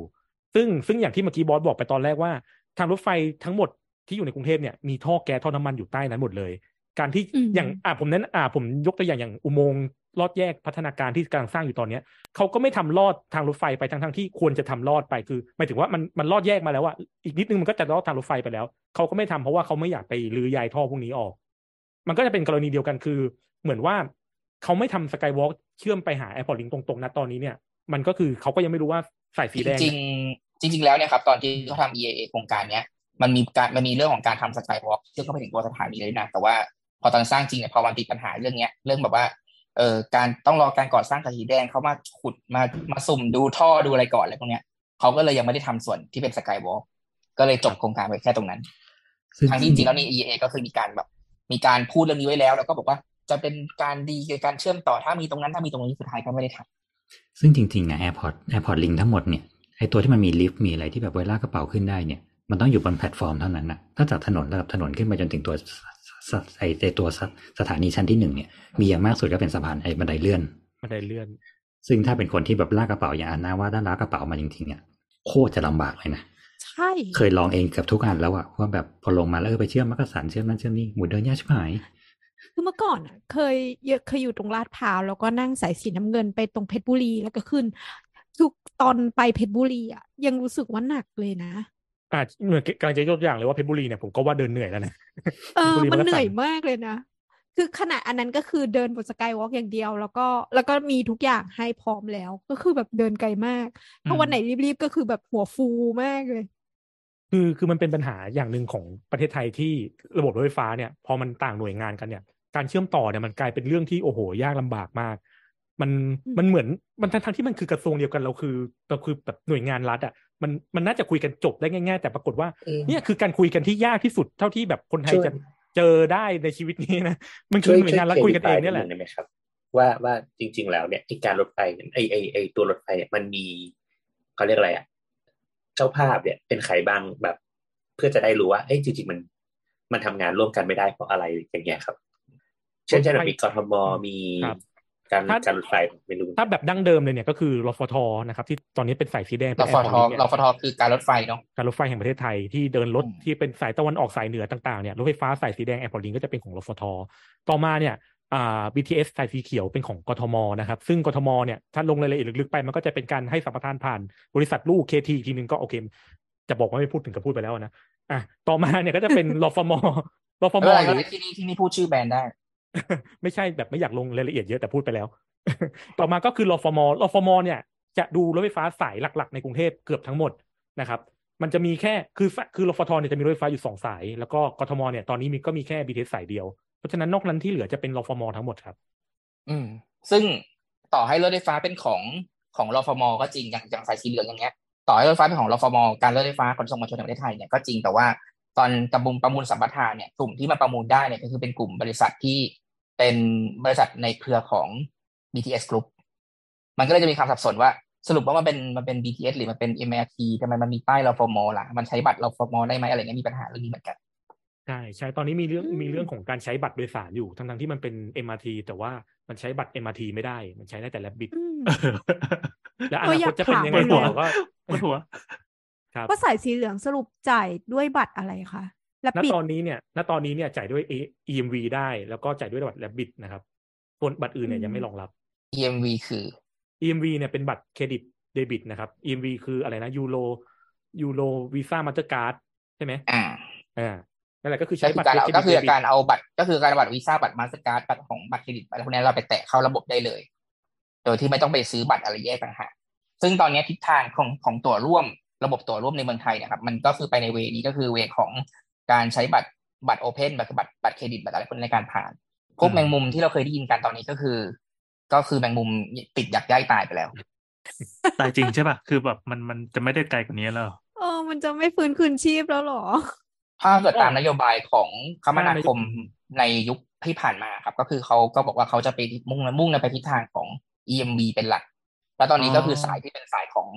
ซึ่งซึ่งอย่างที่เมื่อกี้บอสบอกไปตอนแรกว่า ทางรถไฟทั้งหมดที่อยู่ในกรุงเทพเนี่ยมีท่อแก๊สท่อน้ำมันอยู่ใต้นั้นหมดเลย การที่อืมอย่างอ่าผมเน้นอ่าผมยกตัวอย่างอย่างอุโมงค์ลอดแยกพัฒนาการที่กำลังสร้างอยู่ตอนเนี้ยเขาก็ไม่ทำลอดทางรถไฟไปทั้งทั้งๆที่ควรจะทำลอดไปคือหมายถึงว่ามันมันลอดแยกมาแล้วว่าอีกนิดนึงมันก็จะลอดทางรถไฟไปแล้วเขาก็ไม่ทำเพราะว่าเขาไม่อยากไปรื้อย้ายท่อพวกนี้ออก มันก็จะเป็นกรณีเดียวกันคือ เหมือนว่าเขาไม่ทำสกายวอล์กเชื่อมไปหา Airport Link ตรงๆนะตอนนี้เนี่ย มันก็คือเขาก็ยังไม่รู้ว่าสายสีแดงจริเนี่ยงๆจริง ๆ แล้วเนี่ยครับตอนที่เขาทำ EIA โครงการเนี้ยมันมีการมันมีเรื่องของการทำสกายวอล์กซึ่งก็ไปถึงตัวสถานีเลยนะแต่ว่า พอตอนสร้างจริงเนี่ยพอมันติดปัญหาเรื่องเนี้ย เรื่องแบบว่าเอ่อการต้องรอการก่อสร้างกระสีแดงเขามาขุดมามาสุ่มดูท่อดูอะไรก่อนอะไรพวกเนี้ยเขาก็เลยยังไม่ได้ทำส่วนที่เป็นสกายวอล์กก็เลยจบโครงการไปแค่ตรงนั้นซึ่งทางที่จริงแล้วใน EA ก็คือมีการแบบ มีการพูดเรื่องนี้ไว้แล้ว แล้วก็บอกว่าจะเป็นการดีในการเชื่อมต่อถ้ามีตรงนั้นถ้ามีตรงนี้สุดท้ายก็ไม่ได้ทำซึ่งจริงๆอะ AirPod AirPod Link ทั้งหมดเนี่ยไอตัวที่มันมีลิฟต์มีอะไรที่แบบไว้ลากกระเป๋าขึ้นได้เนี่ยมันต้องอยู่บนแพลตฟอร์มเท่านั้นนะถ้าจากถนนระดับถนนขึ้นไปจนถึงตัวสส ไอไอตัวสสถานีชั้นที่หนึ่งเนี่ยมีอย่างมากสุดก็เป็นสะพานไอบันไดเลื่อนบันไดเลื่อน ซึ่งถ้าเป็นคนที่แบบลากกระเป๋าอย่างอันนาว่าถ้าลากกระเป๋ามาจริงๆเนี่ยโคตรจะลำบากเลยนะใช่เคยลองเองเกือบทุกอันแล้วอะว่าแบบพอลงมาแล้วเออไปเชื่อมมักกะสันเชื่อมนั่นเชื่อมนี่หมุนเดินยากชิบหายคือเมื่อก่อนอะเคยเยอะเคยอยู่ตรงลาดพร้าวแล้วก็นั่งสายสีน้ำเงินไปตรงเพชรบุรีแล้วก็ขึ้นทุกตอนไปเพชรบุรีอะยังรู้สึกว่าหนักเลยนะ อ่าเหมือนกำลังจะยกตัวอย่างเลยว่าเพชรบุรีเนี่ยผมก็ว่าเดินเหนื่อยแล้วนะเออบุรีมันก็เหนื่อยสั่มากเลยนะ คือขนาดอันนั้นก็คือเดินบนสกายวอล์กอย่างเดียว แล้วก็แล้วก็มีทุกอย่างให้พร้อมแล้ว ก็คือแบบเดินไกลมากถ้าวันไหนรีบๆก็คือแบบหัวฟูมากเลย คือคือมันเป็นปัญหาอย่างหนึ่งของประเทศไทยที่ระบบรถไฟฟ้าเนี่ย พอมันต่างหน่วยงานกันเนี่ย การเชื่อมต่อเนี่ยมันกลายเป็นเรื่องที่โอ้โหยากลำบากมาก มันอืมมันเหมือนมันทั้งทั้งที่มันคือกระทรวงเดียวกันเราคือเราคือแบบหน่วยงานรัฐอะมันมันน่าจะคุยกันจบได้ง่าย ๆ แต่ปรากฏว่า เนี่ยคือการคุยกันที่ยากที่สุดเท่าที่แบบคนไทยช่วยจะเจอได้ในชีวิตนี้นะมันคืช่อวยหน่วยงานรัฐคุยกันเองเนี่ยแหละช่ว clarify ดงได้ไหมครับว่าว่าจริง ๆ แล้วเนี่ยไอการรถไฟไอไอไอตัวรถไฟเนี่ยมันมีเขาเรียกอะไรอะเจ้าภาพเนี่ยเป็นใครบ้างแบบ เพื่อจะได้รู้ว่าเอ้ยจริงๆมัน มันทำงานร่วมกันไม่ได้เพราะอะไรอย่างเงี้ยครับ เช่นเช่นแบบมีกทมมีครับ การถ้าการรถไฟไม่รู้ถ้าแบบดั้งเดิมเลยเนี่ยก็คือรฟทนะครับที่ตอนนี้เป็นสายสีแดงรเป็นฟ Airport ท Link เนี่ยรฟทคือการรถไฟเนาะการรถไฟแห่งประเทศไทยที่เดินรถอืมที่เป็นสายตะวันออกสายเหนือต่างๆเนี่ยรถไฟฟ้าสายสีแดงแอร์พอร์ตลิงก็จะเป็นของรฟทต่อมาเนี่ยอ่า BTS สายสีเขียวเป็นของกทมนะครับ ซึ่งกทมเนี่ยถ้าลงรายละเอียดลึกๆไปมันก็จะเป็นการให้สัมปทานผ่านบริษัทลูก KT อีกทีนึงก็โอเค จะบอกว่าไม่พูดถึงกับพูดไปแล้วนะอะต่อมาเนี่ยก็จะเป็นรฟมรฟมไม่เป็นไรหก็รือที่นี่ที่นี่พูดชื่อแบรนด์ได้ ไม่ใช่แบบไม่อยากลงรายละเอียดเยอะแต่พูดไปแล้ว ต่อมาก็คือรฟมรฟมเนี่ย จะดูรถไฟฟ้าสายหลัก ๆ ในกรุงเทพเกือบทั้งหมดนะครับ มันจะมีแค่คือคือรฟทเนี่ยจะมีรถไฟฟ้าอยู่สองสาย แล้วก็กทมเนี่ยตอนนี้มีก็มีแค่ BTS สสายเดียว เพราะฉะนั้นนอกนั้นที่เหลือจะเป็นรฟมทั้งหมดครับ อืม ซึ่งต่อให้รถไฟฟ้าเป็นของของรฟมก็จริงอย่างอย่างสายสีเหลืองอย่างเงี้ยต่อให้รถไฟฟ้าเป็นของรฟมการรถไฟฟ้าขนส่งมวลชนแห่งประเทศไทยเนี่ยก็จริงแต่ว่าตอนประมูลประมูลสัมปทานเนี่ยกลุ่มที่มาประมูลได้เนี่ยก็คือเป็นกลุ่มบริษัทที่ เป็นบริษัทในเครือของ BTS Group มันก็เลยจะมีความสับสนว่าสรุปว่ามันเป็นมันเป็น BTS หรือมันเป็น MRT ทำไมมันมีป้ายรฟมล่ะ มันใช้บัตรรฟมได้ไหมอะไรเงี้ยมีปัญหาเรื่องนี้เหมือนกันใช่ใช่ตอนนี้มีเรื่องอืมมีเรื่องของการใช้บัตรโดยสารอยู่ทั้งทั้งๆที่มันเป็น MRT แต่ว่ามันใช้บัตร MRT ไม่ได้ มันใช้ได้แต่แลบบิดอืมและอเออนาอคยาตกจะเป็นถามยังไงเลยต่อก็ปวดหัวครับว่าสายสีเหลืองสรุปจ่ายด้วยบัตรอะไรคะ และณปิดตอนนี้เนี่ยณตอนนี้เนี่ยจ่ายด้วย EMV ได้ แล้วก็จ่ายด้วยบัตร Rabbit นะครับส่วนบัตรอื่นเนี่ยยังไม่รองรับ EMV คือ EMV เนี่ยเป็นบัตรเครดิตเดบิตนะครับ EMV คืออะไรนะ Euro Euro Visa Mastercardใช่ไหมอ่าอ่านั่นแหละก็คือก็ใช้คืบัอตรการเอาเครดิตก็คือเดบิตการเอาบัตรก็คือการเอาบัตรวีซ่าบัตร Mastercard บัตรของบัตรเครดิตอะไรพวกนี้เราไปแตะเข้าระบบได้เลย โดยที่ไม่ต้องไปซื้อบัตรอะไรแยกต่างหากซึ่งตอนนี้ทิศทางของของตัวร่วมระบบตัวร่วมในเมืองไทยเนะครับ มันก็คือไปในเวนี้ก็คือเวของ การใช้บัตรบัตรโอเพนบัตรบัตรบัตรเครดิตบัตรอะไรพวกนี้ในการผ่านพวกอืมแมงมุมที่เราเคยได้ยินกันตอนนี้ก็คือ ก็คือแมงมุมติดอยากย่ายตายไปแล้วตายจริงใช่ป่ะคือแบบมันมันจะไม่ได้ไกลกว่านี้แล้วเหรอเออมันจะไม่ฟื้นคืนชีพแล้วเหรอ ถ้าเกิดตามนโยบายของคมนาคมในยุคที่ผ่านมาครับ ก็คือเขาก็บอกว่าเขาจะไปมุ่งมุ่งในไปทิศทางของ EMB เป็นหลัก แล้วตอนนี้ก็คือสายที่เป็นสายของ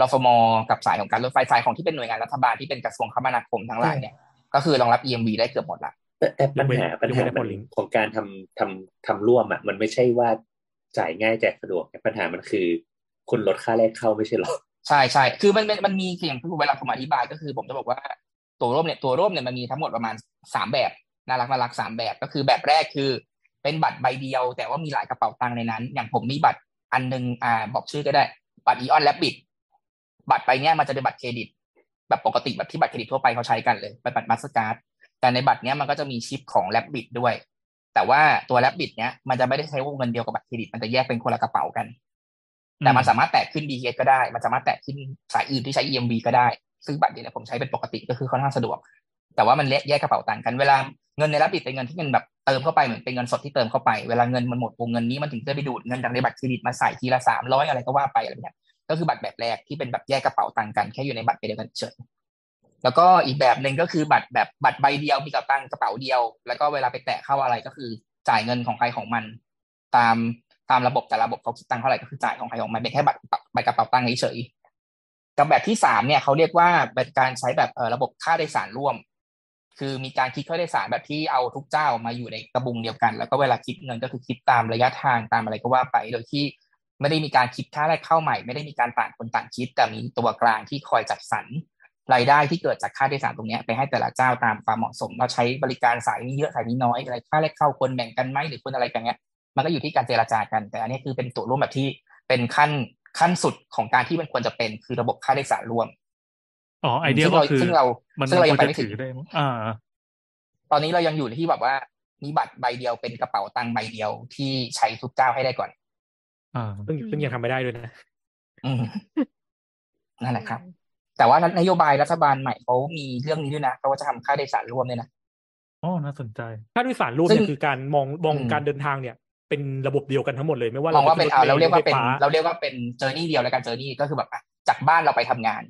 รฟมกับสายของการรถไฟสายของที่เป็นหน่วยงานรัฐบาลที่เป็นกระทรวงคมนาคมทั้งหลายเนี่ย ก็คือรองรับ EMB ได้เกือบหมดละแต่แต่ปัญหายกเว้นปัญหายกเว้นมัน Apple Link ของการทำทำทำร่วมอะมันไม่ใช่ว่าจ่ายง่ายแจกสะดวกปัญหามันคือคุณลดค่าแรกเข้าไม่ใช่หรอใช่ใช่คือมันมันมันมีอย่างที่เวลาผมอธิบายก็คือ ผมจะบอกว่าตัวร่วมเนี่ยตัวร่วมเนี่ยมันมีทั้งหมดประมาณสามแบบน่ารักน่ารักสามแบบก็คือแบบแรกคือ เป็นบัตรใบเดียว แต่ว่ามีหลายกระเป๋าตังค์ในนั้น อย่างผมมีบัตรอันหนึงอ่าบอกชื่อก็ได้ บัตร AEON Rabbit บัตรใบเนี้ยมันจะเป็นบัตรเครดิต แบบปกติแบบที่บัตรเครดิตทั่วไปเขาใช้กันเลยเป็นบัตร Mastercard แต่ในบัตรเนี้ยมันก็จะมีชิปของ Rabbit ด้วย แต่ว่าตัว Rabbit เนี้ยมันจะไม่ได้ใช้วงเงินเดียวกับบัตรเครดิตมันจะแยกเป็นคนละกระเป๋ากัน แต่มันสามารถแตะขึ้น BTS ก็ได้ มันสามารถแตะขึ้นสายอื่นที่ใช้ EMV ก็ได้ ซึ่งบัตรเนี่ยผมใช้เป็นปกติก็คือค่อนข้างสะดวก แต่ว่ามันแยกกระเป๋าตังกันเวลาเงินในรับบิดเป็นเงินที่เงินแบบเติมเข้าไปเหมือนเป็นเงินสดที่เติมเข้าไปเวลาเงินมันหมดวงเงินนี้มันถึงจะไปดูดเงินจากในบัตรเครดิตมาใส่ทีละสามร้อยอะไรก็ว่าไปอะไรแบบนี้ ก็คือบัตรแบบแรกที่เป็นแบบแยกกระเป๋าตังค์กันแค่อยู่ในบัตรเดียวกันเฉยแล้วก็อีกแบบหนึ่งก็คือบัตรแบบบัตรใบเดียวมีกระตังกระเป๋าเดียว แล้วก็เวลาไปแตะเข้าอะไรก็คือจ่ายเงินของใครของมัน ตามตามระบบแต่ระบบเขาคิดตังค์เท่าไหร่ก็คือจ่ายของใครของมันเป็นแค่บัตรใบกระเป๋าตังค์เฉยกับแบบที่สามเนี่ยเขาเรียกว่าเป็นการใช้แบบเอ่อระบบค่าโดยสารร่วม คือมีการคิดค่าโดยสารแบบที่เอาทุกเจ้ามาอยู่ในกระบุงเดียวกัน แล้วก็เวลาคิดเงินก็คือคิดตามระยะทางตามอะไรก็ว่าไป โดยที่ ไม่ได้มีการคิดค่าแรกเข้าใหม่ ไม่ได้มีการต่างคนต่างคิด แต่มีตัวกลางที่คอยจัดสรรรายได้ที่เกิดจากค่าโดยสารตรงเนี้ยไปให้แต่ละเจ้าตามความเหมาะสม เราใช้บริการสายนี้เยอะสายนี้น้อยอะไรค่าแรกเข้าคนแบ่งกันไหมหรือคนอะไรกันเนี้ยมันก็อยู่ที่การเจรจากัน แต่อันนี้คือเป็นตัวร่วมแบบที่เป็นขั้นขั้นสุดของการที่มันควรจะเป็นคือระบบค่าโดยสารร่วมอ๋อไอเดียซึ่งก็เราคือซึ่งเรามันซึ่งเรายังควไปรจะไม่ถึถืงอได้มั้งอ่า ตอนนี้เรายังอยู่ที่แบบว่ามีบัตรใบเดียวเป็นกระเป๋าตังค์ใบเดียวที่ใช้ทุกเจ้าให้ได้ก่อน อ่าซึ่งซึ่งยังทำไม่ได้ด้วยนะอืมนั่นแหละครับ แต่ว่านโยบายรัฐบาลใหม่เขามีเรื่องนี้ด้วยนะเขาว่าจะทำค่าโดยสารร่วมด้วยนะอ๋อน่าสนใจ ค่าโดยสารร่วมซึ่เนี่ยงคือการมองมองอืมการเดินทางเนี่ย เป็นระบบเดียวกันทั้งหมดเลยไม่ว่ามเราองว่าเป็นจะเอาขึ้เราถเรียกว่าถไฟเป็นฟ้เราเรียกว่าเป็น journey เดียวแล้วกัน journey ก็คือแบบอะจากบ้านเราไปทำงาน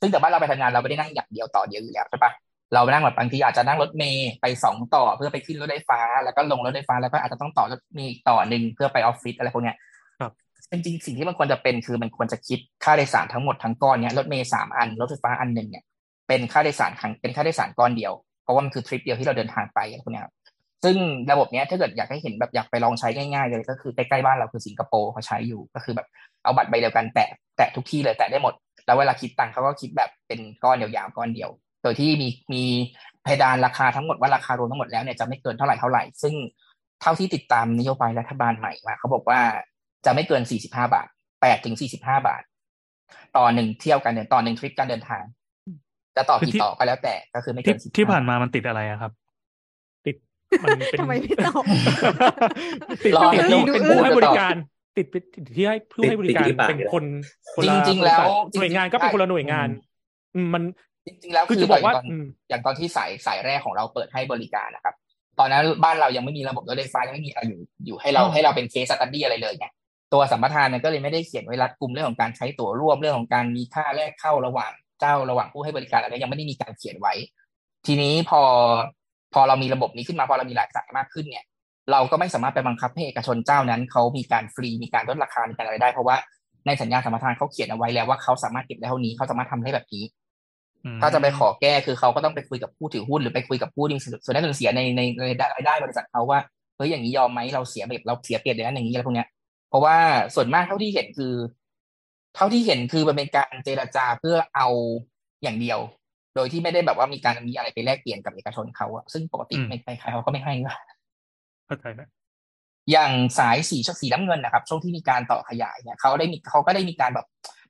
ซึ่งจากบ้านเราไปทำงานเราไม่ได้นั่งอย่างเดียวต่อเดียวอยู่แล้วใช่ปะเรานั่งแบบบางทีอาจจะนั่งรถเมล์ไปสองต่อเพื่อไปขึ้นรถไฟฟ้า แล้วก็ลงรถไฟฟ้าแล้วก็อาจจะต้องต่อรถเมล์อีกต่อหนึ่งเพื่อไปออฟฟิศอะไรพวกเนี้ยครับ จริงๆสิ่งที่มันควรจะเป็นคือมันควรจะคิดค่าโดยสารทั้งหมดทั้งก้อนเนี้ยรถเมล์สามอันรถไฟฟ้าอันหนึ่งเนี่ยเป็นค่าโดยสารครั้งเป็นค่าโดยสารก้อนเดียวเพราะว่ามันคือทริปเดียวที่เราเดินทางไปอะไรพวกเนี้ยครับซึ่งระบบเนี้ยถ้าเกิดอยากให้เห็นแบบอยากไปลองใช้ง่ายๆเลยก็คือใกล้ๆบ้านเราคือสิงคโปร์เขาใช้อยู่ก็คือแบบเอาบัตรใบเดียวกันแตะแตะทุกที่เลยแตะได้หมด แล้วเวลาคิดตังค์เขาก็คิดแบบเป็นก้อนยาวๆก้อนเดียว โดยที่มีมีเพดานราคาทั้งหมดว่าราคารวมทั้งหมดแล้วเนี่ยจะไม่เกินเท่าไหร่เท่าไหร่ ซึ่งเท่าที่ติดตามนโยบายรัฐบาลใหม่มาเขาบอกว่า จะไม่เกิน 45 บาท8ถึง 45 บาท ต่อหนึ่งเที่ยวกันเดินต่อหนึ่งทริปการเดินทาง จะต่อคือกี่ที่ต่อก็แล้วแต่ก็คือไม่ที่เกิน45ที่ผ่านมามันติดอะไรอะครับ ติดมันเป็นทำไมไม่ตอบติดรอติดให้ที่ดูเป็นอื่นผู้ให้จะบตริอบการติดไปติดที่ให้ผู้ให้บริการติดที่ปากเป็นนี่แหละคนคนละจริง ๆ แล้วหน่วยงานก็เป็นคนละหน่วยงานอืมมันจริงๆแล้วคือคือจะบอกว่าย่งตนอืมอย่างตอนที่สายสายแรกของเราเปิดให้บริการนะครับ ตอนนั้นบ้านเรายังไม่มีระบบรถไฟฟ้ายังไม่มีอะไรอยู่อยู่ให้เราอ๋อให้เราเป็นเคสสตัดดี้อะไรเลยไง ตัวสัมปทานเนี่ยก็เลยไม่ได้เขียนไว้รัดกลุ่มเรื่องของการใช้ตั๋วร่วมเรื่องของการมีค่าแลกเข้าระหว่างเจ้าระหว่างผู้ให้บริการอะไรยังไม่ได้มีการเขียนไว้ ทีนี้พอพอเรามีระบบนี้ขึ้นมาพอเรามีหลายสายมากขึ้นเนี่ย เราก็ไม่สามารถไปบังคับให้เอกชนเจ้านั้นเขามีการฟรีมีการลดราคามีการอะไรได้ เพราะว่าในสัญญาสัมปทานเขาเขียนเอาไว้แล้วว่าเขาสามารถเก็บได้เท่านี้เขาสามารถทำได้แบบนี้ถ้าจะไปขอแก้คือเขาก็ต้องไปคุยกับผู้ถือหุ้นหรือไปคุยกับผู้ที่มีส่วนได้ส่วนเสียในในในรายได้บริษัทเขาว่าเฮ้ยอย่างนี้ยอมไหมเราเสียแบบเราเสียเปรียบอย่างนั้นอย่างนี้อะไรพวกเนี้ย เพราะว่าส่วนมากเท่าที่เห็นคือ เท่าที่เห็นคือมันเป็นการเจรจาเพื่อเอาอย่างเดียว โดยที่ไม่ได้แบบว่ามีการมีอะไรไปแลกเปลี่ยนกับเอกชนเขาอะซึ่งปกติไม่ใครๆเขาก็ไม่ให้ว่าเข้าใจนะอย่างสายสีสีน้ำเงินนะครับ ช่วงที่มีการต่อขยายเนี่ยเขาได้มีเขาก็ได้มีการแบบ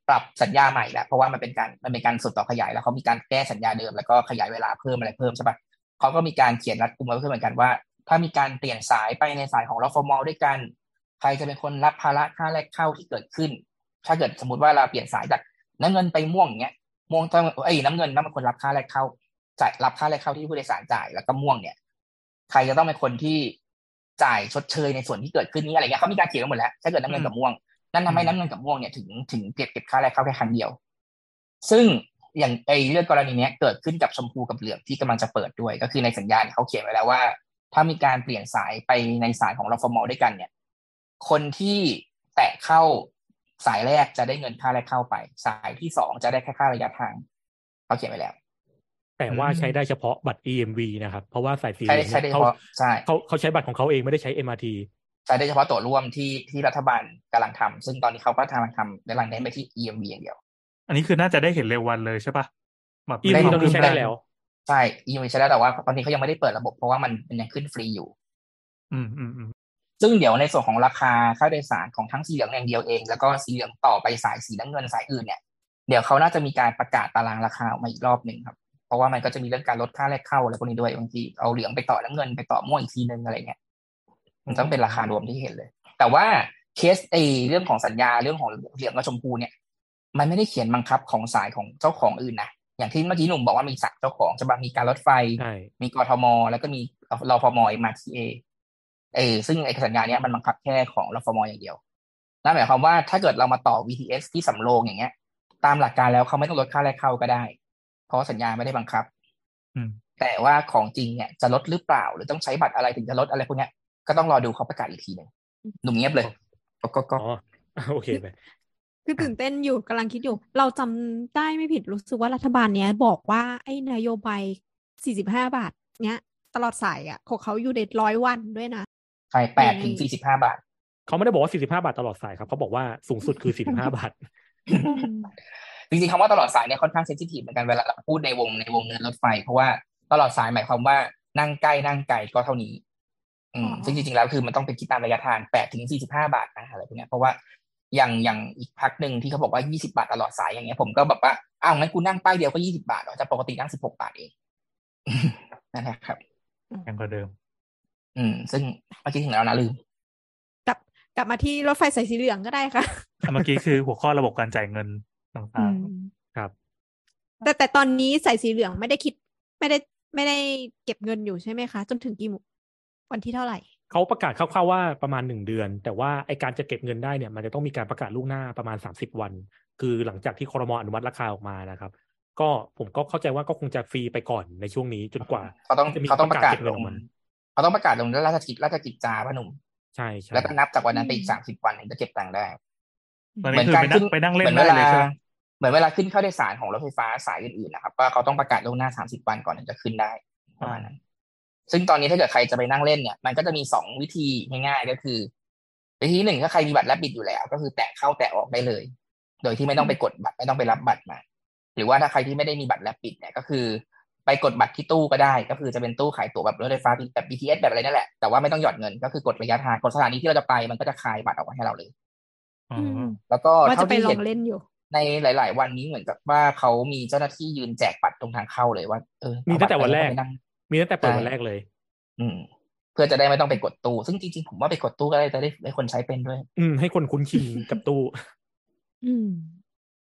ปรับสัญญาใหม่แล้วเพราะว่ามันเป็นการมันเป็นการสุดต่อขยายแล้วเขามีการแก้สัญญาเดิมแล้วก็ขยายเวลาเพิ่มอะไรเพิ่มใช่ปะเขาก็มีการเขียนรัดกุมไว้เพิ่มเหมือนกันว่า ถ้ามีการเปลี่ยนสายไปในสายของรฟมด้วยกัน ใครจะเป็นคนรับภาระค่าแรกเข้าที่เกิดขึ้น ถ้าเกิดสมมติว่าเราเปลี่ยนสายจากน้ำเงินไปม่วงอย่างเงี้ยม่วงต้องไอ้ยน้ำเงินต้องเป็นคนรับค่าแรกเข้าจ่ายรับค่าแรกเข้าที่ผู้โดยสารจ่ายแล้วก็ม่วงเนี่ย ใครจะต้องเป็นคนที่จ่ายชดเชยในส่วนที่เกิดขึ้นนี้อะไรเงี้ยเขามีการเขียนไว้หมดแล้วถ้าเกิดน้ำเงินกับม่วงนั่นทำให้น้ำเงินกับม่วงเนี่ยถึงถึงเก็บเก็บค่าแรกเข้าแค่ครั้งเดียว ซึ่งอย่างไอเรื่องกรณีเนี้ยเกิดขึ้นกับชมพูกับเหลืองที่กำลังจะเปิดด้วย ก็คือในสัญญาณเขาเขียนไว้แล้วว่า ถ้ามีการเปลี่ยนสายไปในสายของรฟมด้วยกันเนี่ย คนที่แตะเข้าสายแรกจะได้เงินค่าแรกเข้าไป สายที่สองจะได้แค่ค่าระยะทางเขาเขียนไว้แล้ว แต่ว่าใช้ได้เฉพาะบัตร EMV นะครับ เพราะว่าสายสีเหใช้ลืองใช้ได้เนี่ยเฉเขาพาะใช่เขาเขาใช้บัตรของเขาเองไม่ได้ใช้ MRT ใช้ได้เฉพาะตั๋วร่วมที่ที่รัฐบาลกำลังทำซึ่งตอนนี้เขาก็กำลังทำกำลังเน้นไปที่ EMV อย่างเดียว อันนี้คือน่าจะได้เห็นเร็ววันเลยใช่ปะแบบ EMV ได้ตอนนี้ใช้ได้แล้วใช่ EMV ใช้ได้แต่ว่าตอนนี้เขายังไม่ได้เปิดระบบเพราะว่ามันมันยังขึ้นฟรีอยู่ อืมอืมอืม ซึ่งเดี๋ยวในส่วนของราคาค่าโดยสารของทั้งสีเหลืองอย่างเดียวเอง แล้วก็สีเหลืองต่อไปสายสีน้ำเงินสายอื่นเนี่ยเดี๋ยวเขาน่าจะมีการประกาศตารางราคาออกมาอีกรอบหนึ่งครับเพราะว่ามันก็จะมีเรื่องการลดค่าแรกเข้าอะไรพวกนี้ด้วยบางทีเอาเหลืองไปต่อน้ำเงินไปต่อม่วงอีกทีนึงอะไรเงี้ยมันต้องเป็นราคารวมที่เห็นเลย แต่ว่าเคสไอเรื่องของสัญญาเรื่องของเหลืองกับชมพูเนี่ยมันไม่ได้เขียนบังคับของสายของเจ้าของอื่นนะอย่างที่เมื่อกี้หนุ่มบอกว่ามีสายเจ้าของจะมีการรถไฟใช่มีกทม แล้วก็มีรฟมมาทีเอ เออซึ่งไอ้สัญญาเนี้ยมันบังคับแค่ของรฟมอย่างเดียวนั่นหมายความว่าถ้าเกิดเรามาต่อ VTS ที่สำโรงอย่างเงี้ย ตามหลักการแล้วเขาไม่ต้องลดค่าแรกเข้าก็ได้ เพราะสัญญาไม่ได้บังคับอืมแต่ว่าของจริงเนี่ยจะลดหรือเปล่า หรือต้องใช้บัตรอะไรถึงจะลดอะไรพวกเนี้ยก็ต้องรอดูเขาประกาศอีกทีหนึ่งหนุ่มเงียบเลยก็ก็ก็อ๋อโอเคไปคือตื่นเต้นอยู่กำลังคิดอยู่ เราจำได้ไม่ผิดรู้สึกว่ารัฐบาลเนี้ยบอกว่าไอ้นโยบายสี่สิบห้าบาท เนี้ย ตลอดสายอะของเขาอยู่ในร้อยวันด้วยนะ ใช่แปดถึงสี่สิบห้าบาท เขาไม่ได้บอกว่า45บาทตลอดสายครับ เขาบอกว่าสูงสุดคือ45บาท จริงๆคำว่าตลอดสายเนี่ยค่อนข้างเซนซิทีฟเหมือนกันเวลาเราพูดในวงในวงเงินรถไฟ เพราะว่าตลอดสายหมายความว่านั่งใกล้นั่งไกลก็เท่านี้ อืมอ๋อซึ่งจริงๆแล้วคือมันต้องเป็นคิดตามระยะทางแปดถึงสี่สิบห้าบาทนะอะไรพวกเนี้ยเพราะว่าอย่างอย่างอีกพักหนึ่งที่เขาบอกว่ายี่สิบาทตลอดสายอย่างเงี้ย ผมก็แบบว่าอ้าวงั้นกูนั่งป้ายเดียวก็ยี่สิบาทเหรอจะปกตินั่งสิบหกบาทเองนั่นแหละครับแพงกว่าเดิม อืม ซึ่งเมื่อกี้ถึงแล้วนะลืม กลับกลับมาที่รถไฟสายสีเหลืองก็ได้ค่ะ เมื่อกี้คือหัวข้อระบบการจ่ายเงินต่างครับ แต่แต่ตอนนี้สายสีเหลืองไม่ได้คิด ไม่ได้ไม่ได้เก็บเงินอยู่ใช่ไหมคะ จนถึงกี่โมงวันที่เท่าไหร่เขาประกาศคร่าวๆว่าประมาณหนึ่งเดือน แต่ว่าไอการจะเก็บเงินได้เนี่ย มันจะต้องมีการประกาศล่วงหน้าประมาณ30วัน คือหลังจากที่คอรมออนุมัติราคาออกมานะครับ ก็ผมก็เข้าใจว่าก็คงจะฟรีไปก่อนในช่วงนี้จนกว่าเขาต้องจะมีเขาต้องประกาศเก็บลเงินองอกมา เขาต้องประกาศลงราชกิจราชกิจจาพนมใช่ใช่แล้วก็นับจากวันนั้นไปอีกสามสิบวันถึงจะเก็บตังค์ได้ๆตอนนี้คือไปนั่งไปนั่งเล่นได้เลยใช่ไหมเหมือนเวลาขึ้นเข้าโดยสารของรถไฟฟ้าสายอื่นๆนะครับว่าเขาต้องประกาศล่วงหน้าสามสิบวันก่อนถึงจะขึ้นได้ประมาณนั้น ซึ่งตอนนี้ถ้าเกิดใครจะไปนั่งเล่นเนี่ย มันก็จะมีสองวิธีง่ายๆก็คือ วิธีหนึ่งถ้าใครมีบัตรแลบบิดอยู่แล้ว ก็คือแตะเข้าแตะออกได้เลย โดยที่ไม่ต้องไปกดบัตรไม่ต้องไปรับบัตรมา หรือว่าถ้าใครที่ไม่ได้มีบัตรแลบบิดเนี่ยก็คือ ไปกดบัตรที่ตู้ก็ได้ ก็คือจะเป็นตู้ขายตั๋วแบบรถไฟฟ้าแบบ BTS แบบอะไรนั่นแหละ แต่ว่าไม่ต้องหยอดเงินก็คือกดระยะทางกดสถานีที่เราจะไปมันก็จะคายบัตรออกมาให้เราเลยอ๋อแล้วก็ว่าเท่าจะไปที่ลอเห็งนเล่นอยู่ ในหลาย ๆ วันนี้เหมือนกับว่าเขามีเจ้าหน้าที่ยืนแจกบัตรตรงทางเข้าเลยว่าเออมีตั้งแต่วันแรกเอาบัตรไปนั่งมีตั้งแต่เปิดใช่วันแรกเลย อืม เพื่อจะได้ไม่ต้องไปกดตู้ ซึ่งจริง ๆ ผมว่าไปกดตู้ก็ได้จะได้ให้คนใช้เป็นด้วย อืมให้คนคุ้นชินกับตู้ อืม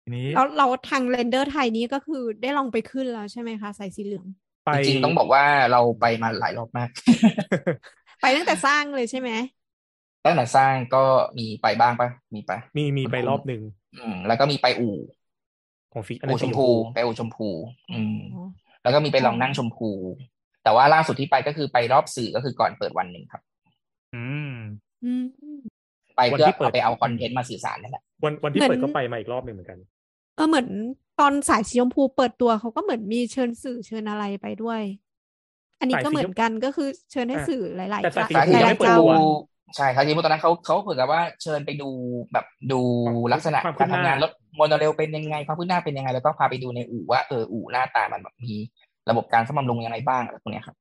ทีนี้แล้วเราทางเรนเดอร์ไทยนี้ก็คือได้ลองไปขึ้นแล้วใช่ไหมคะสายสีเหลือง ไปจริงๆต้องบอกว่าเราไปมาหลายรอบมาก ไปตั้งแต่สร้างเลยใช่ไหมตั้งแต่สร้างก็มีไปบ้างปะมีปะมีมีไปรอบหนึ่งอืม แล้วก็มีไปอู่ของสีอันอู่นั้นชสีมชมพูพู ไปอู่ชมพู อืมอ๋อแล้วก็มีไปลองนั่งชมพู แต่ว่าล่าสุดที่ไปก็คือไปรอบสื่อก็คือก่อนเปิดวันหนึ่งครับ อืมอืมไปเพื่อเอาไปเอาคอนเทนต์มาสื่อสารนั่นแหละวันวันที่เหมืเปิอดนก็ไปมาอีกรอบหนึ่งเหมือนกัน เออเหมือนตอนสายสีชมพูเปิดตัวเขาก็เหมือนมีเชิญสื่อเชิญอะไรไปด้วย อันนี้สายก็สีเหมือชนมกันก็คือเชิญให้อะสื่อหลายแต่ๆสายสีสายชมสีพูชยังมไม่เปิดพูตัวใช่ครับทีมตอนนั้นเขาเขาเหมือนกับว่าเชิญไปดูแบบดูลักษณะความคืการบหน้าทำงานรถโมโนเรลเป็นยังไงความคืบหน้าเป็นยังไงแล้วก็พาไปดูในอู่ว่าเอออู่หน้าตามันแบบมีระบบการซ่อมบำรุงยังไงบ้างอะไรพวกเนี้ยครับ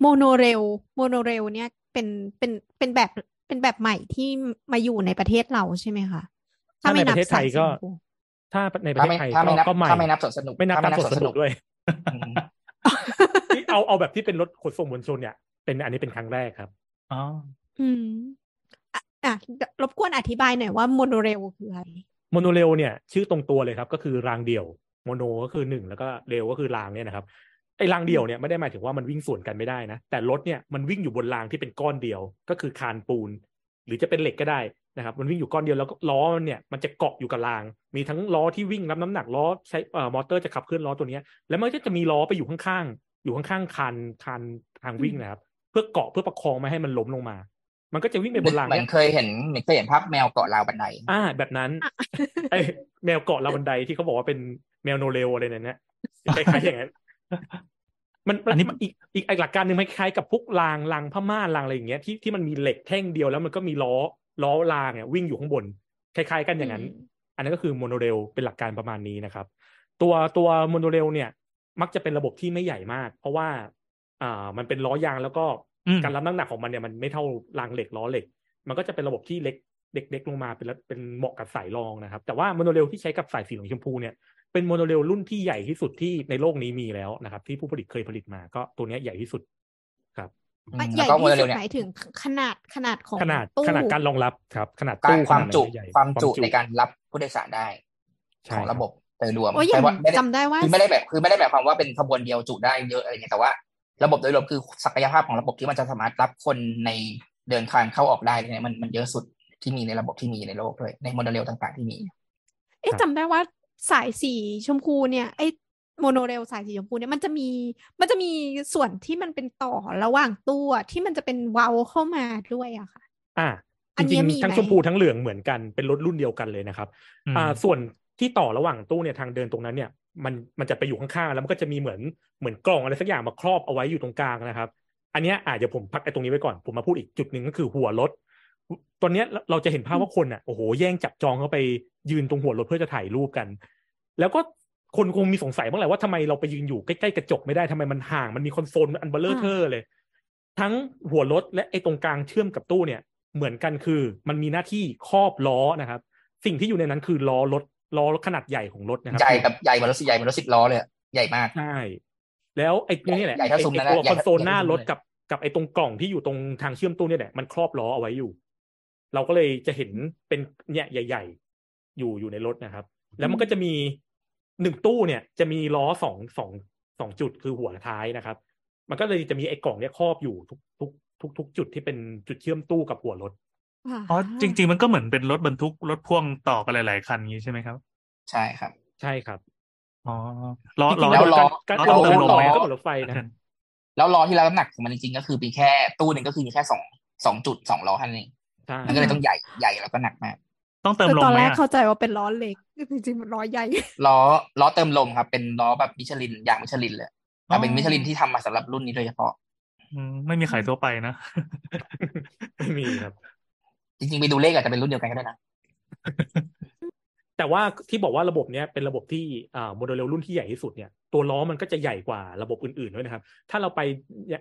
โมโนเรลโมโนเรลเนี่ยเป็นเป็นเป็นแบบเป็นแบบใหม่ที่มาอยู่ในประเทศเราใช่ไหมคะถ้าในประเทศไทยก็สาสีชมพู ถ้าในประถ้าเทศไม่ไทยถ้าไม่นับก็ใหม่ถ้าไม่นับสวนสนุกไม่นับถ้าตามไม่นับสวนสวนสสนุนุกกด้วยอืมที่เอาเอาแบบที่เป็นรถขนส่งมวลชนเนี่ย เป็นอันนี้เป็นครั้งแรกครับอ๋ออืมอะอะรบกวนอธิบายหน่อยว่าโมโนเรลคืออะไรโมโนเรลเนี่ย ชื่อตรงตัวเลยครับ ก็คือรางเดี่ยวmono ก็คือหนึ่งแล้วก็ rail ก็คือรางเนี่ยนะครับไอ้รางเดี่ยวเนี่ยไม่ได้หมายถึงว่ามันวิ่งสวนกันไม่ได้นะแต่รถเนี่ยมันวิ่งอยู่บนรางที่เป็นก้อนเดียว ก็คือคานปูน หรือจะเป็นเหล็กก็ได้ นะครับมันวิ่งอยู่ก้อนเดียวแล้วก็ล้อมันเนี่ยมันจะเกาะอยู่กับราง มีทั้งล้อที่วิ่งรับน้ำหนักล้อใช้เอ่อมอเตอร์จะขับเคลื่อนล้อตัวเนี้ยแล้วมันก็จะมีล้อไปอยู่ข้างๆอยู่ข้างๆคานคานทางวิ่งนะครับ เพื่อเกาะเพื่อประคองไม่ให้มันล้มลงมา มันก็จะวิ่งไปบนรางเหมือเนี่ยนเคยเห็นเหมือนเคยเห็นภาพแมวเกาะราวบันไดอ่า แบบนั้นไอแมวเกาะราวบันไดที่เขาบอกว่าเป็นแมวโนเรลอะไรนั่นนะคล้ายๆอย่างนั้นมันมันอีกอีกอีกหลักการหนึ่งมันคล้ายกับพวกรางรางผ้าม่านรางอะไรอย่างเงี้ยที่ที่มันมีเหล็กแท่งเดียวแล้วมันก็มีล้อ ล้อรางเนี่ยวิ่งอยู่ข้างบน คล้ายๆ กันอย่างนั้น อันนั้นก็คือโมโนเรลเป็นหลักการประมาณนี้นะครับ ตัวตัวโมโนเรลเนี่ย มักจะเป็นระบบที่ไม่ใหญ่มาก เพราะว่าอ่ามันเป็นล้อยางแล้วก็อืมการรับน้ำหนักของมันเนี่ยมันไม่เท่ารางเหล็กล้อเหล็ก มันก็จะเป็นระบบที่เล็กเด็กๆลงมาเป็นละเป็นเหมาะกับสายรองนะครับ แต่ว่าโมโนเรลที่ใช้กับสายสีเหลืองชมพูเนี่ยเป็นโมโนเรลรุ่นที่ใหญ่ที่สุดที่ในโลกนี้มีแล้วนะครับ ที่ผู้ผลิตเคยผลิตมาก็ตัวเนี้ยใหญ่ที่สุดครับอืมอะ ใหแล้วญ่ก็โมที่เดสุลดเนี่ยหมายถึงขนาดขนาดของขนาดตู้ขนาดการรองรับครับ ขนาดการตู้ความขนาดจุใหญ่ความจุในการรับผู้โดยสารได้ใช่ของระบบโดยรวมโอ้ยอย่างไม่ว่าไม่ได้จำได้ว่าคือไม่ได้แบบคือไม่ได้หมายความว่าเป็นขบวนเดียวจุได้เยอะอะไรเงี้ยแต่ว่าระบบโดยรวมคือศักยภาพของระบบที่มันจะสามารถรับคนในเดินทางเข้าออกได้เนี่ยมันมันเยอะสุดที่มีในระบบที่มีในโลกด้วยในโมเดลต่างๆที่มี เอ๊ะจำได้ว่าสายสีชมพูเนี่ยไอ้ โมโนเรลสายสีชมพูเนี่ยมันจะมีมันจะมีส่วนที่มันเป็นต่อระหว่างตู้อะที่มันจะเป็นเว้าเข้ามาด้วยอะค่ะ อ่าอัจนเนี้ริงยมีๆทั้งไหมชมพูทั้งเหลืองเหมือนกันเป็นรถรุ่นเดียวกันเลยนะครับอืมอ่า ส่วนที่ต่อระหว่างตู้เนี่ยทางเดินตรงนั้นเนี่ย มันมันจะไปอยู่ข้างๆแล้วมันก็จะมีเหมือนเหมือนกล่องอะไรสักอย่างมาครอบเอาไว้อยู่ตรงกลางนะครับ อันเนี้ยอาจจะเดี๋ยวผมพักไอ้ตรงนี้ไว้ก่อนผมมาพูดอีกจุดหนึ่งก็คือหัวรถตอนเนี้ยเราจะเห็นภาพว่าคนอะโอ้โหแย่งจับจองเข้าไปยืนตรงหัวรถเพื่อจะถ่ายรูปกัน แล้วก็ คนคงมีสงสัยบ้างแหละว่าทำไมเราไปยืนอยู่ใกล้ๆกระจกไม่ได้ทำไมมันห่างมันมีคอนโซลอันเบ้อเร่อเท่อเลย ทั้งหัวรถและไอ้ตรงกลางเชื่อมกับตู้เนี่ย เหมือนกันคือ มันมีหน้าที่ครอบล้อนะครับ สิ่งที่อยู่ในนั้นคือล้อรถล้อขนาดใหญ่ของรถนะครัใหญ่กับใหญ่เหมือนรถสิใหญ่เหมือนรถสิบล้อเลยอะใหญ่มากใช่แล้วไอ้นี่แหละใหญ่เท่าซุ้มไอ้นั่นแหละตัวใหญ่คอนโซลหน้าใหญ่เท่ารซุ้ถมเลยกับกับไอ้ตรงกล่องที่อยู่ตรงทางเชื่อมตู้เนี่ยแหละมันครอบล้อเอาไว้อยู่ เราก็เลยจะเห็นเป็นเนี่ยใหญ่ ๆ อยู่อยู่ในรถนะครับ แล้วมันก็จะมี หนึ่งตู้เนี่ยจะมีล้อสองสองสองจุดคือหัวท้ายนะครับ มันก็เลยจะมีไอ้กล่องเนี่ยครอบอยู่ทุกทุกทุกทุกจุดที่เป็นจุดเชื่อมตู้กับหัวรถอ๋อจริง ๆ มันก็เหมือนเป็นรถบรรทุกรถพ่วงต่อกันหลาย ๆ คันอย่างนี้ใช่ไหมครับ ใช่ครับ ใช่ครับอ๋อล้อจริล้งอๆแล้วล้อการล้การอเติมลมล้อมันก็เหมือนรถไฟนะแล้วล้อที่รับน้ำหนักของมันจริงๆก็คือมีแค่ตู้หนึ่งก็คือมีแค่สองสองจุดสองล้อแค่นั้นเองใช่มันก็เลยต้องใหญ่ใหญ่แล้วก็หนักมาก ต้องเติมคือลมตอนไหมแรกอะเข้าใจว่าเป็นล้อเล็กจริงๆมันล้อใหญ่ล้อล้อเติมลมครับ เป็นล้อแบบมิชลินอย่างมิชลินเลยแต่เป็นมิชลินที่ทำมาสำหรับรุ่นนี้โดยเฉพาะอืมไม่มีขายทั่วไปนะไม่มีครับ จริงๆไปดูเลขอาจจะเป็นรุ่นเดียวกันก็ได้นะแต่ว่าที่บอกว่าระบบเนี้ยเป็นระบบที่อ่าโมเดลรุ่นที่ใหญ่ที่สุดเนี่ยตัวล้อมันก็จะใหญ่กว่าระบบอื่นๆด้วยนะครับ ถ้าเราไป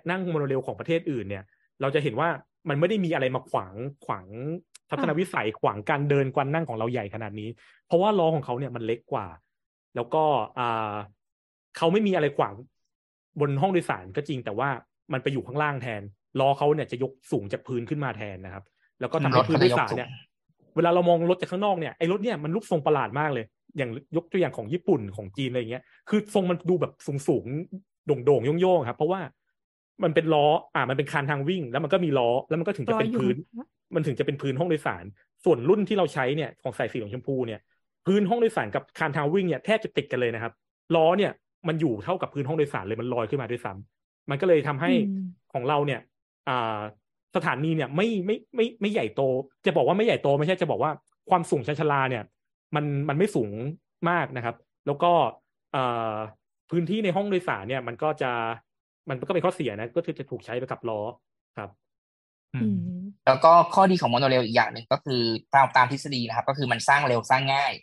นั่งโมเดลของประเทศอื่นเนี่ย เราจะเห็นว่า มันไม่ได้มีอะไรมาขวางขวางทัศนวิสัยขวางการเดินการนั่งของเราใหญ่ขนาดนี้ เพราะว่าล้อของเขาเนี่ยมันเล็กกว่า แล้วก็อ่าเขาไม่มีอะไรขวางบนห้องโดยสารก็จริงแต่ว่ามันไปอยู่ข้างล่างแทนล้อเขาเนี่ยจะยกสูงจากพื้นขึ้นมาแทนนะครับ แล้วก็ทำรให้ถพื้นเขาโดจะยยกสารสูงเนี่ย เวลาเรามองรถจากข้างนอกเนี่ยไอ้รถเนี่ยมันรูปทรงประหลาดมากเลย อย่างยกตัวอย่างของญี่ปุ่นของจีนอะไรเงี้ย คือทรงมันดูแบบสูงสูงๆโด่งๆโย่งๆครับ เพราะว่า มันเป็นล้อ อ่า มันเป็นคานทางวิ่ง แล้วมันก็มีล้อ แล้วมันก็ถึงจะเป็นล้ออยู่พื้น มันถึงจะเป็นพื้นห้องโดยสาร ส่วนรุ่นที่เราใช้เนี่ย ของสายสีของชมพูเนี่ย พื้นห้องโดยสารกับคานทางวิ่งเนี่ยแทบจะติดกันเลยนะครับ ล้อเนี่ย มันอยู่เท่ากับพื้นห้องโดยสารเลย มันลอยขึ้นมาด้วยซ้ำมันก็เลยทำให้อืมของเราเนี่ย อ่า สถานีเนี่ยไม่ไม่ไม่ไม่ใหญ่โต จะบอกว่าไม่ใหญ่โตไม่ใช่ จะบอกว่าความสูงชันชาลาเนี่ย มันมันไม่สูงมากนะครับ แล้วก็เอ่อพื้นที่ในห้องโดยสารเนี่ย มันก็จะ มันก็เป็นข้อเสียนะ ก็คือจะถูกใช้ไปกับล้อครับอือืมมแล้วก็ข้อดีของโมโนเรลอีกอย่างหนึ่งก็คือตามตามทฤษฎีนะครับ ก็คือมันสร้างเร็วสร้างง่าย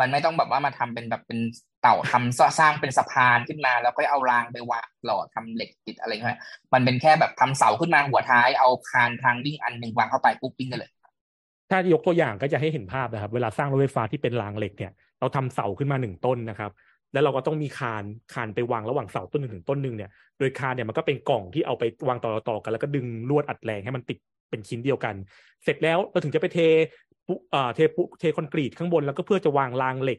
มันไม่ต้องแบบว่ามาทำเป็นแบบเป็นเต่าทำสร้างเป็นสะพานขึ้นมา แล้วก็เอารางไปวางหล่อทำเหล็กติดอะไรเงี้ยมันเป็นแค่แบบทำเสาขึ้นมาหัวท้ายเอาคานทางวิ่งอันหนึ่งวางเข้าไปปุ๊บวิ่งได้เลย ถ้ายกตัวอย่างก็จะให้เห็นภาพนะครับ เวลาสร้างรถไฟฟ้าที่เป็นรางเหล็กเนี่ย เราทำเสาขึ้นมาหนึ่งต้นนะครับ แล้วเราก็ต้องมีคานคานไปวางระหว่างเสาต้นหนึ่งถึงต้นหนึ่งเนี่ย โดยคานเนี่ยมันก็เป็นกล่องที่เอาไปวางต่อต่อๆกัน แล้วก็ดึงลวดอัดแรงให้มันติดเป็นชิ้นเดียวกัน เสร็จแล้วเราถึงจะไปเทปูนอ่าเทปูนเทคอนกรีตข้างบนแล้วก็เพื่อจะวางรางเหล็ก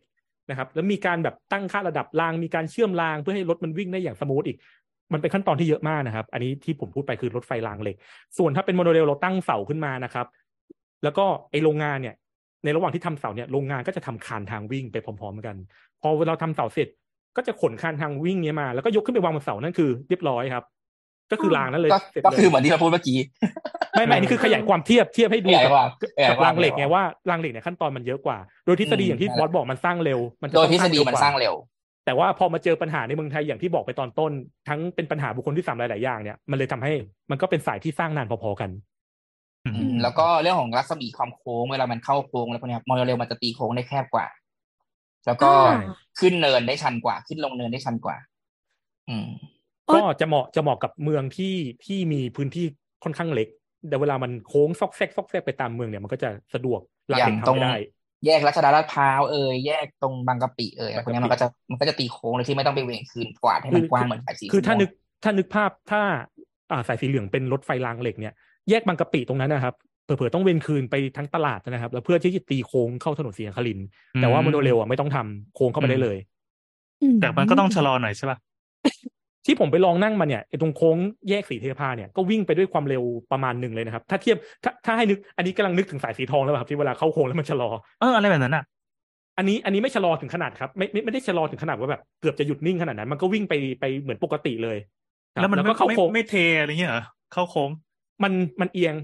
นะครับ แล้วมีการแบบตั้งค่าระดับรางมีการเชื่อมรางเพื่อให้รถมันวิ่งได้อย่าง smooth อีก มันเป็นขั้นตอนที่เยอะมากนะครับ อันนี้ที่ผมพูดไปคือรถไฟรางเหล็ก ส่วนถ้าเป็นโมโนเรลเราตั้งเสาขึ้นมานะครับ แล้วก็ไอโรงงานเนี่ย ในระหว่างที่ทำเสาเนี่ยโรงงานก็จะทำคานทางวิ่งไปพร้อม ๆ กัน พอเราทำเสาเสร็จก็จะขนคานทางวิ่งเนี้ยมาแล้วก็ยกขึ้นไปวางบนเสานั่นคือเรียบร้อยครับ ก็คือรางนั้นเลยก็เสร็จก็เลยคือเหมือนที่เราพูดเมื่อกี้ไม่ไม่นี่คือขยายความเทียบเทียบให้ดูขยายกับความขยายกับความรางเหล็กขยายไงความว่ารางเหล็กเนี่ยขั้นตอนมันเยอะกว่า โดยทฤษฎีอืมอย่างที่นั่นแหบละอสบอกมันสร้างเร็ว มันจะโดยต้องทฤษฎีเวมันกว่สร้างเร็ว แต่ว่าพอมาเจอปัญหาในเมืองไทยอย่างที่บอกไปตอนต้น ทั้งเป็นปัญหาบุคคลที่สามหลาย ๆ อย่างเนี่ยมันเลยทำให้มันก็เป็นสายที่สร้างนานพอ ๆ กันอืมอืม แล้วก็เรื่องของรัศมีความโค้งเวลามันเข้าโค้งแล้วพวกเนี้ยโมโนเรลมันจะตีโค้งได้แคบกว่า แล้วก็อ่าขึ้นเนินได้ชันกว่า ขึ้นลงเนินได้ชันกว่า อืมเอ้ยก็จะเหมาะจะเหมาะกับเมืองที่ที่มีพื้นที่ค่อนข้างเล็ก แต่เวลามันโค้งซอกแซกซอกแซกไปตามเมืองเนี่ยมันก็จะสะดวกรางอย่าเหล็งกตรทำงไม่ได้ แยกรัชดาลาดพร้าวเอ่ยแยกตรงบางกะปิเอ่ยอะไรพวกเนี้ยบางมันกะปิก็จะมันก็จะตีโค้งเลยที่ไม่ต้องไปเวียงคืนกวาดให้มันกว้างเหมือนสายสีคือถ้าม่วงนึกถ้านึกภาพถ้า อ่าสายสีเหลืองเป็นรถไฟรางเหล็กเนี่ย แยกบางกะปิตรงนั้นนะครับเผื่อๆต้องเวนคืนไปทั้งตลาดนะครับ แล้วเพื่อที่จะตีโค้งเข้าถนนศรีนครินทร์แต่ว่าโมโนเรลอะไม่ต้องทำโค้งเข้าไปได้เลยอืแต่มันก็ต้องชะลอหน่อยใช่ป่ะที่ผมไปลองนั่งมาเนี่ยไอ้ตรงโค้งแยกสีเทพาเนี่ยก็วิ่งไปด้วยความเร็วประมาณหนึ่งเลยนะครับ ถ้าเทียบถ้าถ้าให้นึกอันนี้กำลังนึกถึงสายสีทองแล้วแบบที่เวลาเข้าโค้งแล้วมันชะลอเอออะไรแบบนั้นอะอันนี้อันนี้ไม่ชะลอถึงขนาดครับไม่ไม่ไม่ได้ชะลอถึงขนาดว่าแบบเกือบจะหยุดนิ่งขนาดนั้น มันก็วิ่งไปไปเหมือนปกติเลยครับแล้วมันแล้วไม่ก็เข้าไม่โค้งไม่เทอะไรเงี้ยเหรอเข้าโค้ง มันมันเอียง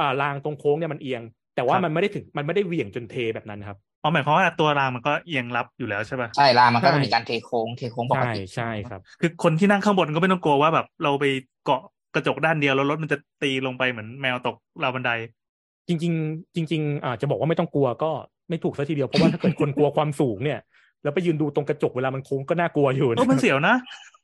อ่ารางตรงโค้งเนี่ยมันเอียง แต่ว่าครับมันไม่ได้ถึงมันไม่ได้เหวี่ยงจนเทแบบนั้นครับอ๋อหมายความว่าตัวรางมันก็เอียงรับอยู่แล้วใช่ป่ะใช่รางมันก็ใช่จะมีการเทโค้งเทโค้งปกติใช่ใช่ครับ คือคนที่นั่งข้างบนก็ไม่ต้องกลัวว่าแบบเราไปเกาะกระจกด้านเดียวแล้วรถมันจะตีลงไปเหมือนแมวตกราวบันได จริง ๆ จริง ๆอ่าจะบอกว่าไม่ต้องกลัวก็ไม่ถูกซะทีเดียวเพราะว่าถ้าเกิดคนกลัวความสูงเนี่ย แล้วไปยืนดูตรงกระจกเวลามันโค้งก็น่ากลัวอยู่เอนะอมันเสียวนะ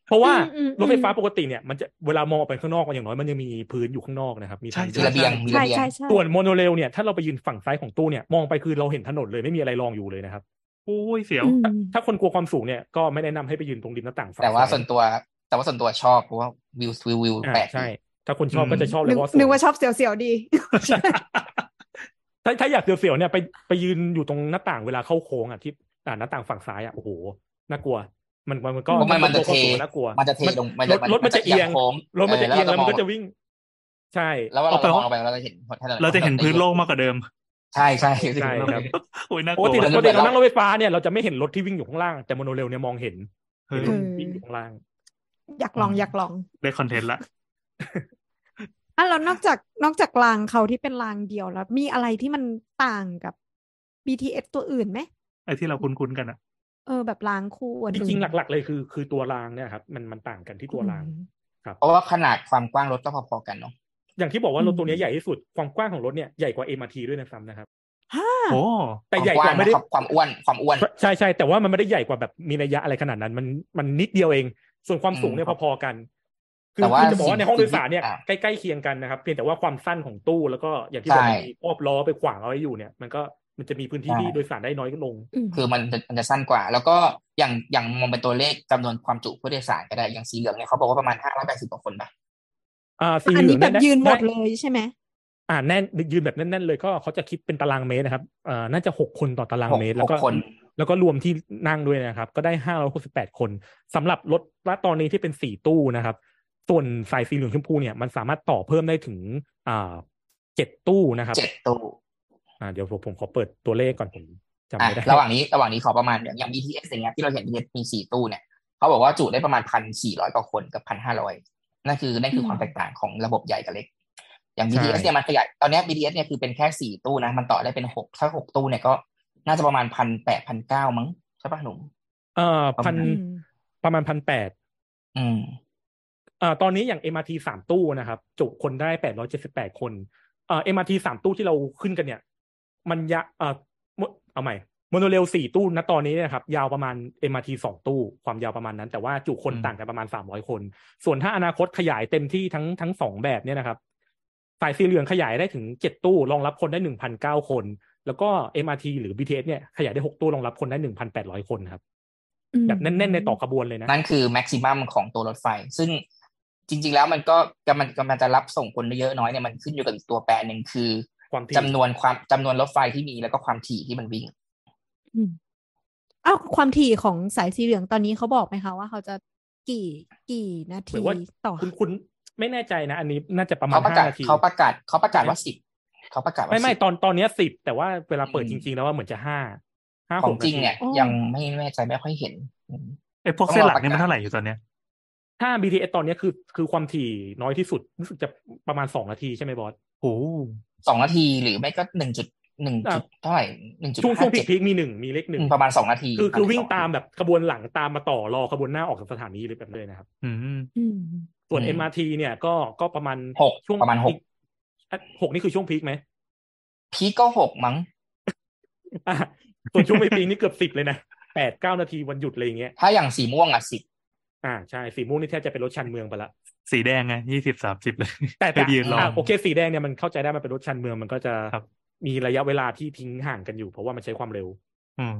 เพราะว่าอืมอืมรถไฟฟ้าปกติเนี่ยมันจะเวลามองออกไปข้างนอกอย่างน้อยมันยังมีพื้นอยู่ข้างนอกนะครับมีทางใช่มีระเบียงมีใช่ระเบียงใช่ใช่ส่วนโมโนเรลเนี่ยถ้าเราไปยืนฝั่งซ้ายของตู้เนี่ยมองไปคือเราเห็นถนนเลยไม่มีอะไรรองอยู่เลยนะครับโอ้ยเสียวอืมถ้าคนกลัวความสูงเนี่ยก็ไม่แนะนำให้ไปยืนตรงริมหน้าต่างฝั่งแต่ว่าซ้ยส่วนตัวแต่ว่าส่วนตัวชอบเพราะว่าวิววิววิวอ่าแปลกดีใช่ถ้าคนชอบอืมก็จะชอบเลนึยกเพราะสนึกวยว่าชอบเสียวๆดีถ้าถ้าอยากเสียวๆเนี่ยไปไปยืนอยู่ตรงหน้าต่างเวลาเข้าโค้งอะที่อ่าหน้าต่างฝั่งซ้ายอะโอ้โหน่ากลัว มันมันมันก็เพราะมันมันจะตัวเทความสูงน่ากลัวมันจะเทลงมันรจะถรถมันจะเอียงโค้งรถมันจะเอียงแล้วมันก็จะมวิ่ง ใช่ แล้วว่าเอาเราไปมองว่าลงไปเราจะเห็นถนนเราจะเห็นพื้นโล่งมากกว่าเดิม ใช่ใช่ใช่ครับโอ้ยน่ากปลักวติว่ะปกติเรานั่งรถไฟฟ้าเนี่ยเราจะไม่เห็นรถที่วิ่งอยู่ข้างล่างแต่โมโนเรลเนี่ยมองเห็นเฮ้ยเห็นรถวิ่งอยู่ข้างล่าง อยากลองอยากลองได้คอนเทนต์ละอะแล้วนอกจากนอกจากรางเขาที่เป็นรางเดียวแล้ว มีอะไรที่มันต่างกับ BTS ตัวอื่นไหมไอ้ที่เราคุ้นๆกันอะ เออแบบรางคู่อันจอื่นริงๆหลัก ๆ เลยคือ คือตัวรางเนี่ยครับมันมันต่างกันที่ตัวรางเพราะว่าขนาดความกว้างรถก็พอๆกันเนาะอย่างที่บอกว่ารถอืมตัวเนี้ยใหญ่ที่สุดความกว้างของรถเนี่ยใหญ่กว่า MRT ด้วยนะซ้ำนะครับฮ่าโอ้แต่ใหญ่ควกมว่าไม่ได้นะครับความอ้วนความอ้วนใช่ใช่แต่ว่ามันไม่ได้ใหญ่กว่าแบบมีนัยยะอะไรขนาดนั้น มันมันนิดเดียวเอง ส่วนความสูงเนี่ยอืมพอๆกันคือแต่ว่าคือจะบอกว่าในห้องโดยสิ่งสารเนี่ยอะใกล้ๆเคียงกันนะครับ เพียงแต่ว่าความสั้นของตู้แล้วก็อย่างที่บอกใช่มันมีครอบล้อไปขวางเอาไว้อยู่เนี่ย มันก็ มันจะมีพื้นที่ใช่ที่โดยสารได้น้อยลงอืมคือมันจะมันจะสั้นกว่า แล้วก็อย่างอย่างมองเป็นตัวเลขจำนวนความจุผู้โดยสารก็ได้ อย่างสีเหลืองเนี่ยเขาบอกว่าประมาณห้าร้อยแปดสิบกว่าคนปะอ่าสีอันเหลืนี้องแบบเยยืนหมดไเลยใช่ไหมอ่าแน่นยืนแบบแน่นๆเลยก็เขาจะคิดเป็นตารางเมตรนะครับเอ่อน่าจะหกคนต่อตารางหกเมตรหแล้วกก็คน แล้วก็รวมที่นั่งด้วยนะครับ ก็ได้ห้าร้อยหกสิบแปดคนสำหรับรถละตอนนี้ที่เป็นสี่ตู้นะครับ ส่วนสายสีเหลืองชมพูเนี่ยมันสามารถต่อเพิ่มได้ถึงอ่าเจ็ดตู้นะครับเจ็ดตู้ อ่าเดี๋ยวผมผมขอเปิดตัวเลขก่อนผมจำอะไม่ได้ระหว่างนี้ระหว่างนี้ขอประมาณอย่างอย่าง BTS อย่างเงี้ยที่เราเห็น BTS มีสี่ตู้เนี่ยเขาบอกว่าจุได้ประมาณพันสี่ร้อยกว่าคนกับพันห้าร้อยนั่นคือนั่นคือความแตกต่างของระบบใหญ่กับเล็ก อย่าง BTS เนี่ยมันขยายตอนเนี้ย BTS เนี่ยคือเป็นแค่สี่ตู้นะ มันต่อได้เป็นหกถ้าหกตู้เนี่ยก็น่าจะประมาณพันแปดพันเก้ามั้งใช่ปะหนุ่มเอ่อประพัมาณนอืมประมาณพันแปดอืมเอ่อตอนนี้อย่าง MRT สามตู้นะครับ จุคนได้แปดร้อยเจ็ดสิบแปดคนเอ่อ MRT สามตู้ที่เราขึ้นกันเนี่ย มันยะเอ่อโมเอาใหม่โมโนเรลสี่ตู้ณตอนนี้เนะครับ ยาวประมาณ MRT สองตู้ ความยาวประมาณนั้น แต่ว่าจุคนอืมต่างกันประมาณสามร้อยคน ส่วนถ้าอนาคตขยายเต็มที่ทั้งทั้งสองแบบเนี่ยนะครับสายสีเหลืองขยายได้ถึงเจ็ดตู้รองรับคนได้หนึ่งพันเก้าคน แล้วก็ MRT หรือ BTS เนี่ยขยายได้หกตู้รองรับคนได้หนึ่งพันแปดร้อยคนครับอืมแบบแน่นๆในต่อขบวนเลยนะนั่นคือแม็กซิมัมของตัวรถไฟ ซึ่งจริง ๆ แล้วมันก็กำลังกำลังจะรับส่งคนได้เยอะน้อยเนี่ยมันขึ้นอยู่กับอีกตัวแปรหนึ่งคือความถี่จำนวนความจำนวนรถไฟที่มีแล้วก็ความถี่ที่มันวิ่งอืมอ้าวความถี่ของสายสีเหลืองตอนนี้เขาบอกไหมคะว่าเขาจะกี่กี่นาเหมืทีอนว่าต่อคุณคุณไม่แน่ใจนะ อันนี้น่าจะประมาณเขาประกาศห้านาทีเขาประกาศเขาประกาศว่าสิบเขาประกาศว่าไม่ไม่10ตอนตอนเนี้สิบแต่ว่าเวลาเปิดอืจมริง ๆ แล้วว่าเหมือนจะห้าห้าขหองกนาจริงทีเนี่ยอ๋อยังไม่แน่ใจไม่ค่อยเห็นอืมไอ้พวกต้องเส้นรอหลักประนี่มันกาศเท่าไหร่อยู่ตอนเนี้ยถ้า BTS ตอนนี้คือคือความถี่น้อยที่สุดรู้สึกจะประมาณสองนาทีใช่ไหมบอสโอ้ สองนาทีหรือไม่ก็หนึ่งจุดหนึ่งอะจุดเท่าไหร่หนึ่งจุดช่วงช่วห้างพีเจ็ดคพีคมีหนึ่งมีเลขหนึ่งประมาณสองนาที คือคือวิ่งประณสตามนทีแบบขบวนหลังตามมาต่อรอขบวนหน้าออกจากสถานีหรือแบบเลยนะครับอืมอืมส่วนอืม MRT เนี่ยก็ก็ประมาณหกช่วงประมาณหกพีคอะหกนี่คือช่วงพีคไหมพีคก็หกมั้งอะส่วนช่วงไม่พีคนี่เกือบสิบเลยนะแปดเก้านาทีวันหยุดอะไรอย่างเงี้ยถ้าอย่างสีม่วงอะสิบอ่าใช่สีม่วงนี่แทบจะเป็นรถชันเมืองไปละ สีแดงไงยี่สิบสามสิบเลย แต่ไปแต่ยืนรออะโอเค สีแดงเนี่ยมันเข้าใจได้มันเป็นรถชันเมืองมันก็จะครับมีระยะเวลาที่ทิ้งห่างกันอยู่ เพราะว่ามันใช้ความเร็ว อืม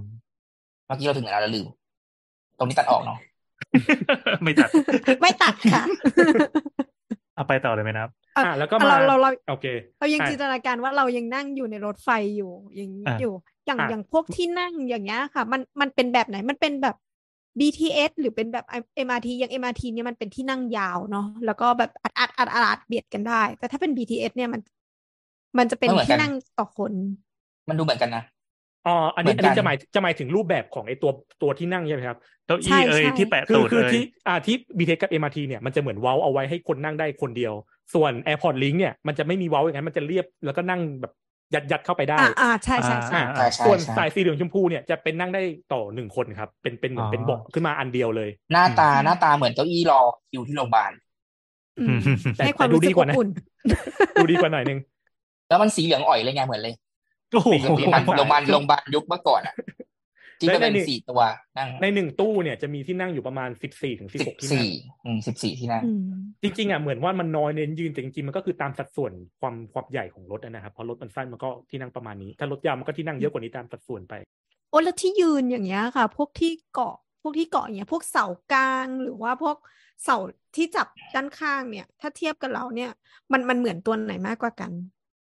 เมื่อกี้เราถึงไหนแล้วเราลืม ตรงนี้ตัดออกเนาะไม่ตัด ไม่ตัดค่ะเอาไปต่อเลยไหมนะครับอะอะแล้วก็เรามาเราเราโอเค เรายังอะจินตนาการว่าเรายังนั่งอยู่ในรถไฟอยู่อย่างนี้อะอยู่ อย่างอะอย่างพวกที่นั่งอย่างเงี้ยค่ะ มันมันเป็นแบบไหนมันเป็นแบบ BTS หรือเป็นแบบ MRT อย่าง MRT เนี่ยมันเป็นที่นั่งยาวเนาะแล้วก็แบบอัดอัดอัดอัดอัดเบียดกันได้ แต่ถ้าเป็น BTS เนี่ยมัน มันจะเป็นไม่เหมือนกัที่นนั่งต่อคน มันดูเหมือนกันนะอ๋ออันนี้เหมือัอนนกันนี้จะหมายจะหมายถึงรูปแบบของไอ้ตัวตัวที่นั่งใช่ไหมครับเก้าใช่อี้เอ่ยใช่ที่แปะคือตูดคือเอ่ยที่อ่าที่ BTS กับ MRT เนี่ยมันจะเหมือนเว้าเอาไว้ให้คนนั่งได้คนเดียว ส่วน Airport Link เนี่ยมันจะไม่มีเว้าอย่างนั้นมันจะเรียบแล้วก็นั่งแบบ ยัดยัดเข้าไปได้อ่าอ่าใช่ใช่ใช่อ่าใช่ใช่ส่วนใช่สายสีเหลืองชมพูเนี่ยจะเป็นนั่งได้ต่อหนึ่งคนครับ เป็นเป็นเหมือนอ๋อเป็นเบาะขึ้นมาอันเดียวเลย หน้าตาหน้าตาเหมือนเก้าอี้รอคิวที่โรงพยาบาลอืมแต่ให้ความแต่ดูรู้สึดีกกอว่าบนะอุ่นดูดีกว่าหน่อยนึงแล้วมันสีเหลืองอ่อยเลยไงเหมือนเลยโอ้โหโรงพยาบาลโอ้โหโรงพยาบาลโรงพยาบาลยุคเมื่อก่อนอะ ที่ก็เป็นและในสี่ตัวนั่งในหนึ่งตู้เนี่ยจะมีที่นั่งอยู่ประมาณสิบสี่ถึงสิบสิหบกที่นั่งสี่อืมสิบสี่ที่นั่งอืมจริงๆอะเหมือนว่ามันน้อยเน้นยืนแต่จริงๆมันก็คือตามสัดส่วนความความใหญ่ของรถนะครับเพราะรถมันสั้นมันก็ที่นั่งประมาณนี้ ถ้ารถยาวมันก็ที่นั่งเยอะกว่านี้ตามสัดส่วนไปโอ้แล้วที่ยืนอย่างเงี้ยค่ะ พวกที่เกาะพวกที่เกาะอย่างเงี้ย พวกเสากลางหรือว่าพวกเสาที่จับด้านข้างเนี่ย ถ้าเทียบกับเราเนี่ย มันมันเหมือนตัวไหนมากกว่ากัน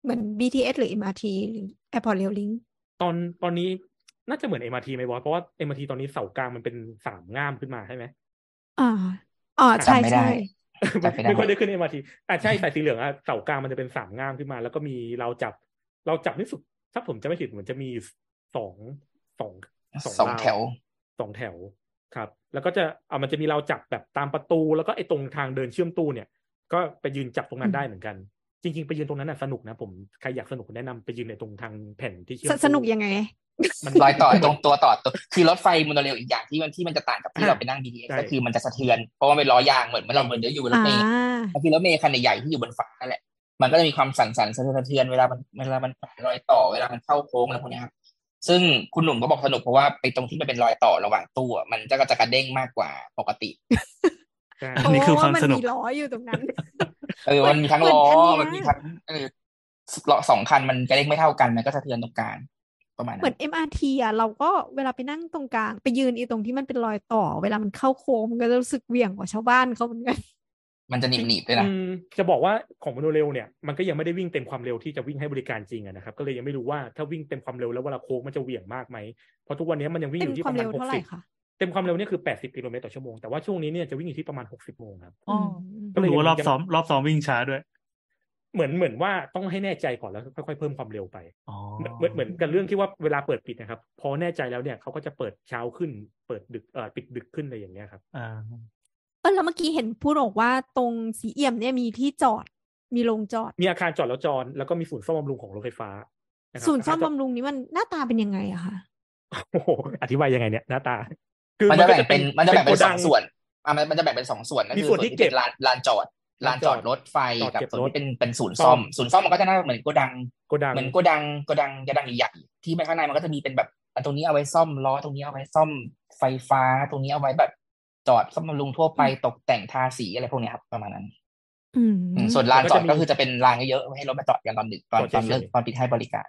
เหมือน BTS หรือ MRT หรือ Airport Rail Link ตอนตอนนี้ น่าจะเหมือน MRT ไหมบอสเพราะว่า MRT ตอนนี้เสากลางมันเป็นสามง่ามขึ้นมาใช่ไหมอ่าอ่าใช่จำไม่ได้ใช่จำไม่ได้ไม่ค่อยได้ขึ้น MRT อะใช่สายสีเหลืองอะเสากลางมันจะเป็นสามง่ามขึ้นมา แล้วก็มีเราจับ เราจับนี่สุด ถ้าผมจะไม่ผิดเหมือนจะมีสองสองสองราวแถวสองแถวครับ แล้วก็จะเอามันจะมีเราจับแบบตามประตู แล้วก็ไอ้ตรงทางเดินเชื่อมตู้เนี่ย ก็ไปยืนจับตรงนั้นได้เหมือนกัน จริงๆ ไปยืนตรงนั้นน่ะสนุกนะผมใครอยากสนุกแนะนำไปยืนในตรงทางแผ่นที่เชื่อมสตู้สนุกยังไง มันรอยต่อตรงตัวต่อตัวคือรถไฟโมโนเรลอีกอย่างที่มันที่มันจะต่างกับที่อ่าเราไปนั่ง BTS ใช่ก็คือมันจะสะเทือนเพราะว่าเป็นล้อยางเหมือนเมื่อเราเหมือนเดี๋ยวอยู่บนรถอ่าเมล์มันคือรถเมล์คันใหญ่ๆที่อยู่บนฟ้านั่นแหละมันก็จะมีความสั่นๆสะเทือนสะเทือนเวลามันเวลามันรอยต่อเวลามันเข้าโค้งอะไรพวกเนี้ยครับซึ่งคุณหนุ่มก็บอกสนุกเพราะว่าไปตรงที่มันเป็นรอยต่อระหว่างตู้อะมันจะก็จะกระเด้งมากกว่าปกติใช่ อันนี้คือความเพระสนุกมันมีล้ออยู่ตรงนั้น เออเหมืมันมีทั้งเหมือนล้ออันเนี้ยมันมีทั้งเออล้อสองคันมันกระเด้งไม่เท่ากัน มันก็สะเทือนตรงกลางประมาณเหมืนั้น MRT อะเราก็เวลาไปนั่งตรงกลาง ไปยืนอีตรงที่มันเป็นรอยต่อ เวลามันเข้าโค้งมันก็จะรู้สึกเหวี่ยงกว่าชาวบ้านเขาเหมือนกันมันจะหนีบหนีบๆด้วยนะอืมจะบอกว่าของโมโนเรลเนี่ยมันก็ยังไม่ได้วิ่งเต็มความเร็วที่จะวิ่งให้บริการจริงอะนะครับ ก็เลยยังไม่รู้ว่าถ้าวิ่งเต็มความเร็วแล้วเวลาโค้งมันจะเหวี่ยงมากไหมเพราะทุกวันนี้มันยังวิ่งเป็อนยู่ที่คปวามระมาเร็ณวหเท่ากไหร่สิบคะ เต็มความเร็วเนี่ยคือแปดสิบกิโลเมตรต่อชั่วโมง แต่ว่าช่วงนี้เนี่ยจะวิ่งอยู่ที่ประมาณหกสิบโมงครับอ๋อมก็รู้ว่ารอบซ้อมรอบซ้อมวิ่งช้าด้วย เหมือนเหมือนว่าต้องให้แน่ใจก่อนแล้วค่อยๆเพิ่มความเร็วไปอ๋อเหมือนเหมือนเหมือนกับเรื่องที่ว่าเวลาเปิดปิดนะครับ พอแน่ใจแล้วเนี่ยเขาก็จะเปิดเช้าขึ้น เปิดดึกเอ่อปิดดึกขึ้นอะไรอย่างเงี้ยครับอ่าเออแล้วเมื่อกี้เห็นพูดบอกว่าตรงสีเอี่ยมเนี่ยมีที่จอดมีโรงจอด มีอาคารจอดแล้วจอดแล้วก็มีศูนย์ซ่อมบำรุงของรถไฟฟ้าะครับศูนย์ซ่อมาคารจบำรุงนี้มันหน้าตาเป็นยังไงอะคะโอ้โหอธิบายยังไงเนี่ยหน้าตา คืมันจะแบ่งเป็นมันจะแบ่งเป็นโกสดัองส่วนอะมันมันจะแบ่งเป็นสองส่วนก็มีคือส่วนที่เก็บลานลานจอดลานจอดรถไฟจอดกับเก็บส่วนรถที่เป็นเป็นศูนย์ซ่ซ่ออมมศูนย์ซ่อมมันก็จะน่าเหมือนโกดังโกดังเหมือนโกดังโกดังโกดังใหญ่ๆที่ข้างในมันก็จะมีเป็นแบบอันตรงนี้เอาไว้ซ่อมล้อตรงนี้เอาไว้ซ่อมไฟฟ้า ตรงนี้เอาไว้แบบจอดซ่อมบำรุงทั่วไปตกแต่งทาสีอะไรพวกเนี้ยครับประมาณนั้นอืมอืมส่วนลานจอดแล้วก็จะมีก็คือจะเป็นรางเยอะๆไว้ให้รถมาจอดกันตอนดึกตอนจอดตอนเลิกเฉยๆตอนปิดให้บริการ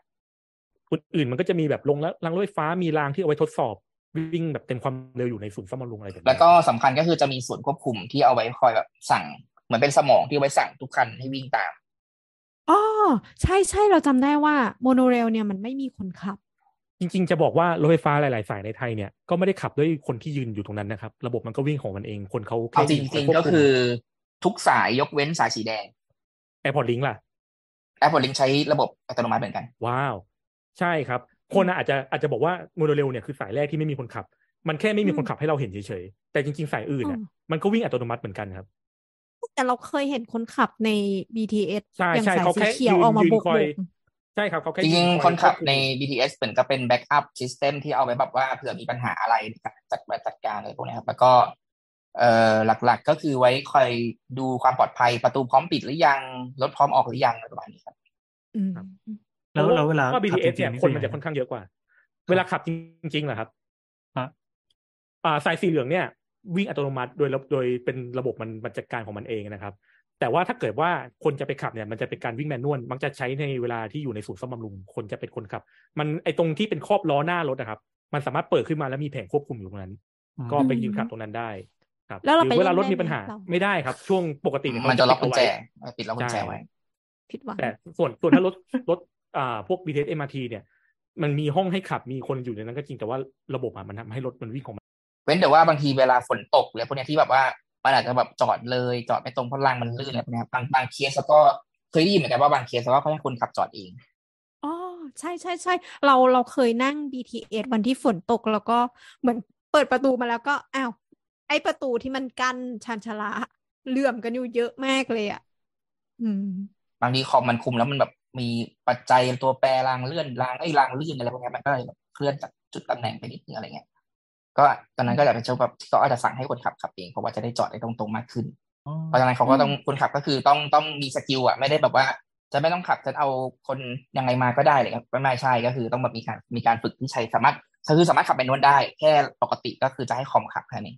คนอื่นมันก็จะมีแบบลงแล้วรางรถไฟฟ้ามีรางที่เอาไว้ทดสอบ วิ่งแบบเต็มความเร็วอยู่ในศูนย์ซ่อมบำรุงอะไรแบบนี้แล้วก็สำคัญก็คือจะมีส่วนควบคุมที่เอาไว้คอยแบบสั่งเหมือนเป็นสมองที่เอาไว้สั่งทุกคันให้วิ่งตามอ๋อใช่ใช่เราจำได้ว่าโมโนเรลเนี่ยมันไม่มีคนขับ จริง ๆ จะบอกว่ารถไฟฟ้าหลาย ๆ สายในไทยเนี่ยก็ไม่ได้ขับด้วยคนที่ยืนอยู่ตรงนั้นนะครับ ระบบมันก็วิ่งของมันเองคนเขาแค่เอาจยืนริงวบๆก็คือทุกสายยกเว้นสายสีแดงแอร์พอร์ตลิงล่ะ Apple Link ใช้ระบบอัตโนมัติเหมือนกัน ว้าว ใช่ครับ คนอะอาจจะอาจจะบอกว่าโมโนเรลเนี่ยคือสายแรกที่ไม่มีคนขับ มันแค่ไม่มีคนขับให้เราเห็นเฉยๆ แต่จริงๆ สายอื่นอะอืมมันก็วิ่งอัตโนมัติเหมือนกันครับแต่เราเคยเห็นคนขับใน BTS ใช่อย่างสายสีเขียวยืนออกมายืนโบกคอยโบกใช่ครับเขาแค่จริงยืๆอคนขับวคุมใน BTS เหมือนก็เป็น backup system ที่เอาไว้แบบว่าเผื่อมีปัญหาอะไรในการจัดจัดการอะไรพวกเนี้ยครับ แล้วก็เอ่อหลักๆก็คือไว้คอยดูความปลอดภัยประตูพร้อมปิดหรือยังรถพร้อมออกหรือยังอะไรประมาณนี้ครับอืม แล้วแล้วเวลาเพราะขับ BTS จริเนี่ยงๆนี่คนคือมันจะยังไงค่อนข้างเยอะกว่า เวลาขับจริงๆเหรอครับฮะอ่าสายสีเหลืองเนี่ย วิ่งอัตโนมัติโดยระโดยเป็นระบบมันมันจัดการของมันเองนะครับ แต่ว่าถ้าเกิดว่าคนจะไปขับเนี่ย มันจะเป็นการวิ่งแมนนวลมักจะใช้ในเวลาที่อยู่ในศูนย์ซ่อมบำรุงคนจะเป็นคนขับ มันไอตรงที่เป็นครอบล้อหน้ารถนะครับ มันสามารถเปิดขึ้นมาแล้วมีแผงควบคุมอยู่ตรงนั้น ก็ไปยืนขับตรงนั้นได้ครับแล้วเราหไปรือเวลารถเล่นได้มีปัญหาไหมเราไม่ได้ครับ ช่วงปกติเนี่ยมันจะล็อกกุญแจปิดปิดล็อกกุญแจใช่ไว้ผิดหวังแต่ส่วนส่วนถ้ารถรถ อ่าพวก BTS MRT เนี่ย มันมีห้องให้ขับมีคนอยู่ในนั้นก็จริงแต่ว่าระบบอะมันทำให้รถมันวิ่งของมันเว้นแต่ว่าบางทีเวลาฝนตกหรือพวกเนี้ยที่แบบว่ามันอาจจะแบบจอดเลยจอดไม่ตรงเพราะรางมันลื่นอะไรพวกเนี้ยบางบางเคสแล้วก็เคยได้ยินเหมือนกันว่าบางเคสแล้วก็เขาให้คนขับจอดเองอ๋อใช่ใช่ใช่เราเราเคยนั่ง BTS วันที่ฝนตกแล้วก็เหมือนเปิดประตูมาแล้วก็อ้าวไอประตูที่มันกั้นชานชาลาเหลื่อมกันอยู่เยอะมากเลยอะอืมบางทีคอมมันคุมแล้วมันแบบ มีปัจจัยตัวแปรรางเลื่อนรางไอ้รางลื่นอะไรพวกเนี้ยมันก็เลยแบบเคลื่อนจากจุดตำแหน่งไปนิดนึงอะไรเงี้ยก็ตอนนั้นก็จะเป็นเจ้าแบบที่เขาอาจจะสั่งให้คนขับขับเองเพราะว่าจะได้จอดได้ตรงๆมากขึ้นอ๋อเพราะฉะนั้นเขาก็ต้องคนขับก็คือต้องต้องมี skill อะไม่ได้แบบว่า จะไม่ต้องขับจะเอาคนยังไงมาก็ได้เลยครับไม่ไม่ใช่ก็คือต้องแบบมีการมีการฝึกที่ใช้สามารถคือสามารถขับ manual ได้ แค่ปกติก็คือจะให้คอมขับแค่นี้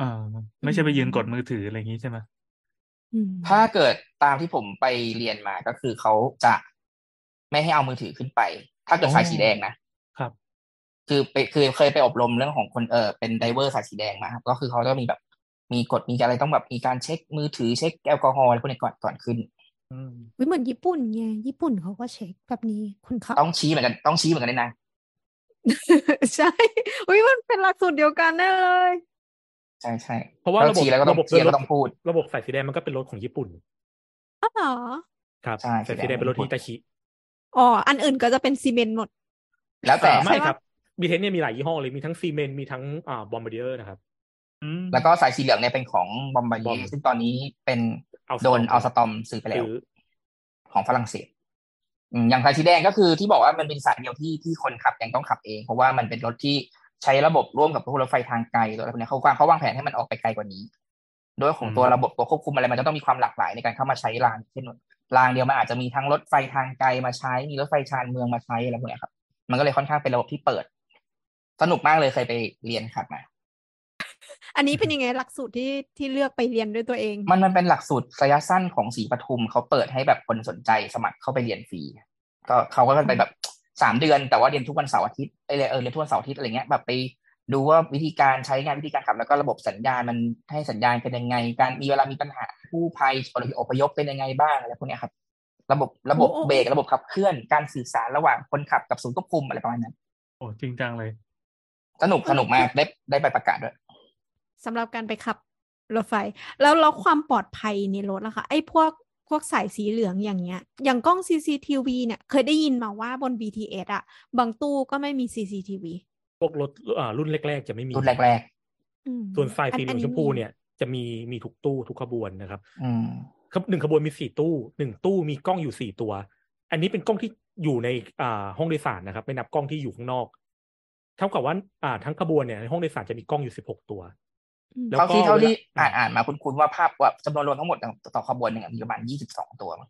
อ่าไม่ใช่ไปยืนกดมือถืออะไรอย่างงี้ใช่ไหมอืม ถ้าเกิดตามที่ผมไปเรียนมาก็คือเขาจะไม่ให้เอามือถือขึ้นไป ถ้าเกิดสายสีแดงนะครับ คือไปคือเคยไปอบรมเรื่องของคนเออเป็น driver สายสีแดงมาครับก็คือเขาจะมีแบบมีกฎมีอะไรต้องแบบมีการเช็คมือถือเช็คแอลกอฮอล์อะไรพวกนี้ก่อนก่อนขึ้นอืมอุ๊ยเหมือนญี่ปุ่นไงญี่ปุ่นเขาก็เช็คแบบนี้คุณขับต้องชี้เหมือนกันต้องชี้เหมือนกันด้วยนะใช่อุ้ยมันเป็นหลักสูตรเดียวกันแน่เลย ใช่ใช่เพราะว่าแล้วระบบชี้แล้วก็ต้องระบบชี้แล้วรก็ถต้องพูด ระบบสายสีแดงมันก็เป็นรถของญี่ปุ่นอ๋อเหรอครับใช่สายสีแดงเป็นรถฮิตาชิอ๋ออันอื่นก็จะเป็นซีเมนต์หมด แล้วแต่อ่าไม่ใช่ปะครับบีเทนเนี่ยมีหลายยี่ห้อเลยมีทั้งซีเมนต์มีทั้งอ่าบอมบ์เดียร์นะครับอืมแล้วก็สายสีเหลืองเนี่ยเป็นของบอมบาเย Bomb ซึ่งตอนนี้เป็น Alstom โดนอัลสตอมซื้อไปแล้วซื้อของฝรั่งเศสอืมอย่างสายสีแดงก็คือที่บอกว่ามันเป็นสายเดียวที่ที่คนขับยังต้องขับเอง เพราะว่ามันเป็นรถที่ ใช้ระบบร่วมกับพวกรถไฟทางไกลรถอะไรพวกเนี้ยเขาวางเขาวางแผนให้มันออกไปไกลกว่านี้ โดยของตัวระบบตัวควบคุมอะไรมันจะต้องมีความหลากหลายในการเข้ามาใช้รางเช่นรางเดียวมันอาจจะมีทั้งรถไฟทางไกลมาใช้ มีรถไฟชานเมืองมาใช้อะไรพวกเนี้ยครับ มันก็เลยค่อนข้างเป็นระบบที่เปิด สนุกมากเลยเคยไปเรียนขับมาอันนี้เป็นยังไงหลักสูตรที่ที่เลือกไปเรียนด้วยตัวเอง มันมันเป็นหลักสูตรระยะสั้นของศรีปทุมเขาเปิดให้แบบคนสนใจสมัครเข้าไปเรียนฟรีก็เขาก็ไปแบบ สามเดือนแต่ว่าเรียนทุกวันเสาร์อาทิตย์เออเออเรียนทุกวันเสาร์อาทิตย์อะไรเงี้ยแบบไปดูว่าวิธีการใช้งานวิธีการขับ แล้วก็ระบบสัญญาณมันให้สัญญาณเป็นยังไง การมีเวลามีปัญหาผู้ภัยอพยพเป็นยังไงบ้างอะไรพวกเนี้ยครับ ระบบระบบโอ้โอ้เบรกระบบขับเคลื่อนการสื่อสารระหว่างคนขับกับศูนย์ควบคุมอะไรประมาณนั้นโอ้จริงจังเลย สนุกสนุกมากได้ได้ไปประกาศด้วยสำหรับการไปขับรถไฟ แล้วแล้วความปลอดภัยในรถล่ะคะไอ้พวก พวกสายสีเหลืองอย่างเงี้ย อย่างกล้อง CCTV เนี่ยเคยได้ยินมาว่าบน BTS อะบางตู้ก็ไม่มี CCTV พวกรถอ่ารุ่นแรก ๆ จะไม่มีรุ่นแรกอืมส่วนไฟสีเหลือัอนงนี้ชมพูเนี่ยจะมีมีทุกตู้ทุกขบวนนะครับๆอืมครับหนึ่งขบวนมีสี่ตู้หนึ่งตู้มีกล้องอยู่สี่ตัว อันนี้เป็นกล้องที่อยู่ในอ่าห้องโดยสารนะครับ ไม่นับกล้องที่อยู่ข้างนอก เท่ากับว่าอ่าทั้งขบวนเนี่ยในห้องโดยสารจะมีกล้องอยู่สิบหกตัวอืมแล้ว เท่าที่ก็เท่าที่เวลาอ่านอ่านมาคุณคุณว่าภาพว่าจำนวนรวมทั้งหมดต่อขบวนหนึ่งอะมีประมาณยี่สิบสองตัวมั้ง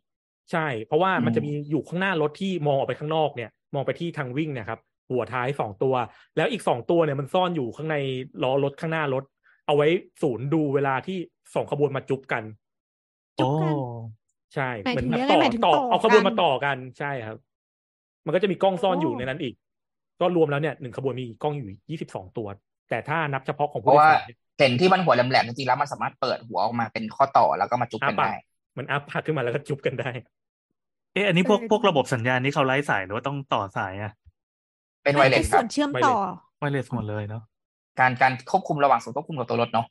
ใช่ เพราะว่ามันอืมจะมีอยู่ข้างหน้ารถที่มองออกไปข้างนอกเนี่ย มองไปที่ทางวิ่งเนะครับหัวท้ายสองตัว แล้วอีกสองตัวเนี่ยมันซ่อนอยู่ข้างในล้อรถข้างหน้ารถ เอาไว้ศูนย์ดูเวลาที่สองขบวนมาจุ๊บกันจุ๊โอ้บกันใช่หมายถึงแบบยังไงต่อหมายถึงต่อต่อเอาขบวนกันมาต่อกันใช่ครับ มันก็จะมีกล้องซ่อนอยู่โอ้ในนั้นอีก ก็รวมแล้วเนี่ยหนึ่งขบวนมีกล้องอยู่ยี่สิบสองตัว แต่ถ้านับเฉพาะของเพผู้ราะโดยว่าสาร เนี่ยเห็นที่มันหัวแหลมๆจริงๆแล้วมันสามารถเปิดหัวออกมาเป็นข้อต่อแล้วก็มาจุ๊บกันอะปะได้มันอัพพาขึ้นมาแล้วก็จุ๊บกันได้ เอ๊ะอันนี้พวกเออพวกระบบสัญญาณนี่เขาไร้สายหรือว่าต้องต่อสายอะเป็นไวเลไอ้สคส่รัวบนเชื่อมไวเลสต่อไวเลสหมดเลยเนาะการการควบคุมระหว่างศูนย์ควบคุมกับตัวรถเนาะ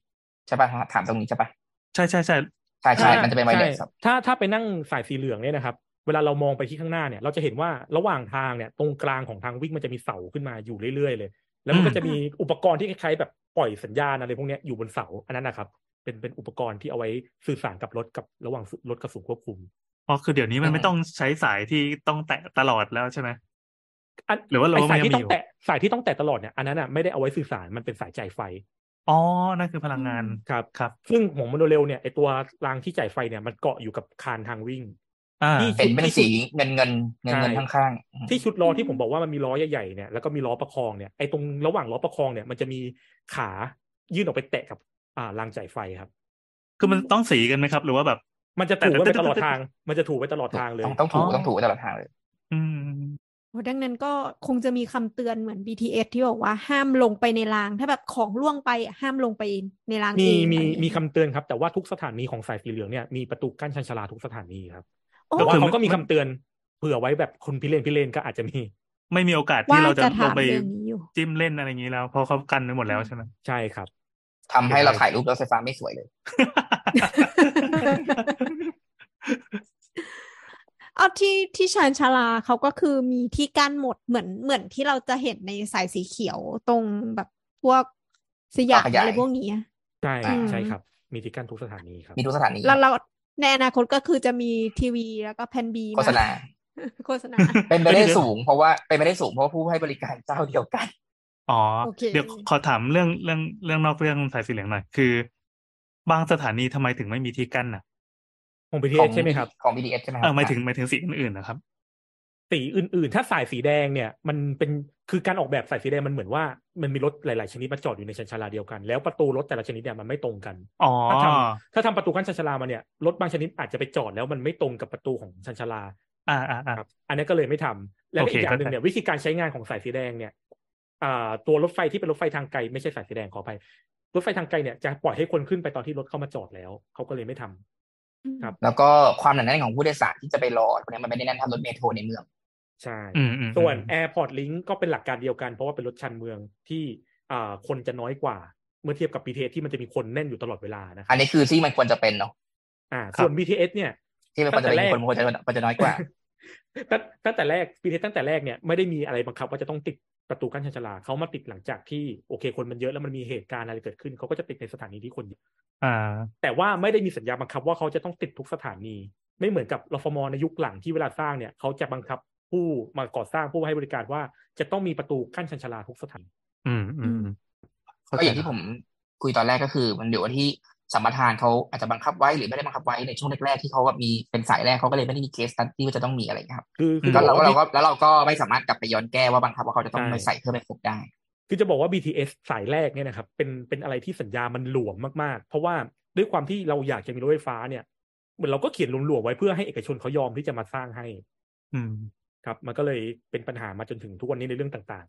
ใช่ป่ะถามตรงนี้ใช่ป่ะใช่ใช่ใช่ใช่ใช่ถ้ามันจะเป็นไวเลสใช่ครับถ้าถ้าไปนั่งสายสีเหลืองเนี่ยนะครับเวลาเรามองไปที่ข้างหน้าเนี่ย เราจะเห็นว่าระหว่างทางเนี่ย ตรงกลางของทางวิ่งมันจะมีเสาขึ้นมาอยู่เรื่อยๆเลย แล้วมันก็จะมีอุปกรณ์ที่คล้ายๆแบบปล่อยสัญญาณอะไรพวกเนี้ยอยู่บนเสาอันนั้นนะครับ เป็นเป็นอุปกรณ์ที่เอาไว้สื่อสารกับรถกับระหว่างรถกับศูนย์ควบคุมอ๋อคือเดี๋ยวนี้มันไม่ต้องใช้สายที่ต้องแตะตลอดแล้วใช่ไหมอันหรือว่าเราไอ้สายยังที่มีต้องอยู่แตะสายที่ต้องแตะตลอดเนี่ยอันนั้นอะไม่ได้เอาไว้สื่อสารมันเป็นสายจ่ายไฟอ๋อ นั่นคือพลังงานครับครับ ซึ่งของโมโนเรลเนี่ยไอตัวรางที่จ่ายไฟเนี่ยมันเกาะอยู่กับคานทางวิ่งอ่าที่ เห็นเป็นสีเงินเงินเงินเงินใช่ข้างๆอืมที่ชุดล้อที่ผมบอกว่ามันมีล้อใหญ่ๆเนี่ยแล้วก็มีล้อประคองเนี่ยไอ้ตรงระหว่างล้อประคองเนี่ยมันจะมีขายื่นออกไปแตะกับ อ่ารางจ่ายไฟครับ คือมันต้องสีกันไหมครับ หรือว่าแบบ มันจะถูกไว้แต่ไปตลอดทาง มันจะถูกไว้ตลอดทางเลยต้องต้องถูอ๋อต้องถูตลอดทางเลย อืมโอ้ดังนั้นก็คงจะมีคำเตือนเหมือน BTS ที่บอกว่าห้ามลงไปในราง ถ้าแบบของล่วงไปอะห้ามลงไปในรางมีเองมีอะไรอย่างมีเงี้ยคำเตือนครับ แต่ว่าทุกสถานีของสายสีเหลืองเนี่ยมีประตูกั้นชันชาลาทุกสถานีครับโอ้ แต่ว่าคือเขาก็มีไม่คำเตือนเผื่อไว้แบบคนพิเรนพิเรนก็อาจจะมี ไม่มีโอกาสว่าที่เราจะจะลถางมไปเรื่องนี้อยู่จิ้มเล่นอะไรอย่างนี้แล้วเพราะเขากันไว้หมดแล้วใช่ไหมใช่ครับทำให้เราถ่ายรูปรถไฟฟ้าไม่สวยเลย เอาที่ที่ชานชาลาเขาก็คือมีที่กั้นหมดเหมือนเหมือนที่เราจะเห็นในสายสีเขียวตรงแบบพวกสยามขยายอะไรพวกนี้อะใช่อืมใช่ครับ มีที่กั้นทุกสถานีครับมีทุกสถานีแล้วเรา ในอนาคตก็คือจะมีทีวีแล้วก็แผ่นบีโฆษณาโฆษณา เป็นไปได้สูง เพราะว่าเป็นไปได้สูงเพราะว่าผู้ให้บริการเจ้าเดียวกัน อ๋อโอเคเดี๋ยวขอถามเรื่องเรื่องเรื่องนอกเรื่องสายสีเหลืองหน่อย คือบางสถานีทำไมถึงไม่มีที่กั้นอะของข BTS องใช่ไหมครับ ของ BTS ใช่ไหมคเอรัอหมายถึงหมายถึงสีอื่นๆนะครับ สีอื่นๆ ถ้าสายสีแดงเนี่ยมันเป็นคือการออกแบบสายสีแดงมันเหมือนว่ามันมีรถหลาย ๆ ชนิดมาจอดอยู่ในชันชาลาเดียวกัน แล้วประตูรถแต่ละชนิดเนี่ยมันไม่ตรงกันอ๋อถ้าทำถ้าทำประตูกั้นชันชาลามาเนี่ยรถบางชนิดอาจจะไปจอดแล้วมันไม่ตรงกับประตูของชันชาลาอ่าอ่าอ่าครับอันนี้ก็เลยไม่ทำแล้วก็โอเคอีกอย่างหนึ่งเข้าใจเนี่ยวิธีการใช้งานของสายสีแดงเนี่ยอ่าตัวรถไฟที่เป็นรถไฟทางไกลไม่ใช่สายสีแดงขอไปรถไฟทางไกลเนี่ยจะปล่อยให้คนขึ้นไปตอนที่รถเข้ามาจอดแล้วเขาก็เลยไม่ทำครับ แล้วก็ความหนาแน่นของผู้โดยสารที่จะไปรอพวกนี้มันไม่ได้แน่นเท่ารถเมโทรในเมือง ใช่อืมอืมส่วนอืม Airport Link ก็เป็นหลักการเดียวกัน เพราะว่าเป็นรถชันเมืองที่อ่าคนจะน้อยกว่า เมื่อเทียบกับ BTS ที่มันจะมีคนแน่นอยู่ตลอดเวลานะคอัรับนนี้คือที่มันควรจะเป็นเนาะอ่า ส่วน BTS เนี่ย ที่มันควรจะเป็นตั้งแต่แรกคนควรจะควรจะน้อยกว่าตั้งตั้งแต่แรก BTS ตั้งแต่แรกเนี่ยไม่ได้มีอะไรบังคับว่าจะต้องติดประตูกั้นชันชาลาเขามาติดหลังจากที่โอเค คนมันเยอะแล้วมันมีเหตุการณ์อะไรเกิดขึ้นเขาก็จะติดในสถานีที่คนเยอะอ่าแต่ว่าไม่ได้มีสัญญาบังคับว่าเขาจะต้องติดทุกสถานี ไม่เหมือนกับรฟมในยุคหลังที่เวลาสร้างเนี่ยเขาจะบังคับ ผู้มาก่อสร้างผู้ให้บริการว่า จะต้องมีประตูกั้นชันชาลาทุกสถานีอืมอืมเข้ก็ใจอย่างที่ผมคุยตอนแรกก็คือ มันเดี๋ยวที่สัมปทานเขาอาจจะบังคับไว้หรือไม่ได้บังคับไว้ในช่วงแรกๆที่เขาแบบมีเป็นสายแรกเขาก็เลยไม่ได้มีเคสที่ว่าจะต้องมีอะไรครับ คือคือแล้วเราจะก็บอกเราว่าก็แล้วเราก็ไม่สามารถกลับไปย้อนแก้ว่าบังคับว่าเขาจะต้องใช่ไปใส่เพื่อไปครบได้ คือจะบอกว่า BTS สายแรกเนี่ยนะครับเป็นเป็นอะไรที่สัญญามันหลวมมากๆ เพราะว่าด้วยความที่เราอยากจะมีรถไฟฟ้าเนี่ยเหมือนเราก็เขียนหลวมๆไว้เพื่อให้เอกชนเขายอมที่จะมาสร้างให้ อืม ครับ มันก็เลยเป็นปัญหามาจนถึงทุกวันนี้ในเรื่องต่าง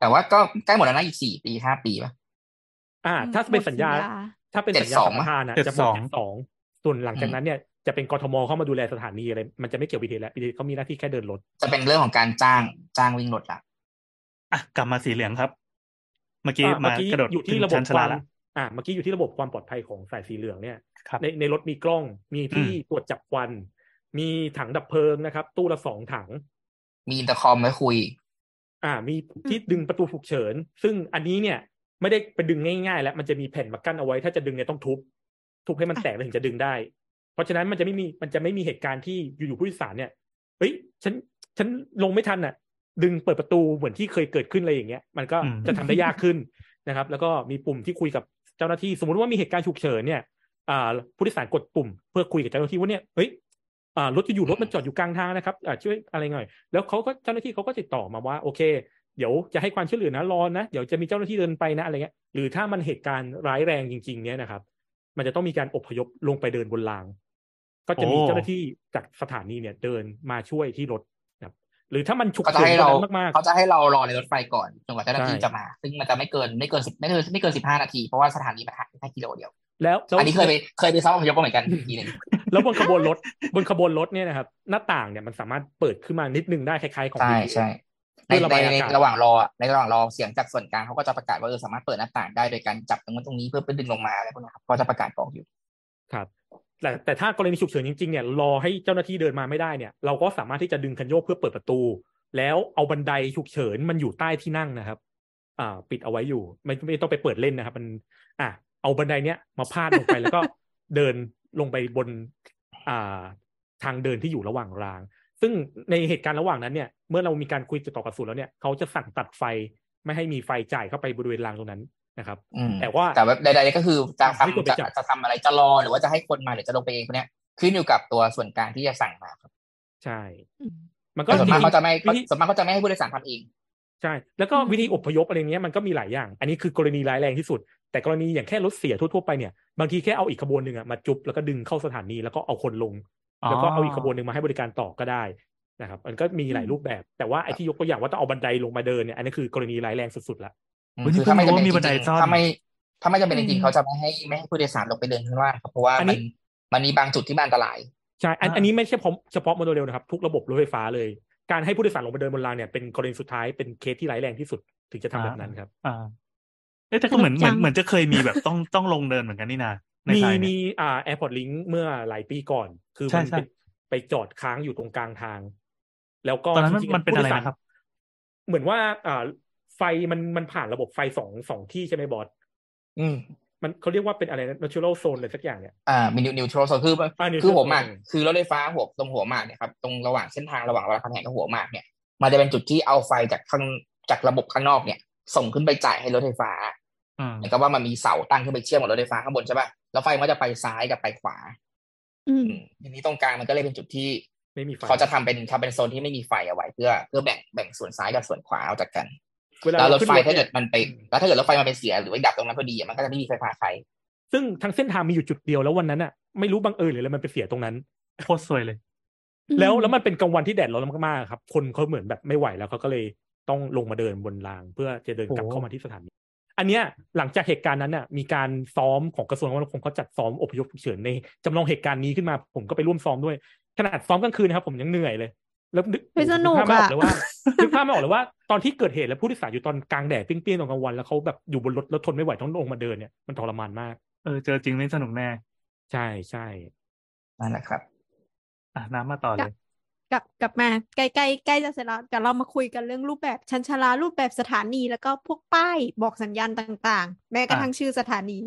แต่ว่าก็ใกล้หมดแล้วนะอีกสี่ปีห้าปีป่ะอ่า ถ้าเป็นสัญญา ถ้าเป็นสัญญา72สัมปทานอะจะบอก72สองส่วนหลังจากนั้นเนี่ยจะเป็นกทมเข้ามาดูแลสถานีอะไร มันจะไม่เกี่ยววิธีแล้ววิธีเขามีหน้าที่แค่เดินรถ จะเป็นเรื่องของการจ้างจ้างวิ่งรถละอะกลับมาสีเหลืองครับ เมื่อกี้อะมาเมื่อกี้กระโดดอยู่ที่ถึงระบบชั้นชควาลามละอ่าเมื่อกี้อยู่ที่ระบบความปลอดภัยของสายสีเหลืองเนี่ยครับในในรถมีกล้องมีที่อืมตรวจจับควัน มีถังดับเพลิงนะครับ ตู้ละสองถัง มีอินเตอร์คอมไว้คุย อ่า มีที่ดึงประตูฉุกเฉิน ซึ่งอันนี้เนี่ย ไม่ได้ไปดึงง่ายๆ แล้วมันจะมีแผ่นมากั้นเอาไว้ ถ้าจะดึงเนี่ยต้องทุบ ทุบให้มันแตกแล้วถึงจะดึงได้ เพราะฉะนั้นมันจะไม่มีมันจะไม่มีเหตุการณ์ที่อยู่ๆผู้โดยสารเนี่ยเฮ้ยฉันฉันลงไม่ทันอะ ดึงเปิดประตูเหมือนที่เคยเกิดขึ้นอะไรอย่างเงี้ย มันก็อืมจะทำได้ยากขึ้นนะครับ แล้วก็มีปุ่มที่คุยกับเจ้าหน้าที่ สมมติว่ามีเหตุการณ์ฉุกเฉินเนี่ยอ่าผู้โดยสารกดปุ่ม เพื่อคุยกับเจ้าหน้าที่ว่าเนี่ยเฮ้ย อ่ารถจะอยู่รถมันจอดอยู่กลางทางนะครับอ่าช่วยอะไรหน่อย แล้วเขาก็เจ้าหน้าที่เขาก็ติดต่อมาว่าโอเค เดี๋ยวจะให้ความช่วยเหลือนะรอนะเดี๋ยวจะมีเจ้าหน้าที่เดินไปนะอะไรเงี้ยหรือถ้ามันเหตุการณ์ร้ายแรงจริง ๆ เนี่ยนะครับ มันจะต้องมีการอพยพลงไปเดินบนราง ก็จะมีโอ้เจ้าหน้าที่จากสถานีเนี่ยเดินมาช่วยที่รถนะครับหรือถ้ามันฉุกเขาจะเฉินให้กว่าเรานั้นมากเขาจะให้เรารอในรถไฟก่อนจนกว่าเจ้าหน้าที่ใช่จะมา ซึ่งมันจะไม่เกินไม่เกินสิบไม่เกินไม่เกินสิบห้านาที เพราะว่าสถานีมันห่างแค่กิโลเดียวๆแล้วแล้วอันนี้เคยไปเคยไปซ้อมอพยพมาเหมือนกันทีหนึ่ง แล้วบนขบวนรถบนขบวนรถเนี่ยนะครับหน้าต่างเนี่ยมันสามารถเปิดขึ้นมานิดนึงได้คล้ายๆของใช่วิดีโอใช่ในเพื่อระในบายอาในกาศระหว่างรอในระหว่างรอเสียงจากส่วนกลางเขาก็จะประกาศว่าเออสามารถเปิดหน้าต่างได้โดยการจับตรงนั้นตรงนี้เพื่อเป็นดึงลงมาอะไรพวกนี้ครับก็จะประกาศบอกอยู่ครับแต่แต่ถ้ากรณีฉุกเฉินจริงๆเนี่ยรอให้เจ้าหน้าที่เดินมาไม่ได้เนี่ย เราก็สามารถที่จะดึงคันโยกเพื่อเปิดประตู แล้วเอาบันไดฉุกเฉินมันอยู่ใต้ที่นั่งนะครับ อ่า ปิดเอาไว้อยู่ไม่ไม่ต้องไปเปิดเล่นนะครับ มัน อะเอาบันไดเนี้ยมาพาดลงไปแล้วก็เดิน ลงไปบนอ่าทางเดินที่อยู่ระหว่างราง ซึ่งในเหตุการณ์ระหว่างนั้นเนี่ย เมื่อเรามีการคุยติดต่อกับศูนย์แล้วเนี่ยเขาจะสั่งตัดไฟไม่ให้มีไฟจ่ายเข้าไปบริเวณรางตรงนั้นนะครับอืมแต่ว่าแต่ว่าใดๆก็คือจะไม่ควรทำไปจะจับจะทำอะไรจะรอหรือว่าจะให้คนมาหรือจะลงไปเองพวกเนี้ยขึ้นอยู่กับตัวส่วนกลางที่จะสั่งมาครับ ใช่อืมมันก็ก็ส่วนมากจริงๆเขาจะไม่วิธีส่วนมากเขาจะไม่ให้ผู้โดยสารทำเองใช่ แล้วก็อืมวิธีอพยพอะไรเงี้ยมันก็มีหลายอย่าง อันนี้คือกรณีร้ายแรงที่สุด แต่กรณีอย่างแค่รถเสียทั่วๆไปเนี่ยบางทีแค่เอาอีกขบวนหนึ่งอะมาจุบแล้วก็ดึงเข้าสถานีแล้วก็เอาคนลง แล้วก็เอาอีกขบวนหนึ่งมาให้บริการต่อก็ได้นะครับมันก็มีหลายรูปแบบ แต่ว่าไอ้ที่ยกตัวอย่างว่าต้องเอาบันไดลงมาเดินเนี่ยอันนี้คือกรณีร้ายแรงสุดๆละอืมเฮ้ยนี่คือถ้าไม่จำเป็นเพิ่งรู้ว่ามีจบันไดริงซ่อนๆถ้าไม่ถ้าไม่จำเป็นจอืริงมๆเขาจะไม่ให้ไม่ให้ผู้โดยสารลงไปเดินข้างล่างครับเพราะว่าอันมันี้มันมันมีบางจุดที่มันอันตรายใช่อันอ่าอันนี้ไม่ใช่เฉพาะเฉพาะโมโนเรลนะครับ ทุกระบบรถไฟฟ้าเลย การให้ผู้โดยสารลงไปเดินบนรางเนี่ยเป็นกรณีสุดท้ายเป็นเคสที่ร้ายแรงที่สุดถึงจะทำแบบนั้นครับอ่า เอ๊ะแต่ก็เหมือนเหมือนจังเหมือนจะเคยมีแบบต้องต้องลงเดินเหมือนกันนี่นาในมีไทยเนี่ยมีอ่า Airport Link เมื่อหลายปีก่อน คือใช่มันใช่เป็นไปจอดค้างอยู่ตรงกลางทาง แล้วก็ตอนนั้นมันจริงๆมันเป็นผู้โดยสารอะไรนะครับ เหมือนว่าอ่าไฟมันมันผ่านระบบไฟสองสองที่ใช่ไหมบอสอืมมันเขาเรียกว่าเป็นอะไรนะ natural zone อะไรสักอย่างเนี่ย อ่ามีนิวนิวทรโซคืออ่า neutral คือหัวหมาก zone คือรถไฟฟ้าหัวตรงหัวหมากเนี่ยครับตรงระหว่างเส้นทางระหว่างรามคำแหงกับหัวหมากเนี่ย มันจะเป็นจุดที่เอาไฟจากข้างจากระบบข้างนอกเนี่ย ส่งขึ้นไปจ่ายให้รถไฟฟ้าอืม เหมือนกับว่ามันมีเสาตั้งขึ้นไปเชื่อมกับรถไฟฟ้าข้างบนใช่ป่ะแล้วไฟมันก็จะไปซ้ายกับไปขวาอืมอืมทีนี้ตรงกลางมันก็เลยเป็นจุดที่ไม่มีไฟเขาจะทำเป็นทำเป็นโซนที่ไม่มีไฟเอาไว้เพื่อเพื่อแบ่งแบ่งส่วนซ้ายกับส่วนขวาเอาจากกันเวลาแล้วรถขึ้นไฟรถถ้าเนี่เกิยดมันไปแล้วถ้าเกิดรถไฟมันไปเสียหรือว่าดับตรงนั้นพอดีอะมันก็จะไม่มีไฟฟ้าใช้ซึ่งทั้งเส้นทางมีอยู่จุดเดียวแล้ววันนั้นอะไม่รู้บังเอิญหรืออะไรมันไปเสียตรงนั้นโคตรสวยเลย แล้วแล้วมันเป็นกลางวันที่แดดร้อนมากๆครับ คนเขาเหมือนแบบไม่ไหวแล้วเขาก็เลยต้องลงมาเดินบนราง เพื่อจะเดินกลับโอ้เข้ามาที่สถานี อันเนี้ยหลังจากเหตุการณ์นั้นน่ะมีการซ้อมของกระทรวงคมนาคมเขาจัดซ้อมอพยพฉุกเฉินในจำลองเหตุการณ์นี้ขึ้นมาผมก็ไปร่วมซ้อมด้วย ขนาดซ้อมกลางคืนนะครับผมยังเหนื่อยเลย แล้วนึกเฮ้ยสนุกภาพไม่ออกอะเลยว่านึกภาพไม่ออกเลยว่าตอนที่เกิดเหตุแล้วผู้โดยสารอยู่ตอนกลางแดดเปรี้ยงๆตอนกลางวันแล้วเขาแบบอยู่บนรถแล้วทนไม่ไหวต้องลงมาเดินเนี่ยมันทรมานมากเออเจอจริงไม่สนุกแน่ใช่ใช่นั่นแหละครับอะน้ำมาต่อเลย กลับกลับมาใกล้ใกล้ใกล้จะเสร็จแล้วเดี๋ยวเรามาคุยกันเรื่องรูปแบบชันชลารูปแบบสถานีแล้วก็พวกป้ายบอกสัญญาณต่างๆ แม้กระทั่งชื่อสถานี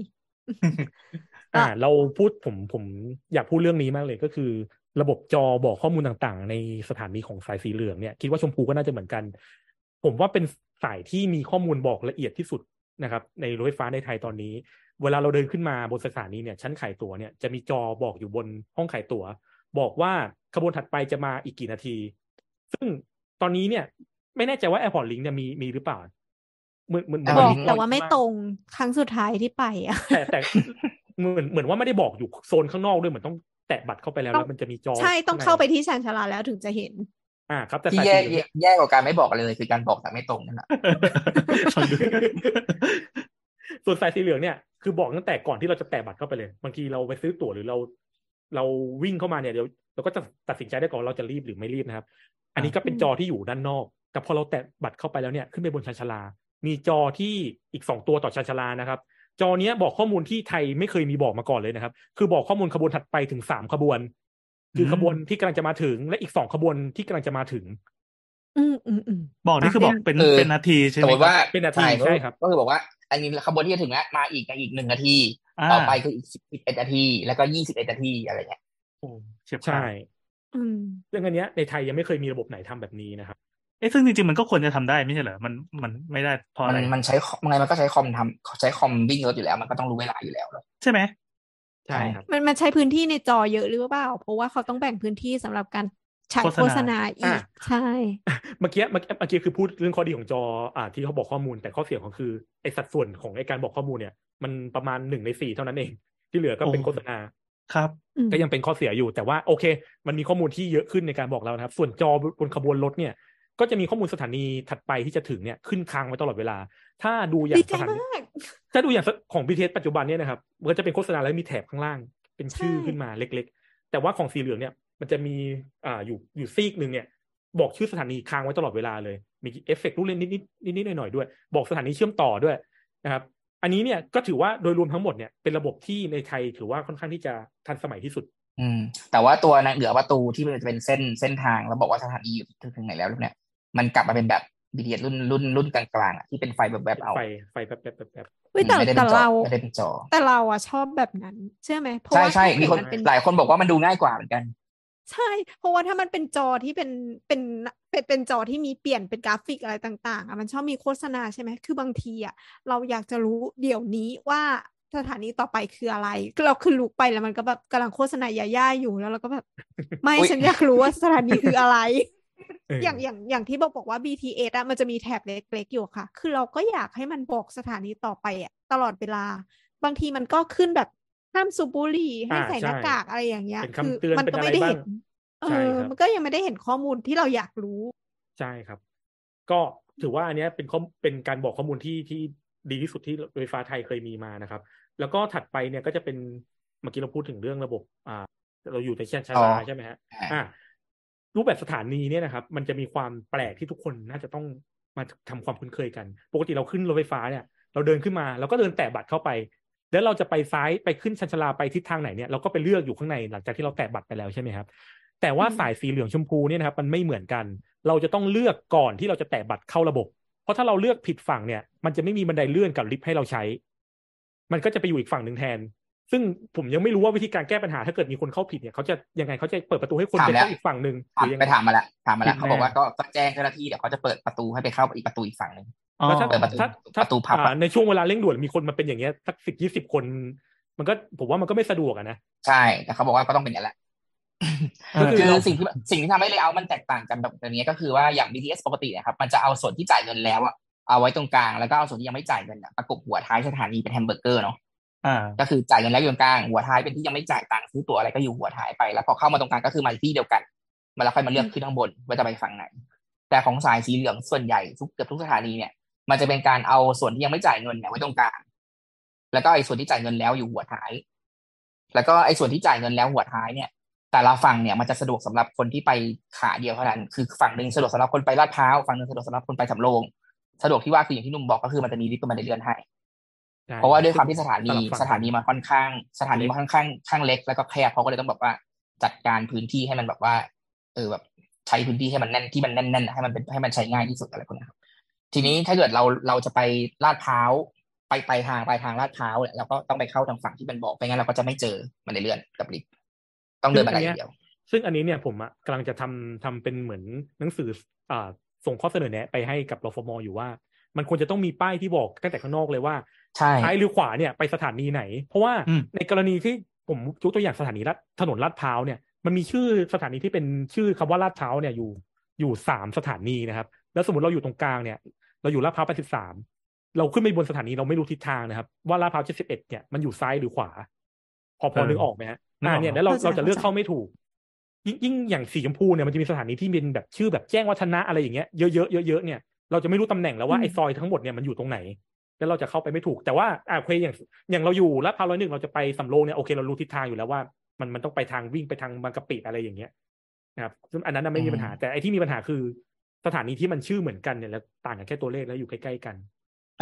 อ่า เราพูดผมผมอยากพูดเรื่องนี้มากเลยก็คือ ระบบจอบอกข้อมูลต่างๆ ในสถานีของสายสีเหลืองเนี่ยคิดว่าชมพูก็น่าจะเหมือนกัน ผมว่าเป็นสายที่มีข้อมูลบอกละเอียดที่สุดนะครับ ในรถไฟฟ้าในไทยตอนนี้ เวลาเราเดินขึ้นมาบนสถานีเนี่ยชั้นขายตั๋วเนี่ยจะมีจอบอกอยู่บนห้องขายตั๋ว บอกว่า ขบวนถัดไปจะมาอีกกี่นาที ซึ่งตอนนี้เนี่ย ไม่แน่ใจว่า Airport Link เนี่ยมีมีหรือเปล่าเหมือนเหมือนเหมือนบ Airport อก Link แต่ว่าไม่ตรงครั้งสุดท้ายที่ไปอะแต่แต่เหมือนเหมือนว่าไม่ได้บอกอยู่โซนข้างนอกด้วยเหมือนต้องแตะบัตรเข้าไปแล้วต้องแล้วมันจะมีจอ ใช่ต้องข้เข้างในไปที่ชันชาลาแล้วถึงจะเห็น อ่า ครับแต่ที่สายแย่สีเหลืองเนี่ยแย่กว่าการไม่บอกอะไรเลยคือการบอกแต่ไม่ตรงนั่นแหละฟังดูส่วนสายสีเหลืองเนี่ยคือบอกตั้งแต่ก่อนที่เราจะแตะบัตรเข้าไปเลยบางทีเราไปซื้อตั๋วหรือเรา เราวิ่งเข้ามาเนี่ยเดี๋ยวเราก็จะตัดสินใจได้ก่อนว่าเราจะรีบหรือไม่รีบนะครับ อันนี้ก็เป็นจอที่อยู่ด้านนอก แต่พอเราแตะบัตรเข้าไปแล้วเนี่ยขึ้นไปบนชานชาลา มีจอที่อีกสองตัวต่อชานชาลานะครับ จอเนี้ยบอกข้อมูลที่ไทยไม่เคยมีบอกมาก่อนเลยนะครับ คือบอกข้อมูลขบวนถัดไปถึงสามขบวน คือขบวนที่กำลังจะมาถึงและอีกสองขบวนที่กำลังจะมาถึงอืมอืมอืมบอกนี่คือบอกเป็นคือเป็นนาทีใช่ไหสมมมติว่าเป็นนาทีใช่ครับ ก็คือบอกว่า อันนี้ขบวนที่จะถึงแล้วมาอีกในอีกหนึ่งนาทีอ่าต่อไปคืออีกสิบเอ็ดนาที แล้วก็ยี่สิบเอ็ดนาทีอะไรเงี้ยโอ้เฉียบขาใช่ดอืมซึ่งอันเนี้ยในไทยยังไม่เคยมีระบบไหนทำแบบนี้นะครับเอ๊ะซึ่งจริงๆมันก็ควรจะทำได้ไม่ใช่เหรอ มันมันไม่ได้เพราะมัอะไรนมันใช้คอมยังไงมันก็ใช้คอมทำใช้คอมวิ่งรถอยู่แล้ว มันก็ต้องรู้เวลาอยู่แล้วใช่ไหมใช่ครับมันมันใช้พื้นที่ในจอเยอะหรือเปล่า เพราะว่าเขาต้องแบ่งพื้นที่สำหรับการ ฉายโฆษณาอีอะกใช่ เมื่อกี้เมื่อกี้เมื่อกี้คือพูดเรื่องข้อดีของจออ่าที่เขาบอกข้อมูล แต่ข้อเสียของคือไอสัดส่วนของไอการบอกข้อมูลเนี่ย มันประมาณหนึ่งในสี่เท่านั้นเอง ที่เหลือก็เป็นโอ้โฆษณาครับอืมก็ยังเป็นข้อเสียอยู่แต่ว่าโอเค มันมีข้อมูลที่เยอะขึ้นในการบอกเรานะครับ ส่วนจอบนขบวนรถเนี่ย ก็จะมีข้อมูลสถานีถัดไปที่จะถึงเนี่ยขึ้นค้างไว้ตลอดเวลา ถ้าดูอย่าดีงใจสถานีมากถ้าดูอย่างของ BTS ปัจจุบันเนี่ยนะครับมันก็จะเป็นโฆษณาแล้วมีแถบข้างล่าง เป็นชื่อใช่ขึ้นมาเล็ก ๆ แต่ว่าของสีเหลืองเนี่ย มันจะมีอ่าอยู่อยู่ซีกหนึ่งเนี่ย บอกชื่อสถานีค้างไว้ตลอดเวลาเลย มีเอฟเฟกต์ลูกเล่นนิดๆนิดๆหน่อยๆด้วย บอกสถานีเชื่อมต่อด้วยนะครับ อันนี้เนี่ยก็ถือว่าโดยรวมทั้งหมดเนี่ยเป็นระบบที่ในไทยถือว่าค่อนข้างที่จะทันสมัยที่สุด อืม แต่ว่าตัวนะเหลือประตูที่มันจะเป็นเส้นเส้นทางแล้วบอกว่าสถานีอยู่ถึงถึงไหนแล้วเนี่ย มันกลับมาเป็นแบบ BTS รุ่นรุ่นรุ่นกลางๆอะที่เป็นไฟแบบแบบๆเอาไฟไฟแบบแบบแบบแบบเว้ยแต่ไม่ได้เป็แต่เราไม่ได้เป็นจอแต่เราอะชอบแบบนั้นใช่ไหมเพราะใช่ว่าใช่ถ้ามีเกิดคนมันเป็นหลายคนบอกว่ามันดูง่ายกว่าเหมือนกัน ใช่ เพราะว่าถ้ามันเป็นจอที่เป็นเป็นเป็นเป็นจอที่มีเปลี่ยนเป็นกราฟิกอะไรต่าง ๆอะมันชอบมีโฆษณาใช่ไหมคือบางทีอะเราอยากจะรู้เดี๋ยวนี้ว่าสถานีต่อไปคืออะไรคือเราคือลุกไปแล้วมันก็แบบกำลังโฆษณาย่าๆอยู่แล้วเราก็แบบ ไม่อุ๊ยฉันอยากรู้ว่าสถานีคืออะไรเอออย่างอย่างอย่างที่บอกบอกว่า BTS อะมันจะมีแถบเล็กๆอยู่ค่ะ คือเราก็อยากให้มันบอกสถานีต่อไปอะตลอดเวลา บางทีมันก็ขึ้นแบบ ห้ามสูบบุหรี่ให้อ่าใส่หน้าใช่กากอะไรอย่างเงี้ยเป็นคืคำเตือนมัเป็นก็อะไรไม่ได้บ้างเห็นเอใช่อครับมันก็ยังไม่ได้เห็นข้อมูลที่เราอยากรู้ ใช่ครับ ก็ถือว่าอันเนี้ยเป็นข้อเป็นการบอกข้อมูลที่ที่ดีที่สุดที่รถไฟฟ้าไทยเคยมีมานะครับ แล้วก็ถัดไปเนี่ยก็จะเป็นเมื่อกี้เราพูดถึงเรื่องระบบ อ่า เราอยู่ในชั้นชาอ๋ลาอใช่ไหมฮะอ่าอ่ารูปแบบสถานีเนี่ยนะครับ มันจะมีความแปลกที่ทุกคนน่าจะต้องมาทำความคุ้นเคยกัน ปกติเราขึ้นรถไฟฟ้าเนี่ย เราเดินขึ้นมาเราก็เดินแตะบัตรเข้าไป แล้วเราจะไปซ้ายไปขึ้นชันชาลาไปทิศทางไหนเนี่ยเราก็ไปเลือกอยู่ข้างในหลังจากที่เราแตะบัตรไปแล้วใช่ไหมครับแต่ว่าอืมสายสีเหลืองชมพูเนี่ยนะครับมันไม่เหมือนกัน เราจะต้องเลือกก่อนที่เราจะแตะบัตรเข้าระบบ เพราะถ้าเราเลือกผิดฝั่งเนี่ย มันจะไม่มีบันไดเลื่อนกับลิฟต์ให้เราใช้ มันก็จะไปอยู่อีกฝั่งหนึ่งแทน ซึ่งผมยังไม่รู้ว่าวิธีการแก้ปัญหาถ้าเกิดมีคนเข้าผิดเนี่ยเขาจะยังไงเขาจะเปิดประตูให้คนถามไปแล้วเข้าอีกฝั่งหนึ่งหถามรือยังไปไงถามมาแล้วถามมาแล้วผิดเขาบอกแน่ว่าก็ก็แจ้งเจ้าหน้าที่เดี๋ยวเขาจะเปิดประตูให้ไปเข้าอีกประตูอีกฝั่งหนึ่งอ๋อ แล้วถ้าเปิดประตูถ้าถ้าประตูพับอะอ่าในช่วงเวลาเร่งด่วนมีคนมาเป็นอย่างเงี้ยสักสิบยี่สิบคน มันก็ผมว่ามันก็ไม่สะดวกอะนะใช่ แต่เขาบอกว่าก็ต้องเป็นอย่างนั้นแหละเออคือสิ่งที่สิ่งที่ทำให้ layout มันแตกต่างกันแบบนี้ก็คือว่าอย่าง BTS ปกตินะครับ มันจะเอาส่วนที่จ่ายเงินแล้วอะเอาไว้ตรงกลางแล้วก็เอาส่วนที่ยังไม่จ่ายเงินอะประกบหัวท้ายสถานีเป็นแฮมเบอร์เกอร์เนาะอ่าก็คือจ่ายเงินแล้วอยู่ตรงกลางหัวท้ายเป็นที่ยังไม่จ่ายตังค์ซื้อตั๋วอะไรก็อยู่หัวท้ายไปแล้วพอเข้ามาตรงกลางก็คือมาที่เดียวกันมาแล้วค่อยมาเลือกขึ้นข้างบนว่าจะไปฝั่งไหน แต่ของสายสีเหลืองส่วนใหญ่ทุกเกือบทุกสถานีเนี่ย มันจะเป็นการเอาส่วนที่ยังไม่จ่ายเงินเนี่ยไว้ตรงกลางแล้วก็ไอ้ส่วนที่จ่ายเงินแล้วอยู่หัวท้าย แล้วก็ไอ้ส่วนที่จ่ายเงินแล้วหัวท้ายเนี่ย แต่ละฝั่งเนี่ยมันจะสะดวกสำหรับคนที่ไปขาเดียวเท่านั้น คือฝั่งหนึ่งสะดวกสำหรับคนไปลาดพร้าวฝั่งหนึ่งสะดวกสำหรับคนไปสำโรงสะดวกที่ว่าคืออย่างที่หนุ่มบอกก็คือมันจะมีลิฟต์กับบันไดเลื่อนให้ใช่เพราะว่าด้วยความที่สถานีสำหรับฝั่งสถานีมาค่อนข้าง สถานีมาค่อนข้างข้างเล็ก แล้วก็แคบเขาก็เลยต้องแบบว่าจัดการพื้นที่ให้มันแบบว่า เออแบบใช้พื้นที่ให้มันแน่นที่มันแน่นๆให้มันเป็นให้มันใช้ง่ายที่สุดอะไรพวกนี้ครับ ทีนี้ถ้าเกิดเราเราจะไปลาดพร้าวไปไปทางไปทางลาดพร้าวเนี่ยเราก็ต้องไปเข้าทางฝั่งที่มันบอกไม่งั้นเราก็จะไม่เจอมันในเลื่อนกับลิฟต์ต้องเดินบันไดอย่างเดียว ซึ่งอันนี้เนี่ยผมอะกำลังจะทำทำเป็นเหมือนหนังสืออ่าส่งข้อเสนอแนะไปให้กับรฟมอยู่ว่า มันควรจะต้องมีป้ายที่บอกตั้งแต่ข้างนอกเลยว่าใช่ซ้ายหรือขวาเนี่ยไปสถานีไหน เพราะว่าอืมในกรณีที่ผมยกตัวอย่างสถานีลาดถนนลาดพร้าวเนี่ยมันมีชื่อสถานีที่เป็นชื่อคำว่าลาดพร้าวเนี่ยอยู่อยู่สามสถานีนะครับ แล้วสมมติเราอยู่ตรงกลางเนี่ย เราอยู่ลาดพร้าวแปดสิบสามเราขึ้นไปบนสถานีเราไม่รู้ทิศทางนะครับ ว่าลาดพร้าวเจ็ดสิบเอ็ดเนี่ยมันอยู่ซ้ายหรือขวา พอพอเออนึกออกไหมฮะนึกออ่าอกเนี่ยแล้วเราเข้าใจเราจะเลือกเข้าใจเข้าไม่ถูก ยิ่งยิ่งอย่างสีชมพูเนี่ยมันจะมีสถานีที่เป็นแบบชื่อแบบแจ้งวัฒนะอะไรอย่างเงี้ยเยอะๆเยอะๆเนี่ยเราจะไม่รู้ตำแหน่งแล้วว่าอืมไอ้ซอยทั้งหมดเนี่ยมันอยู่ตรงไหน แล้วเราจะเข้าไปไม่ถูก แต่ว่าอ่าโอเคอย่างอย่างเราอยู่ลาดพร้าวร้อยหนึ่งเราจะไปสำโรงเนี่ยโอเคเรารู้ทิศทางอยู่แล้วว่ามันมันต้องไปทางวิ่งไปทางบางกะปิอะไรอย่างเงี้ยนะครับซึ่งอันนั้นนะไม่มีปัญหาแต่ไอ้ที่มีปัญหาคือ สถานีที่มันชื่อเหมือนกันเนี่ยแล้วต่างกันแค่ตัวเลขแล้วอยู่ใกล้ๆกัน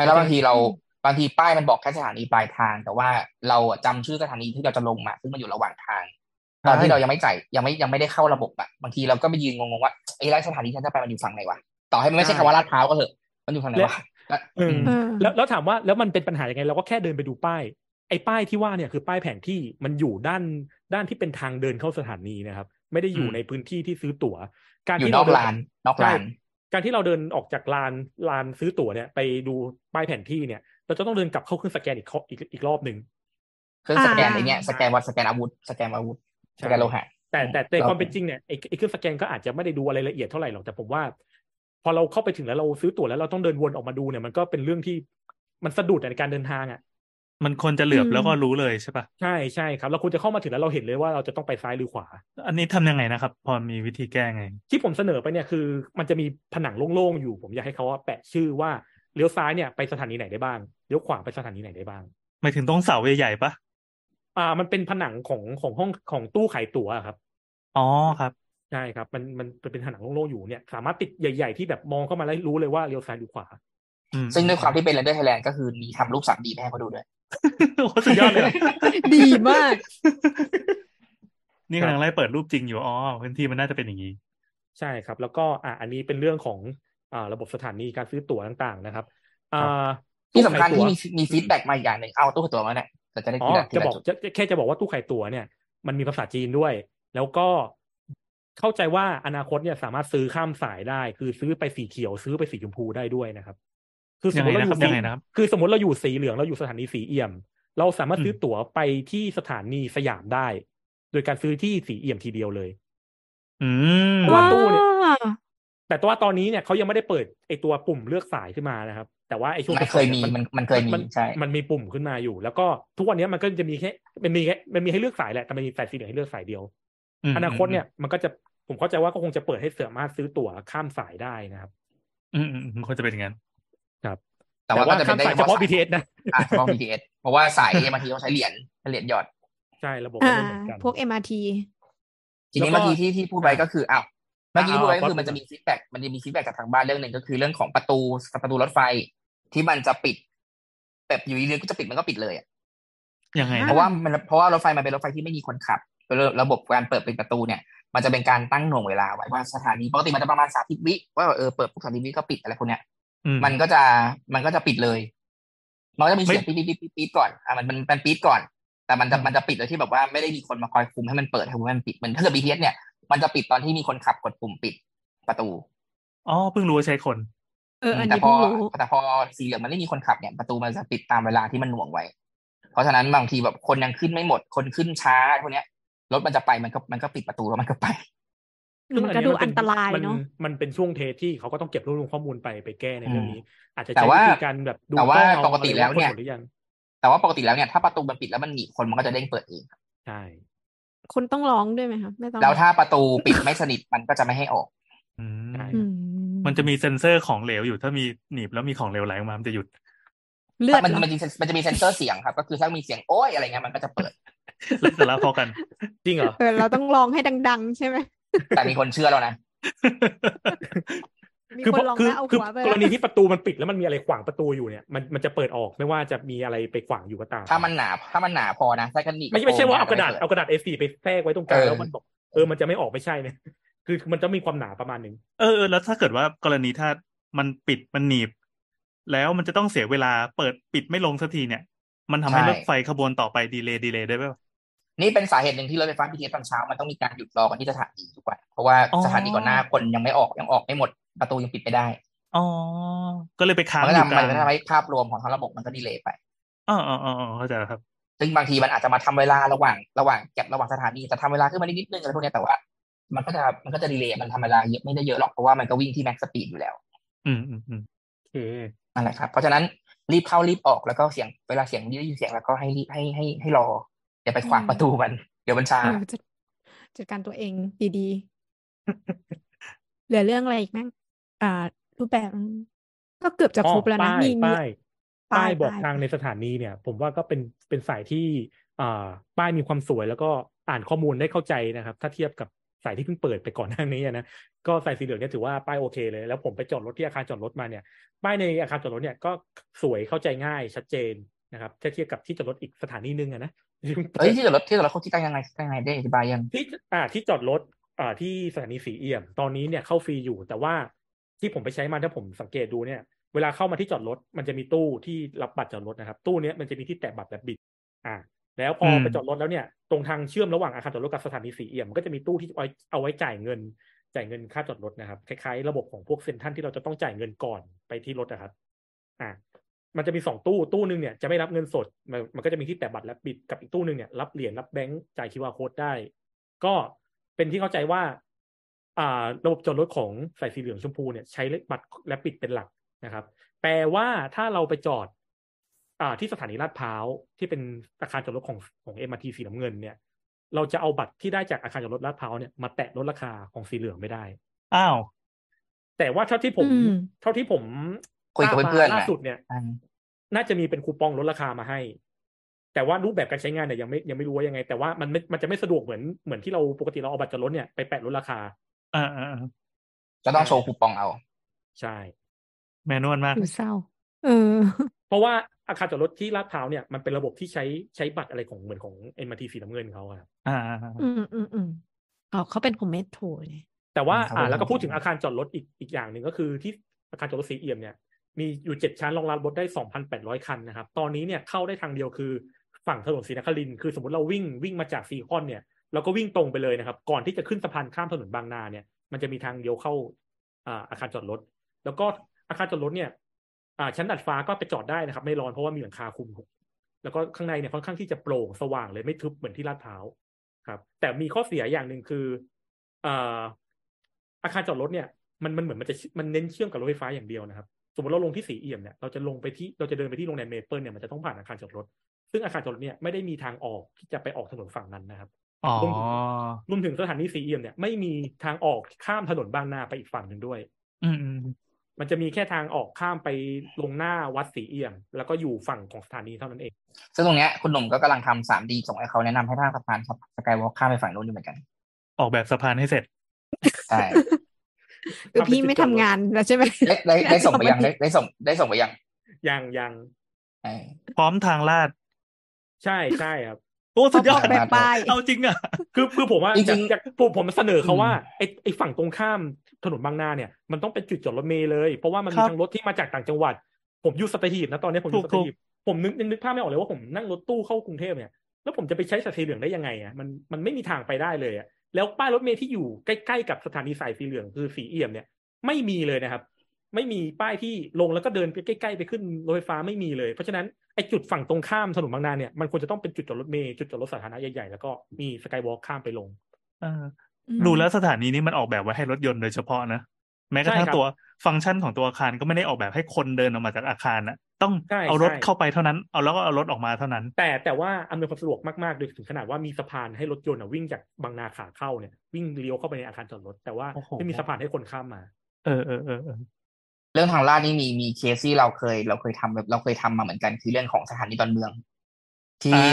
แล้วบางทีเราบางทีป้ายมันบอกแค่สถานีปลายทาง แต่ว่าเราอะจำชื่อสถานีที่เราจะลงมาซึ่งมันอยู่ระหว่างทาง ตอนที่เรายังไม่จ่ายยังไม่ยังไม่ได้เข้าระบบอะบางทีเราก็ไปยืนงงๆว่าไอ้ไรสถานีฉันจะไปมันอยู่ฝั่งไหนวะต่อให้มันไม่ใช่ใช่คำว่าลาดพร้าวก็เถอะมันอยู่ฝั่งไหนวะแล้วเอออืมเออแล้วแล้วถามว่าแล้วมันเป็นปัญหายังไงเราก็แค่เดินไปดูป้าย ไอ้ป้ายที่ว่าเนี่ยคือป้ายแผนที่มันอยู่ด้านด้านที่เป็นทางเดินเข้าสถานีนะครับ ไม่ได้อยู่อืมในพื้นที่ที่ซื้อตั๋ว การอยู่ที่นเราอกเดิลานนอกลานใช่การที่เราเดินออกจากลานลานซื้อตั๋วเนี่ย ไปดูป้ายแผนที่เนี่ย เราจะต้องเดินกลับเข้าเครื่องสแกนอีกข้ออีกอีกรอบหนึ่งเครื่องสแกนอ่าไอเนี้ยสแกนวัดสแกนอาวุธสแกนอาวุธสแกนโลหะแต่แต่ในครับความเป็นจริงเนี่ยไอ้ไอ้เครื่องสแกนก็อาจจะไม่ได้ดูอะไรละเอียดเท่าไหร่หรอกแต่ผมว่า พอเราเข้าไปถึงแล้วเราซื้อตั๋วแล้วเราต้องเดินวนออกมาดูเนี่ยมันก็เป็นเรื่องที่มันสะดุดในการเดินทางอะ มันควรจะเหลือบอืมแล้วก็รู้เลยใช่ปะใช่ใช่ครับเราควรจะเข้ามาถึงแล้วเราเห็นเลยว่าเราจะต้องไปซ้ายหรือขวา อันนี้ทำยังไงนะครับ พอมีวิธีแก้ไง ที่ผมเสนอไปเนี่ยคือ มันจะมีผนังโล่งๆอยู่ ผมอยากให้เขาว่าแปะชื่อว่าเลี้ยวซ้ายเนี่ยไปสถานีไหนได้บ้างเลี้ยวขวาไปสถานีไหนได้บ้างหมายถึงต้องเสาใหญ่ๆปะอ่า มันเป็นผนังของของห้องของตู้ขายตั๋วอะครับอ๋อครับใช่ครับ มันมันเป็นผนังโล่งๆอยู่เนี่ย สามารถติดใหญ่ ๆ ที่แบบมองเข้ามาแล้วรู้เลยว่าเลี้ยวซ้ายหรือขวาอืมซึ่งด้วยความที่เป็น Render Thailand ก็คือมีทำรูปสาม D ให้เขาดูด้วย โอ้โหสุดยอดเลย ดีมาก นี่กำลังไล่เปิดรูปจริงอยู่ อ๋อพื้นที่มันน่าจะเป็นอย่างนี้ ใช่ครับ แล้วก็อ่าอันนี้เป็นเรื่องของอ่าระบบสถานีการซื้อตั๋วต่างๆนะครับอ่าที่สำคัญตู้ที่ขายตั๋วมีมี feedback มาอีกอย่างหนึ่งเอาตู้ตั๋วมาเนี่ยเราจะได้อ๋อทีละทีละจุดจะบอกจะแค่จะบอกว่าตู้ขายตั๋วเนี่ย มันมีภาษาจีนด้วย แล้วก็เข้าใจว่าอนาคตเนี่ยสามารถซื้อข้ามสายได้ คือซื้อไปสีเขียว ซื้อไปสีชมพูได้ด้วยนะครับ คือสมมติเราอยู่ยังไงนะครับสียังไงนะครับคือสมมติเราอยู่สีเหลืองเราอยู่สถานีศรีเอี่ยม เราสามารถซื้อตั๋วไปที่สถานีสยามได้ โดยการซื้อที่ศรีเอี่ยมทีเดียวเลยอืมเพราะว่าตู้เนี่ยว้าแต่ตัวตอนนี้เนี่ยเขายังไม่ได้เปิดไอตัวปุ่มเลือกสายขึ้นมานะครับ แต่ว่าไอช่วงมันเคยมีทดสอบมันมันเคยมีใช่มันมีปุ่มขึ้นมาอยู่ แล้วก็ทุกวันนี้มันก็จะมีแค่มันมีแค่มันมีให้เลือกสายแหละแต่มันมีสายสีเหลืองให้เลือกสายเดียวมอนาคตเนี่ยมันก็จะผมเข้าใจว่าก็คงจะเปิดให้สามารถซื้อตั๋วข้ามสายได้นะครับ อืมอืมอืมควรจะเป็นอย่างนั้น แต่ว่าก็จะเป็ข้านมได้สายเฉพาะ BTS นะอะเฉพาะ BTS เพราะว่าสายบางทีต้องใช้เหรียญเหรียญหยอดใช่ระบบอ่าไม่เหมือนกันพวก MRT ทีนี้แล้วก็เมื่อกี้ที่ที่พูดไปก็คืออ้าวเมื่อกี้อ่าพูดไปเอาก็คือปั๊บมันจะมี feedback มันจะมี feedback จากทางบ้านเรื่องหนึ่งก็คือเรื่องของประตูประตูรถไฟที่มันจะปิดแบบอยู่ดีๆก็จะปิดมันก็ปิดเลยอะยังไงนะเพราะว่ามันเพราะว่ารถไฟมันเป็นรถไฟที่ไม่มีคนขับระบบการเปิดเป็นประตูเนี่ย มันจะเป็นการตั้งหน่วงเวลาไว้ว่าสถานีปกติมันจะประมาณสามสิบวิว่าเออเปิดปุ๊บสามสิบวิก็ปิดอะไรพวกเนี้ยอื มมันก็จะมันก็จะปิดเลย มันก็จะมีเสียงไม่ปี๊ดปี๊ดปี๊ดปี๊ดก่อนอะมันมันมันปี๊ดก่อน แต่มันจะอืมมันจะปิดโดยที่แบบว่าไม่ได้มีคนมาคอยคุมให้มันเปิดให้มันปิดเหมือนถ้าเกิด BTS เนี่ยมันจะปิดตอนที่มีคนขับกดปุ่มปิดประตู อ๋อเพิ่งรู้ว่าใช้คน เอออันแต่นี้พอเพิ่งรู้แต่พอสีเหลืองมันไม่มีคนขับเนี่ยประตูมันจะปิดตามเวลาที่มันหน่วงไว้ เพราะฉะนั้นบางทีแบบคนยังขึ้นไม่หมด คนขึ้นช้าพวกเนี้ยรถมันจะไปมันก็มันก็ปิดประตูแล้วมันก็ไป มันก็ดูอันตรายมันเนาะมันเป็นช่วงเทสที่เขาก็ต้องเก็บรวบรวมข้อมูลไปไปแก้ในเรื่องนี้ อาจจะแต่ใช้ว่าวิธีการแบบดูแต่ว่าล้องเอปกติแล้วเนี่ยอะไราคนหมดหรือยังแต่ว่าปกติแล้วเนี่ยถ้าประตูมันปิดแล้วมันหนีบคนมันก็จะเด้งเปิดเองใช่คนต้องร้องด้วยไหมคะไม่ต้องแล้วถ้าประตูปิดไม่สนิทมันก็จะไม่ให้ออกอืมใช่อืมมันจะมีเซ็นเซอร์ของเหลวอยู่ถ้ามีหนีบแล้วมีของเหลวไหลออกมามันจะหยุดเลือดมันเหรอมันจะมันจะมีเซนเซอร์เสียงครับ ก็คือถ้ามีเสียงโอ้ยอะไรเงี้ยมันก็จะเปิดแล้วแต่ละพอกัน จริงเหรอเออเราต้องร้องให้ดัง ๆ ใช่ไหม แต่มีคนเชื่อแล้วนะมีคือคนร้องคือแล้วเอาคือหัวไปกรณีที่ประตูมันปิดแล้วมันมีอะไรขวางประตูอยู่เนี่ยมันมันจะเปิดออกไม่ว่าจะมีอะไรไปขวางอยู่ก็ตาม ถ้ามันหนาถ้ามันหนาพอนะถ้ากันหนีบไม่ใช่ไม่ใช่ว่าเอากระดาษโปงเอากระดาษ A4 ไปแทรกไว้ตรงกลางเออแล้วมันบอกเออมันจะไม่ออกไม่ใช่เนี่ยคือมันจะมีความหนาประมาณหนึ่งเออเออแล้วถ้าเกิดว่ากรณีถ้ามันปิดมันหนีบ แล้วมันจะต้องเสียเวลาเปิดปิดไม่ลงสักทีเนี่ย มันทำให้รถไฟขบวนต่อไปดีเลย์ดีเลย์ได้ไหม นี่เป็นสาเหตุหนึ่งที่รถไฟฟ้า BTS ตอนเช้ามันต้องมีการหยุดรอกันที่สถานีทุกวันเพราะว่าอ๋อสถานีก่อนหน้าคนยังไม่ออกยังออกไม่หมดประตูยังปิดไม่ได้อ๋อก็เลยไปค้างมันอยู่กลามันก็ทำให้ภาพรวมของทั้งระบบมันก็ delay ไปอ๋ออ๋ออ๋ออ๋อเข้าใจแล้วครับ ซึ่งบางทีมันอาจจะมาทำเวลาระหว่างระหว่าง gap ระหว่างสถานีจะทำเวลาขึ้นมานิดนึงอะไรพวกเนี้ยแต่ว่า มันก็จะมันก็จะ delay มันทำเวลาเยอะไม่ได้เยอะหรอกเพราะว่ามันก็วิ่งที่ max speed อยู่แล้ว อืมอืมอืมโอเคนั่นแหละครับ เพราะฉะนั้นรีบเข้ารีบออกแล้วก็เสียงเวลาเสียงได้ยินเสียงแล้วก็ให้รีบให้ให้ให้รอ อย่าไปขวางประตูมัน เดี๋ยวมันช้าเออจะจัดการตัวเองดีๆ เหลือเรื่องอะไรอีกมั้งอ่า รูปแบบ ก็เกือบจะอ๋อครบแล้วนะป้ายมีมีป้ายป้ายบอกป้ายทางในสถานีเนี่ย ผมว่าก็เป็นเป็นสายที่อ่าป้ายมีความสวยแล้วก็อ่านข้อมูลได้เข้าใจนะครับ ถ้าเทียบกับสายที่เพิ่งเปิดไปก่อนหน้านี้อะนะก็สายสีเหลืองเนี่ยถือว่าป้ายโอเคเลย แล้วผมไปจอดรถที่อาคารจอดรถมาเนี่ยป้ายในอาคารจอดรถเนี่ยก็สวยเข้าใจง่ายชัดเจนนะครับถ้าเทียบกับที่จอดรถอีกสถานีหนึงอะนะที่ เพิ่งเปิดเอ้ยที่จอดรถที่จอดรถเขาคิดกันยังไงคิดกันยังไงได้อธิบายยังที่อ่าที่จอดรถอ่าที่สถานีสีเอี่ยม ตอนนี้เนี่ยเข้าฟรีอยู่ แต่ว่าที่ผมไปใช้มาถ้าผมสังเกตดูเนี่ย เวลาเข้ามาที่จอดรถ มันจะมีตู้ที่รับบัตรจอดรถนะครับ ตู้เนี้ยมันจะมีที่แตะบัตรแบบบิด อ่า แล้วพออมไปจอดรถแล้วเนี่ย ตรงทางเชื่อมระหว่างอาคารจอดรถกับสถานีสีเอี่ยมมันก็จะมีตู้ที่เอาไว้เอาไว้จ่ายเงิน จ่ายเงินค่าจอดรถนะครับ คล้ายๆ ระบบของพวกเซ็นทรัลที่เราจะต้องจ่ายเงินก่อนไปที่รถนะครับ อ่า มันจะมีสองตู้ตู้หนึ่งเนี่ยจะไม่รับเงินสด มันมันก็จะมีที่แตะบัตรและบิดกับอีกตู้หนึ่งเนี่ยรับเหรียญรับแบงก์จ่าย QR code ได้ ก็เป็นที่เข้าใจว่า อ่า ระบบจอดรถของสายสีเหลืองชมพูเนี่ยใช้บัตรและปิดเป็นหลักนะครับ แปลว่าถ้าเราไปจอด อ่าที่สถานีลาดพร้าวที่เป็นอาคารจอดรถของของเอ็มอาทีสีน้ำเงินเนี่ย เราจะเอาบัตรที่ได้จากอาคารจอดรถลาดพร้าวเนี่ยมาแตะลดราคาของสีเหลืองไม่ได้ อ้าวแต่ว่าเท่าที่ผมอืมเท่าที่ผม คุยกับทราบมาเพื่อนๆล่าน่ะสุดเนี่ยอืมน่าจะมีเป็นคูปองลดราคามาให้ แต่ว่ารูปแบบการใช้งานเนี่ยยังไม่ยังไม่รู้ว่ายังไง แต่ว่ามันไม่มันจะไม่สะดวกเหมือนเหมือนที่เราปกติเราเอาบัตรจอดรถเนี่ยไปแปะลดราคาอ่าอ่าอ่าก็ต้องโชว์คูปองเอา ใช่ แมนนวลมากดูเศร้า เออ เพราะว่าอาคารจอดรถที่ลาดพร้าวเนี่ยมันเป็นระบบที่ใช้ใช้บัตรอะไรของเหมือนของเอ็มทีสีน้ำเงินเขาอะครับอ่าอ่าอ่าอืมอืมอืมอ๋อเขาเป็นของเมโทรเนี่ยแต่ว่าอืมครับอ่าแล้วก็ผมพูดถึงอาคารจอดรถอีกอีกอย่างหนึ่งก็คือที่อาคารจอดรถสีเอี่ยมเนี่ย มีอยู่เจ็ดชั้นรองรับรถได้สองพันแปดร้อยคันนะครับ ตอนนี้เนี่ยเข้าได้ทางเดียวคือฝั่งถนนศรีนครินคือสมมติเราวิ่งวิ่งมาจากซีคอนเนี่ยเราก็วิ่งตรงไปเลยนะครับ ก่อนที่จะขึ้นสะพานข้ามถนนบางนาเนี่ย มันจะมีทางเดียวเข้าอาคารจอดรถ แล้วก็อาคารจอดรถเนี่ยชั้นดัดฟ้าก็ไปจอดได้นะครับ ไม่ร้อนเพราะว่ามีหลังคาคุม แล้วก็ข้างในเนี่ยค่อนข้างที่จะโปร่งสว่างเลยไม่ทึบเหมือนที่ลาดพร้าวครับ แต่มีข้อเสียอย่างหนึ่งคืออาอาคารจอดรถเนี่ยมันมันเหมือนมันจะมันเน้นเชื่อมกับรถไฟฟ้าอย่างเดียวนะครับ สมมติเราลงที่สีเอี่ยมเนี่ยเราจะลงไปที่เราจะเดินไปที่โรงแรมเมเปิลเนี่ยมันจะต้องผ่านอาคารจอดรถ ซึ่งอาคารจอดรถเนี่ยไม่ได้มีทางออกที่จะไปออกถนนฝั่งนั้นนะครับอ๋อรวมถึงสถานีสีเอี่ยมเนี่ยไม่มีทางออกข้ามถนนบางนาไปอีกฝั่งหนึ่งด้วย อืมอืมมันจะมีแค่ทางออกข้ามไปลงหน้าวัดสีเอี่ยม แล้วก็อยู่ฝั่งของสถานีเท่านั้นเอง ซึ่งตรงเนี้ยคุณหนุ่มก็กำลังทำสามดีส่งให้เขาแนะนำให้ทางสะพานสกายวอล์กข้ามไปฝั่งนู้นด้วยเหมือนกัน ออกแบบสะพานให้เสร็จใช่ คือพี่ไม่ทำงานแล้วใช่ไหมได้ได้ได้ส่งไปยังได้ได้ส่งได้ส่งไปยังยังยังเออพร้อมทางลาด ใช่ใช่ครับโอ้สุดยอดเขาบอกแบบป้ายเอาจริงอะคือคือผมว่าจริงๆอยากผมผมเสนอเขาอืมว่าไอ้ไอ้ฝั่งตรงข้ามถนนบางนาเนี่ยมันต้องเป็นจุดจอดรถเมล์เลย เพราะว่ามันคมีรับทั้งรถที่มาจากต่างจังหวัด ผมอยู่สัตหีบนะตอนนี้ผมอยู่ถูสักตหีบผมนึกยังนึกภาพไม่ออกเลยว่าผมนั่งรถตู้เข้ากรุงเทพเนี่ยแล้วผมจะไปใช้สายสีเหลืองได้ยังไงอะมันมันไม่มีทางไปได้เลยอะ แล้วป้ายรถเมล์ที่อยู่ใกล้ๆกับสถานีสายสีเหลืองคือสีเอี่ยมเนี่ย ไม่มีเลยนะครับ ไม่มีป้ายที่ลงแล้วก็เดินไปใกล้ๆไปขึ้นรถไฟฟ้าไม่มีเลย เพราะฉะนั้นไอ้จุดฝั่งตรงข้ามถนนบางนาเนี่ยมันควรจะต้องเป็นจุดจอดรถเมล์จุดจอดรถสาธารณะใหญ่ๆแล้วก็มีสกายวอล์กข้ามไปลงเออดูแล้วสถานีนี้มันออกแบบไว้ให้รถยนต์โดยเฉพาะนะ แม้กระทั่งใช่ครับตัวฟังก์ชันของตัวอาคารก็ไม่ได้ออกแบบให้คนเดินออกมาจากอาคารนะต้องใช่เอารถใช่เข้าไปเท่านั้น เอาแล้วก็เอารถออกมาเท่านั้น แต่แต่ว่าอำนวยความสะดวกมากๆโดยถึงขนาดว่ามีสะพานให้รถยนต์อะวิ่งจากบางนาขาเข้าเนี่ยวิ่งเลี้ยวเข้าไปในอาคารจอดรถ แต่ว่าโอ้โหไม่มีสะพานให้คนข้ามมาเออเออเออเออเรื่องทางลาดนี่มีมีเคสที่เราเคย เราเคยทำแบบเราเคยทำมาเหมือนกันคือเรื่องของสถานีดอนเมือง ที่อ่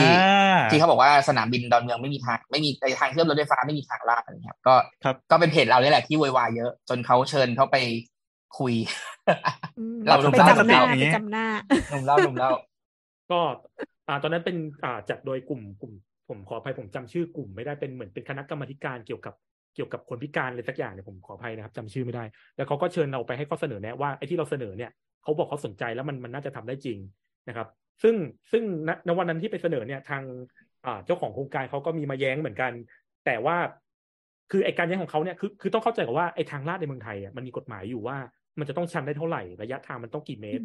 าที่เขาบอกว่าสนามบินดอนเมืองไม่มีทางไม่มีไอ้ทางเชื่อมรถไฟฟ้าไม่มีทางลาดอะไรเงี้ยครับก็ครับก็เป็นเพจเราเนี่ยแหละที่โวยวายเยอะ จนเขาเชิญเขาไปคุยอืมเราไปจำหน้าอย่างไปเงี้ยจำหน้าหนุ่มเล่าหนุ่มเล่า ก็อ่าตอนนั้นเป็นอ่าจัดโดยกลุ่มกลุ่ม ผมขออภัยผมจำชื่อกลุ่มไม่ได้เป็นเหมือนเป็นคณะกรรมาธิการเกี่ยวกับเกี่ยวกับคนพิการอะไรสักอย่างเนี่ยผมขออภัยนะครับจำชื่อไม่ได้ แล้วเขาก็เชิญเราไปให้ข้อเสนอแนะว่าไอ้ที่เราเสนอเนี่ยเขาบอกเขาสนใจแล้วมันมันน่าจะทำได้จริงนะครับ ซึ่งซึ่งณณวันนั้นที่ไปเสนอเนี่ยทางอ่าเจ้าของโครงการเขาก็มีมาแย้งเหมือนกัน แต่ว่าคือไอ้การแย้งของเขาเนี่ยคือคือต้องเข้าใจก่อนว่าไอ้ทางลาดในเมืองไทยอะมันมีกฎหมายอยู่ว่ามันจะต้องชันได้เท่าไหร่ระยะทางมันต้องกี่เมตร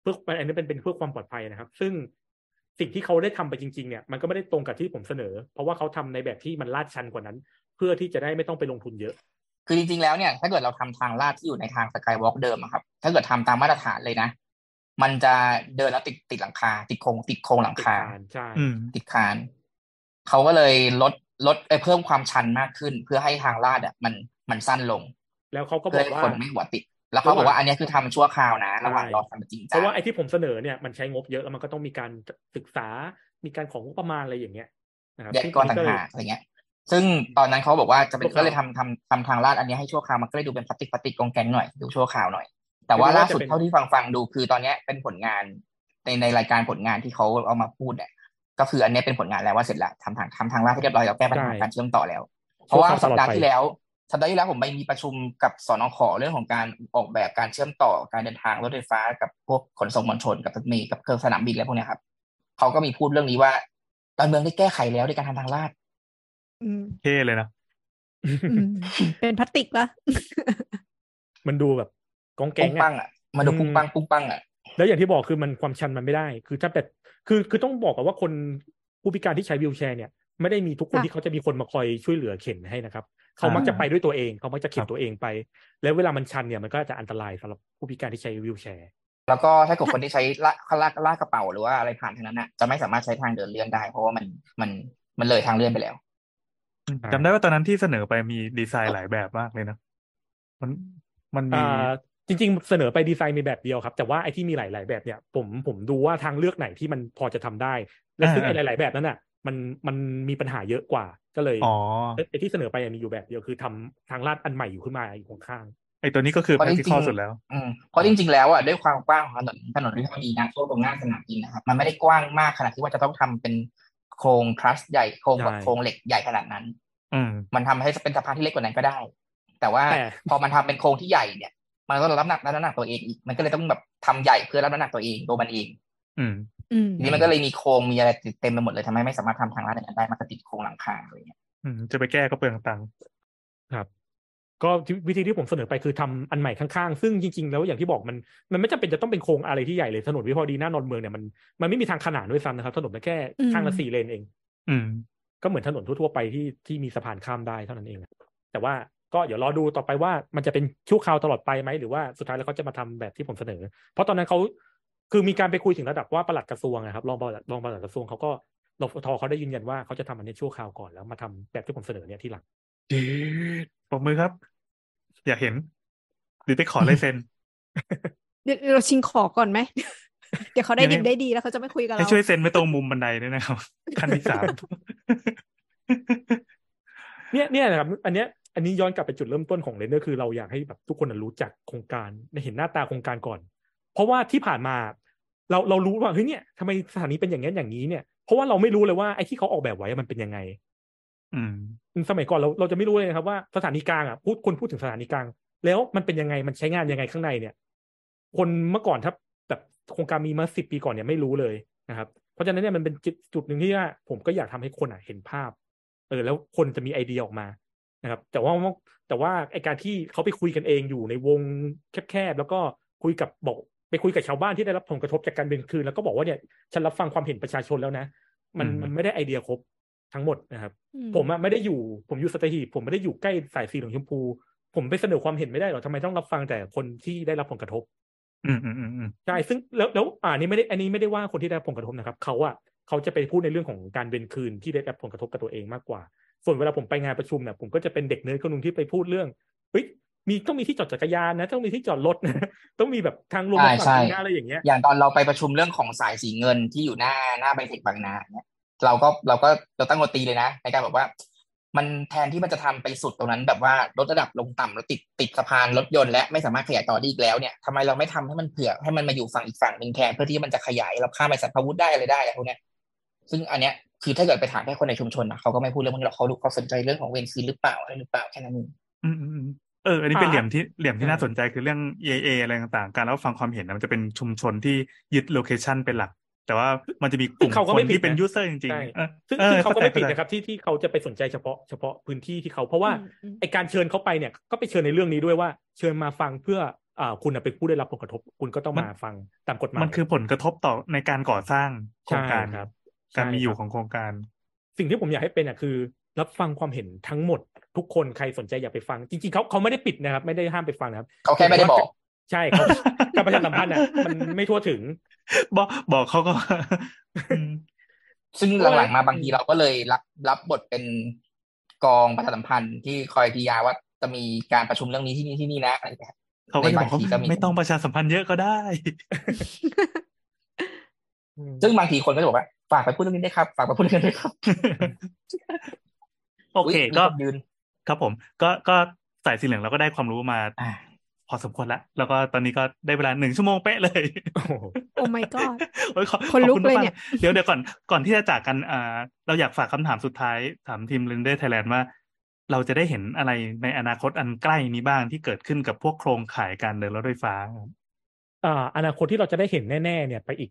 เพื่ออันนี้เป็นเป็นเพื่อความปลอดภัยนะครับ ซึ่งสิ่งที่เขาได้ทำไปจริงๆเนี่ยมันก็ไม่ได้ตรงกับที่ผมเสนอ เพราะว่าเขาทำในแบบที่มันลาดชันกว่านั้น เพื่อที่จะได้ไม่ต้องไปลงทุนเยอะ คือจริงๆแล้วเนี่ยถ้าเกิดเราทำทางลาดที่อยู่ในทางสกายวอล์กเดิมอะครับ ถ้าเกิดทำตามมาตรฐานเลยนะ มันจะเดินแล้วติดติดหลังคา ติดโครงติดโครงหลังติดคาคานใช่อืมติดคานเขาก็เลยลดลดเอ้ยเพิ่มความชันมากขึ้น เพื่อให้ทางลาดอะ มันมันสั้นลง แล้วเขาก็บเพื่ออกให้ว่าคนไม่หัวติด แล้วเขาบอกว่าอันเนี้ยคือทำชั่วคราวนะระหว่างรอทำจริงเพจังราะว่าไอ้ที่ผมเสนอเนี่ยมันใช้งบเยอะแล้วมันก็ต้องมีการศึกษามีการของงบประมาณอะไรอย่างเงี้ยนะครับแยกก้อนต่างหากอะไรเงี้ย ซึ่งตอนนั้นเขาบอกว่าจะเป็นก็เลยทำทำทำทางลาดอันนี้ให้ชั่วคราวมันก็เลยดูเป็นพลาสติกพลาสติกกองแกงหน่อยดูชั่วคราวหน่อย แต่ว่าล่าสุดเท่าที่ฟังฟังดูคือตอนเนี้ยเป็นผลงานในในรายการผลงานที่เขาเอามาพูดเนี่ยก็คืออันเนี้ยเป็นผลงานแล้วว่าเสร็จแล้วทำทางทำทางลาดให้เรียบร้อยแล้วแก้ปัญหาการเชื่อมต่อแล้ว เพราะว่าสัปดาห์ที่แล้วสัปดาห์ที่แล้วผมไปมีประชุมกับสนขเรื่องของการออกแบบการเชื่อมต่อการเดินทางรถไฟฟ้ากับพวกขนส่งมวลชนกับรถเมล์กับเครื่องสนามบินอะไรพวกเนี้ยครับเขาก็มีพูดเรื่องนี้ว่าตอนเมืองได้แก้ไขแล้วในการทำทางลาดอืมเท่เลยนะอืมเป็นพลาสติกละมันดูแบบ กองแกปุ้งงอะปังอะมาดูปุ้งปังปุ้งปังอะแล้วอย่างที่บอกคือมันความชันมันไม่ได้ คือถ้าแบบคือคือต้องบอกกันว่าคนผู้พิการที่ใช้วีลแชร์เนี่ยไม่ได้มีทุกคนค่ะที่เขาจะมีคนมาคอยช่วยเหลือเข็นให้นะครับ เขาอ่ามัมักจะไปด้วยตัวเองเขามักจะเข็ครันบตัวเองไป แล้วเวลามันชันเนี่ยมันก็จะอันตรายสำหรับผู้พิการที่ใช้วีลแชร์ แล้วก็ถ้าเกิดคนที่ใช้ลากลากลากกระเป๋าหรือว่าอะไรผ่านทางนั้นน่ะจะไม่สามารถใช้ทางเดินเลื่อนได้ เพราะว่ามันมันมันเลยทางเลื่อนไปแล้วอ่าจำได้ว่าตอนนั้นที่เสนอไปมีดีไซน์หลายแบบมากเลยนะมันมันมีอ่า จริง ๆ เสนอไปดีไซน์มีแบบเดียวครับ แต่ว่าไอ้ที่มีหลาย ๆ แบบเนี่ย ผมผมดูว่าทางเลือกไหนที่มันพอจะทำได้ และซึ่งอ่าไอ้หลาย ๆ แบบนั้นน่ะ มันมันมีปัญหาเยอะกว่า ก็เลยอ๋อไอ้ที่เสนอไปมีอยู่แบบเดียวคือทำทางลาดอันใหม่อยู่ขึ้นมาอยู่ข้างไอตัวนี้ก็คือเพราะจริง practical สุดแล้ว อืมเพราะจริง ๆ แล้วอะด้วยความกว้างของถนนถนนวิภาวดีนะช่วงตรงหน้าสนามบินนะครับ มันไม่ได้กว้างมากขนาดที่ว่าจะต้องทำเป็นโครงทรัสใหญ่โครงแบบโครงเหล็กใหญ่ขนาดนั้น อืมมันทำให้เป็นสะพานที่เล็กกว่านั้นก็ได้ แต่ว่าแต่พอมันทำเป็นโครงที่ใหญ่เนี่ย มันก็รับน้ำหนักรับน้ำหนักตัวเองอีกมันก็เลยต้องแบบทำใหญ่เพื่อรับน้ำหนักตัวเองตัวมันเอง อืม อืมทีนี้มันก็เลยมีโครงมีอะไรติดเต็มไปหมดเลยทำให้ไม่สามารถทำทางลาดอย่างนั้นได้มันก็ติดโครงหลังคาอะไรอย่างเงี้ยอืมจะไปแก้ก็เปลืองตังค์ๆครับ ก็ที่วิธีที่ผมเสนอไปคือทำอันใหม่ข้างๆ ซึ่งจริงๆ แล้วอย่างที่บอกมันมันไม่จำเป็นจะต้องเป็นโครงอะไรที่ใหญ่เลยถนนวิภาวดีหน้านอนเมืองเนี่ยมันมันไม่มีทางขนานด้วยซ้ำนะครับถนนมันแค่ข้างละสี่เลนเอง อืม ก็เหมือนถนนทั่วๆไปที่ที่มีสะพานข้ามได้เท่านั้นเอง แต่ว่า ก็เดี๋ยวรอดูต่อไปว่ามันจะเป็นชั่วคราวตลอดไปไหมหรือว่าสุดท้ายแล้วเขาจะมาทำแบบที่ผมเสนอ เพราะตอนนั้นเขาคือมีการไปคุยถึงระดับว่าปลัดกระทรวงนะครับรองปลัดรองปลัดกระทรวงเขาก็รฟทเขาได้ยืนยันว่าเขาจะทำอันนี้ชั่วคราวก่อนแล้วมาทำแบบที่ผมเสนอเนี่ยที่หลังเจ๊ปรบมือครับ อยากเห็น หรือไปขอลายเซ็นเดี๋ยวเราชิงขอก่อนไหม เดี๋ยวเขาได้ยังไงดิบได้ดีแล้วเขาจะไม่คุยกับให้เราช่วยเซ็นไว้ตรงมุมบันไดด้วยนะครับขั้นที่สามเนี่ยเนี่ยนะครับ อันเนี้ย อันนี้ย้อนกลับไปจุดเริ่มต้นของเรนเดอร์คือเราอยากให้แบบทุกคนรู้จักโครงการเห็นหน้าตาโครงการก่อน เพราะว่าที่ผ่านมาเราเรารู้ว่าเฮ้ยเนี่ยทำไมสถานีเป็นอย่างนี้อย่างนี้เนี่ยเพราะว่าเราไม่รู้เลยว่าไอ้ที่เขาออกแบบไว้มันเป็นยังไง อืมสมัยก่อนเราเราจะไม่รู้เลยนะครับว่าสถานีกลางอะพูดคนพูดถึงสถานีกลาง แล้วมันเป็นยังไงมันใช้งานยังไงข้างในเนี่ย คนเมื่อก่อนถ้าแบบโครงการมีมาสิบปีก่อนเนี่ยไม่รู้เลยนะครับ เพราะฉะนั้นเนี่ยมันเป็นจุดจุดหนึ่งที่ว่าผมก็อยากทำให้คนอะเห็นภาพ เออ แล้วคนจะมีไอเดียออกมา นะครับ แต่ว่าแต่ว่าไอการที่เขาไปคุยกันเองอยู่ในวงแคบๆแล้วก็คุยกับบอกไปคุยกับชาวบ้านที่ได้รับผลกระทบจากการเดินคืน แล้วก็บอกว่าเนี่ยฉันรับฟังความเห็นประชาชนแล้วนะ มันอืมมันไม่ได้ไอเดียครบทั้งหมดนะครับอืผมอะไม่ได้อยู่ผมอยู่สตหีบผมไม่ได้อยู่ใกล้สายสีเหลืองชมพู ผมไปเสนอความเห็นไม่ได้หรอกทำไมต้องรับฟังแต่คนที่ได้รับผลกระทบ อืมอืมอืมอืมใช่ซึ่งแล้วแล้วอ่านี่ไม่ได้อันนี้ไม่ได้ว่าคนที่ได้รับผลกระทบนะครับเขาอะเขาจะไปพูดในเรื่องของการเวนคืนที่ได้รับผลกระทบกับตัวเองมากกว่า ส่วนเวลาผมไปงานประชุมเนี่ยผมก็จะเป็นเด็กเนิร์ดคนหนึงที่ไปพูดเรื่องเฮ้ยมีต้องมีที่จอดจักรยานนะ ต้องมีที่จอดรถนะต้องมีแบบทางลงใช่มาใช่ฝั่งนะอะไรอย่างเงี้ย อย่างตอนเราไปประชุมเรื่องของสายสีเงินที่อยู่หน้าหน้าไบเทคบางนาเนี่ยเราก็เราก็เราตั้งโนตีเลยนะ ในการแบบว่า มันแทนที่มันจะทำไปสุดตรงนั้น แบบว่าลดระดับลงต่ำแล้วติดติดสะพานรถยนต์และไม่สามารถขยายต่อได้อีกแล้วเนี่ยทำไมเราไม่ทำให้มันเผื่อให้มันมาอยู่ฝั่งอีกฝั่งหนึ่งแทนเพื่อที่มันจะขยายเราข้ามไปสัตว์พวุธได้อะไรได้อะพวกเนี้ย ซึ่งอันเนี้ยคือถ้าเกิดไปถามแค่คนในชุมชนนะเขาก็ไม่พูดเรื่องพวกนี้หรอกเขาดูเขาสนใจเรื่องของเวรคืนหรือเปล่าอะไรหรือเปล่าแค่นั้นเองอืมอืมอืมเออ อันนี้เป็นอ่าเหลี่ยมที่เหลี่ยมที่ใช่น่าสนใจคือเรื่อง EAA อะไรต่างๆ การรับฟังความเห็นนะมันจะเป็นชุมชนที่ยึดโลเคชันเป็นหลัก แต่ว่ามันจะมีกลุ่มเขาก็คไม่นผิดที่เป็นนะยูเซอร์จริงใช่ๆเออซึ่งออซึ่งเขาก็ไม่ผิดข้ใจนะครับที่ที่เขาจะไปสนใจเฉพาะเฉพาะพื้นที่ที่เขาเพราะว่าอืมอืมไอการเชิญเขาไปเนี่ยก็ไปเชิญในเรื่องนี้ด้วยว่า เชิญมาฟังเพื่ออ่าคุณน่ะเป็นผู้ได้รับผลกระทบ คุณก็ต้องมันมาฟังตามกฎหมายมันคือผลกระทบต่อในการก่อสร้างโครงการใช่ครับ การมีอยู่ใช่ของโครงการ สิ่งที่ผมอยากให้เป็นอะคือ รับฟังความเห็นทั้งหมด ทุกคนใครสนใจอยากไปฟัง จริงๆเขาเขาไม่ได้ปิดนะครับ ไม่ได้ห้ามไปฟังนะครับเขาแค่ไม่ได้บอกใช่เขาการประชาสัมพันธ์อะมันไม่ทั่วถึง บอกบอกเขาก็อืมซึ่งเพราะว่าหลังๆมาบางทีเราก็เลยรับรับบทเป็นกองประชาสัมพันธ์ที่คอยทียาว่าจะมีการประชุมเรื่องนี้ที่นี่ที่นี่นะอะไรแบบเขาก็จะบอกในบางทีก็ว่ามีไม่ต้องประชาสัมพันธ์เยอะก็ได้ ซึ่งบางทีคนก็จะบอกว่าฝากไปพูดเรื่องนี้ได้วยครับ ฝากไปพูดเรื่องนี้ด้วยครับ โอเคยมีก็นยืน ครับผม ก็ก็สายสีเหลืองเราก็ได้ความรู้มาอ่าพอสมควรแล้วแล้วก็ตอนนี้ก็ได้เวลาหนึ่งชั่วโมงเป๊ะเลยโอ้โหโอ้ my god โอ้ยขอคนลุกขอบณเลยมากเนี่ยเดี๋ยวเดี๋ยวก่อนก่อนที่จะจากกันอ่าเราอยากฝากคำถามสุดท้าย ถามทีม Render Thailand ว่า เราจะได้เห็นอะไรในอนาคตอันใกล้นี้บ้างที่เกิดขึ้นกับพวกโครงข่ายการเดินรถไฟฟ้าครับอ่าอนาคตที่เราจะได้เห็นแน่ ๆ เนี่ย ไปอีก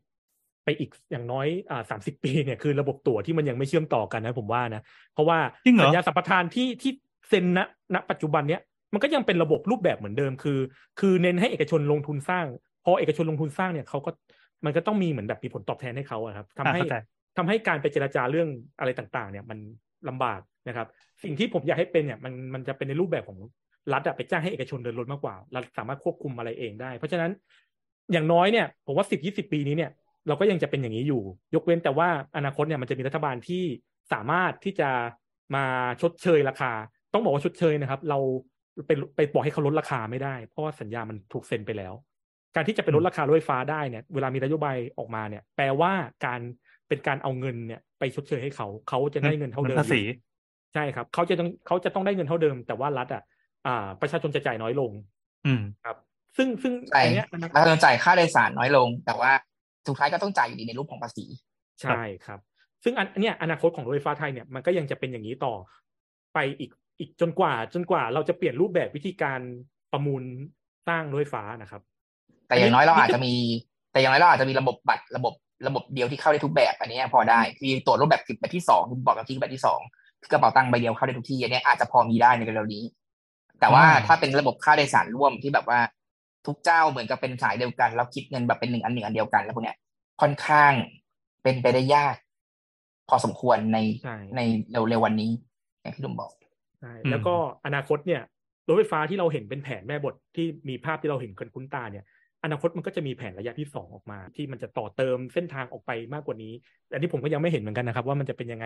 ไปอีกอย่างน้อยอ่าสามสิบปีเนี่ยคือระบบตั๋วที่มันยังไม่เชื่อมต่อกันนะผมว่านะเพราะว่าจริงเหรอสัญญาสัมปทานที่ที่เซ็นณณปัจจุบันเนี้ยมันก็ยังเป็นระบบรูปแบบเหมือนเดิมคือ คือเน้นให้เอกชนลงทุนสร้าง พอเอกชนลงทุนสร้างเนี่ยเขาก็มันก็ต้องมีเหมือนแบบมีผลตอบแทนให้เขาอะครับทำอ่าให้เข้าใจทำให้การไปเจรจาเรื่องอะไรต่างๆ เนี่ยมันลำบากนะครับ สิ่งที่ผมอยากให้เป็นเนี่ยมันมันจะเป็นในรูปแบบของรัฐอะไปจ้างให้เอกชนเดินรถมากกว่ารัฐสามารถควบคุมอะไรเองได้ เพราะฉะนั้นอย่างน้อยเนี่ยผมว่าสิบยี่สิบปีนี้เนี่ย เราก็ยังจะเป็นอย่างนี้อยู่ ยกเว้นแต่ว่าอนาคตเนี่ยมันจะมีรัฐบาลที่สามารถที่จะมาชดเชยราคา ต้องบอกว่าชดเชยนะครับ เราไปไปบอกให้เขาลดราคาไม่ได้ เพราะว่าสัญญามันถูกเซ็นไปแล้ว การที่จะไปลดราคารถไฟฟ้าได้เนี่ย เวลามีนโยบายออกมาเนี่ย แปลว่าการเป็นการเอาเงินเนี่ย ไปชดเชยให้เขา เขาจะได้เงินเท่าเดิมภาษีอยู่ใช่ครับ เขาจะต้องเขาจะต้องได้เงินเท่าเดิม แต่ว่ารัฐอะอ่า ประชาชนจะจ่ายน้อยลง อืมครับ ซึ่งซึ่งใช่อันเนี้ยนะครับเราจะจ่ายค่าโดยสารน้อยลง แต่ว่า สุดท้ายก็ต้องจ่ายอยู่ดีในรูปของภาษีใช่ครับ ซึ่งอันเนี้ยอนาคตของรถไฟฟ้าไทยเนี่ยมันก็ยังจะเป็นอย่างนี้ต่อไปอีกอีกจนกว่า จนกว่าเราจะเปลี่ยนรูปแบบวิธีการประมูลสร้างรถไฟฟ้านะครับ แต่อย่างน้อยเราอาจจะมี แต่อย่างน้อยเราอาจจะมีระบบบัตรระบบระบบเดียวที่เข้าได้ทุกแบบ อันเนี้ยพอได้คือตรวจรูปแบบแบบที่สองคุณบอกกับที่แบบที่สองคือกระเป๋าตังค์ใบเดียวเข้าได้ทุกที่อันเนี้ยอาจจะพอมีได้ในเร็วๆนี้ แต่ว่าอ่าถ้าเป็นระบบค่าโดยสารร่วมที่แบบว่า ทุกเจ้าเหมือนกับเป็นสายเดียวกัน แล้วคิดเงินแบบเป็นหนึ่งอันหนึ่งอันเดียวกันแล้วพวกเนี้ยค่อนข้างเป็นไปได้ยาก พอสมควรในใช่ในเร็วๆวันนี้ อย่างที่ลุงบอกใช่อืมแล้วก็อนาคตเนี่ยรถไฟฟ้าที่เราเห็นเป็นแผนแม่บทที่มีภาพที่เราเห็นกันคุ้นตาเนี่ย อนาคตมันก็จะมีแผนระยะที่สองออกมา ที่มันจะต่อเติมเส้นทางออกไปมากกว่านี้อันนี้ผมก็ยังไม่เห็นเหมือนกันนะครับ ว่ามันจะเป็นยังไง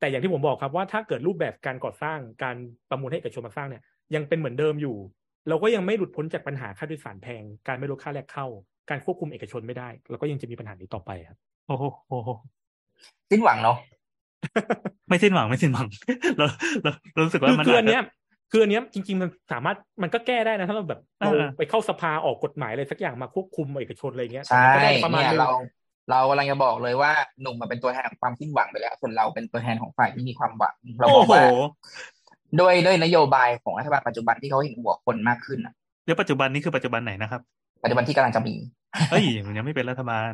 แต่อย่างที่ผมบอกครับว่าถ้าเกิดรูปแบบการก่อสร้างการประมูลให้เอกชนมาสร้างเนี่ยยังเป็นเหมือนเดิมอยู่ เราก็ยังไม่หลุดพ้นจากปัญหาค่าโดยสารแพง การไม่ลดค่าแรกเข้า การควบคุมเอกชนไม่ได้ เราก็ยังจะมีปัญหานี้ต่อไปครับ โอ้โหโอ้โหสิ้นหวังเนาะไม่สิ้นหวังไม่สิ้นหวังเราเราเรารู้สึกว่าคือมันคืออาอัจนจะเนี้ยคืออันเนี้ยจริง ๆ มันสามารถมันก็แก้ได้นะ ถ้าเราแบบเราเออไปเข้าสภาออกกฎหมายอะไรสักอย่างมาควบคุมเอกชนอะไรเงี้ยใช่มันก็ได้ประมาณเนี่ยนึงเรา เรากำลังจะบอกเลยว่าหนุ่มมาเป็นตัวแทนของความสิ้นหวังไปแล้ว ส่วนเราเป็นตัวแทนของฝ่ายที่มีความหวังเราบโอ้อกโหว่า ด้วยด้วยนโยบายของรัฐบาลปัจจุบันที่เขาเห็นหัวคนมากขึ้นอะเดี๋ยวปัจจุบันนี้คือปัจจุบันไหนนะครับ ปัจจุบันที่กำลังจะมีเอ้ยมันยังไม่เป็นรัฐบาล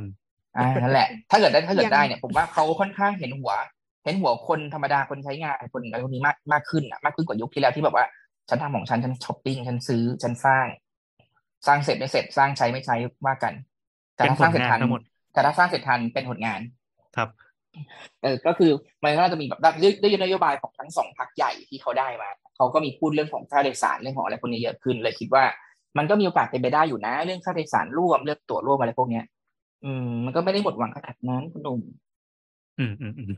อ่านั่นแหละ ถ้าเกิดได้ถ้าเกิยัดงได้เนี่ยผมว่าเขาค่อนข้างเห็นหัว เห็นหัวคนธรรมดาคนใช้งานคนอะไรพวกนี้มากมากขึ้นอะมากขึ้นกว่ายุคที่แล้วที่แบบว่าฉันทำของฉันฉันช้อปปิ้งฉันซื้อฉันสร้าง สร้างเสร็จไม่เสร็จสร้างใช้ไม่ใช้ว่ากันแต่เป็นถ้าสร้างเสร็จผลงานทันทั้งหมดแต่ถ้าสร้างเสร็จทันเป็นผลงาน ครับ เออก็คือมันก็จะมีแบบด้วยด้วยนโยบายของทั้งสองพรรคใหญ่ที่เขาได้มาเขาก็มีพูดเรื่องของค่าโดยสารเรื่องของอะไรพวกนี้เยอะขึ้นเลยคิดว่า มันก็มีโอกาสเป็นไปได้อยู่นะ เรื่องค่าโดยสารร่วมเรื่องตั๋วร่วมอะไรพวกเนี้ย อืม มันก็ไม่ได้หมดหวังขนาดนั้นคุณหนุ่มอืมอืมอืม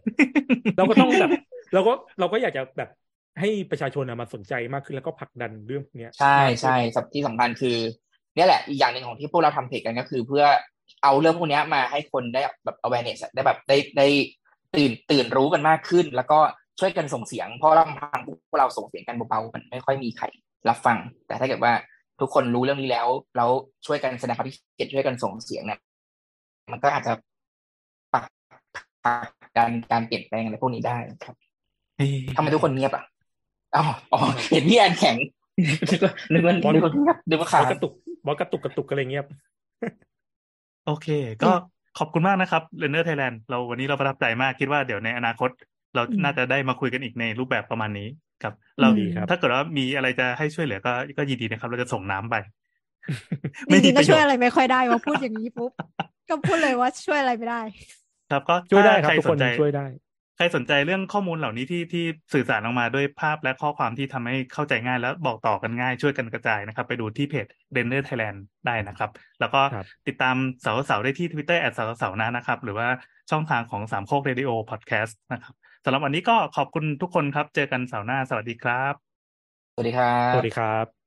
เราก็ต้องแบบเราก็เราก็อยากจะแบบให้ประชาชนอะมาสนใจมากขึ้นแล้วก็ผลักดันเรื่องพวกเนี้ย ใช่มากขึ้นใช่สับที่สำคัญคือเนี่ยแหละอีกอย่างหนึ่งของที่พวกเราทำเพจกันก็คือ เพื่อ เอาเรื่องพวกเนี้ยมาให้คนได้แบบ awareness อะได้แบบได้ได้ตื่นตื่นรู้กันมากขึ้น แล้วก็ช่วยกันส่งเสียง เพราะลำพังพวกเราส่งเสียงกันเบาๆมันไม่ค่อยมีใครรับฟัง แต่ถ้าเกิดว่าทุกคนรู้เรื่องนี้แล้ว แล้วช่วยกันแสดงความคิดเห็นช่วยกันส่งเสียงเนี่ยมันก็อาจจะปักปักการการเปลี่ยนแปลงอะไรพวกนี้ได้ครับเฮ้ยทำไมทุกคนเงียบอะอ๋ออ๋อเห็นพี่แอนแข็งนึกว่านึกว่านึกว่าเงียบนึกว่าบอขาสกระตุกบอสกระตุกกระตุกอะไรเงี้ย โอเค ก็ขอบคุณมากนะครับเรนเนอร์ไทยแลนด์เราวันนี้เราประทับใจมากคิดว่าเดี๋ยวในอนาคต เราอืมน่าจะได้มาคุยกันอีกในรูปแบบประมาณนี้ครับ เราดีครับถ้าเกิดว่ามีอะไรจะให้ช่วยเหลือก็ก็ยินดีนะครับ เราจะส่งน้ำไปจริงๆปก็ระโยช่วยชน์อะไรไม่ค่อยได้ว่าพูดอย่างนี้ปุ๊บก็พูดเลยว่าช่วยอะไรไม่ได้ ครับก็ช่วยได้ถ้าครับใครทุกสคนนใจช่วยได้ ใครสนใจเรื่องข้อมูลเหล่านี้ที่ที่สื่อสารออกมาด้วยภาพและข้อความที่ทำให้เข้าใจง่าย และบอกต่อกันง่ายช่วยกันกระจายนะครับ ไปดูที่เพจ d e n d e r Thailand ได้นะครับ แล้วก็ครับติดตามเสาเสาได้ที่ Twitter แอดเสาเสานะนะครับ หรือว่าช่องทางของสามโคกเรดิโอพอดแคสต์นะครับสำหรับวันนี้ก็ขอบคุณทุกคนครับ เจอกันเสาร์หน้า สวัสดีครับ สวัสดีครับ สวัสดีครับ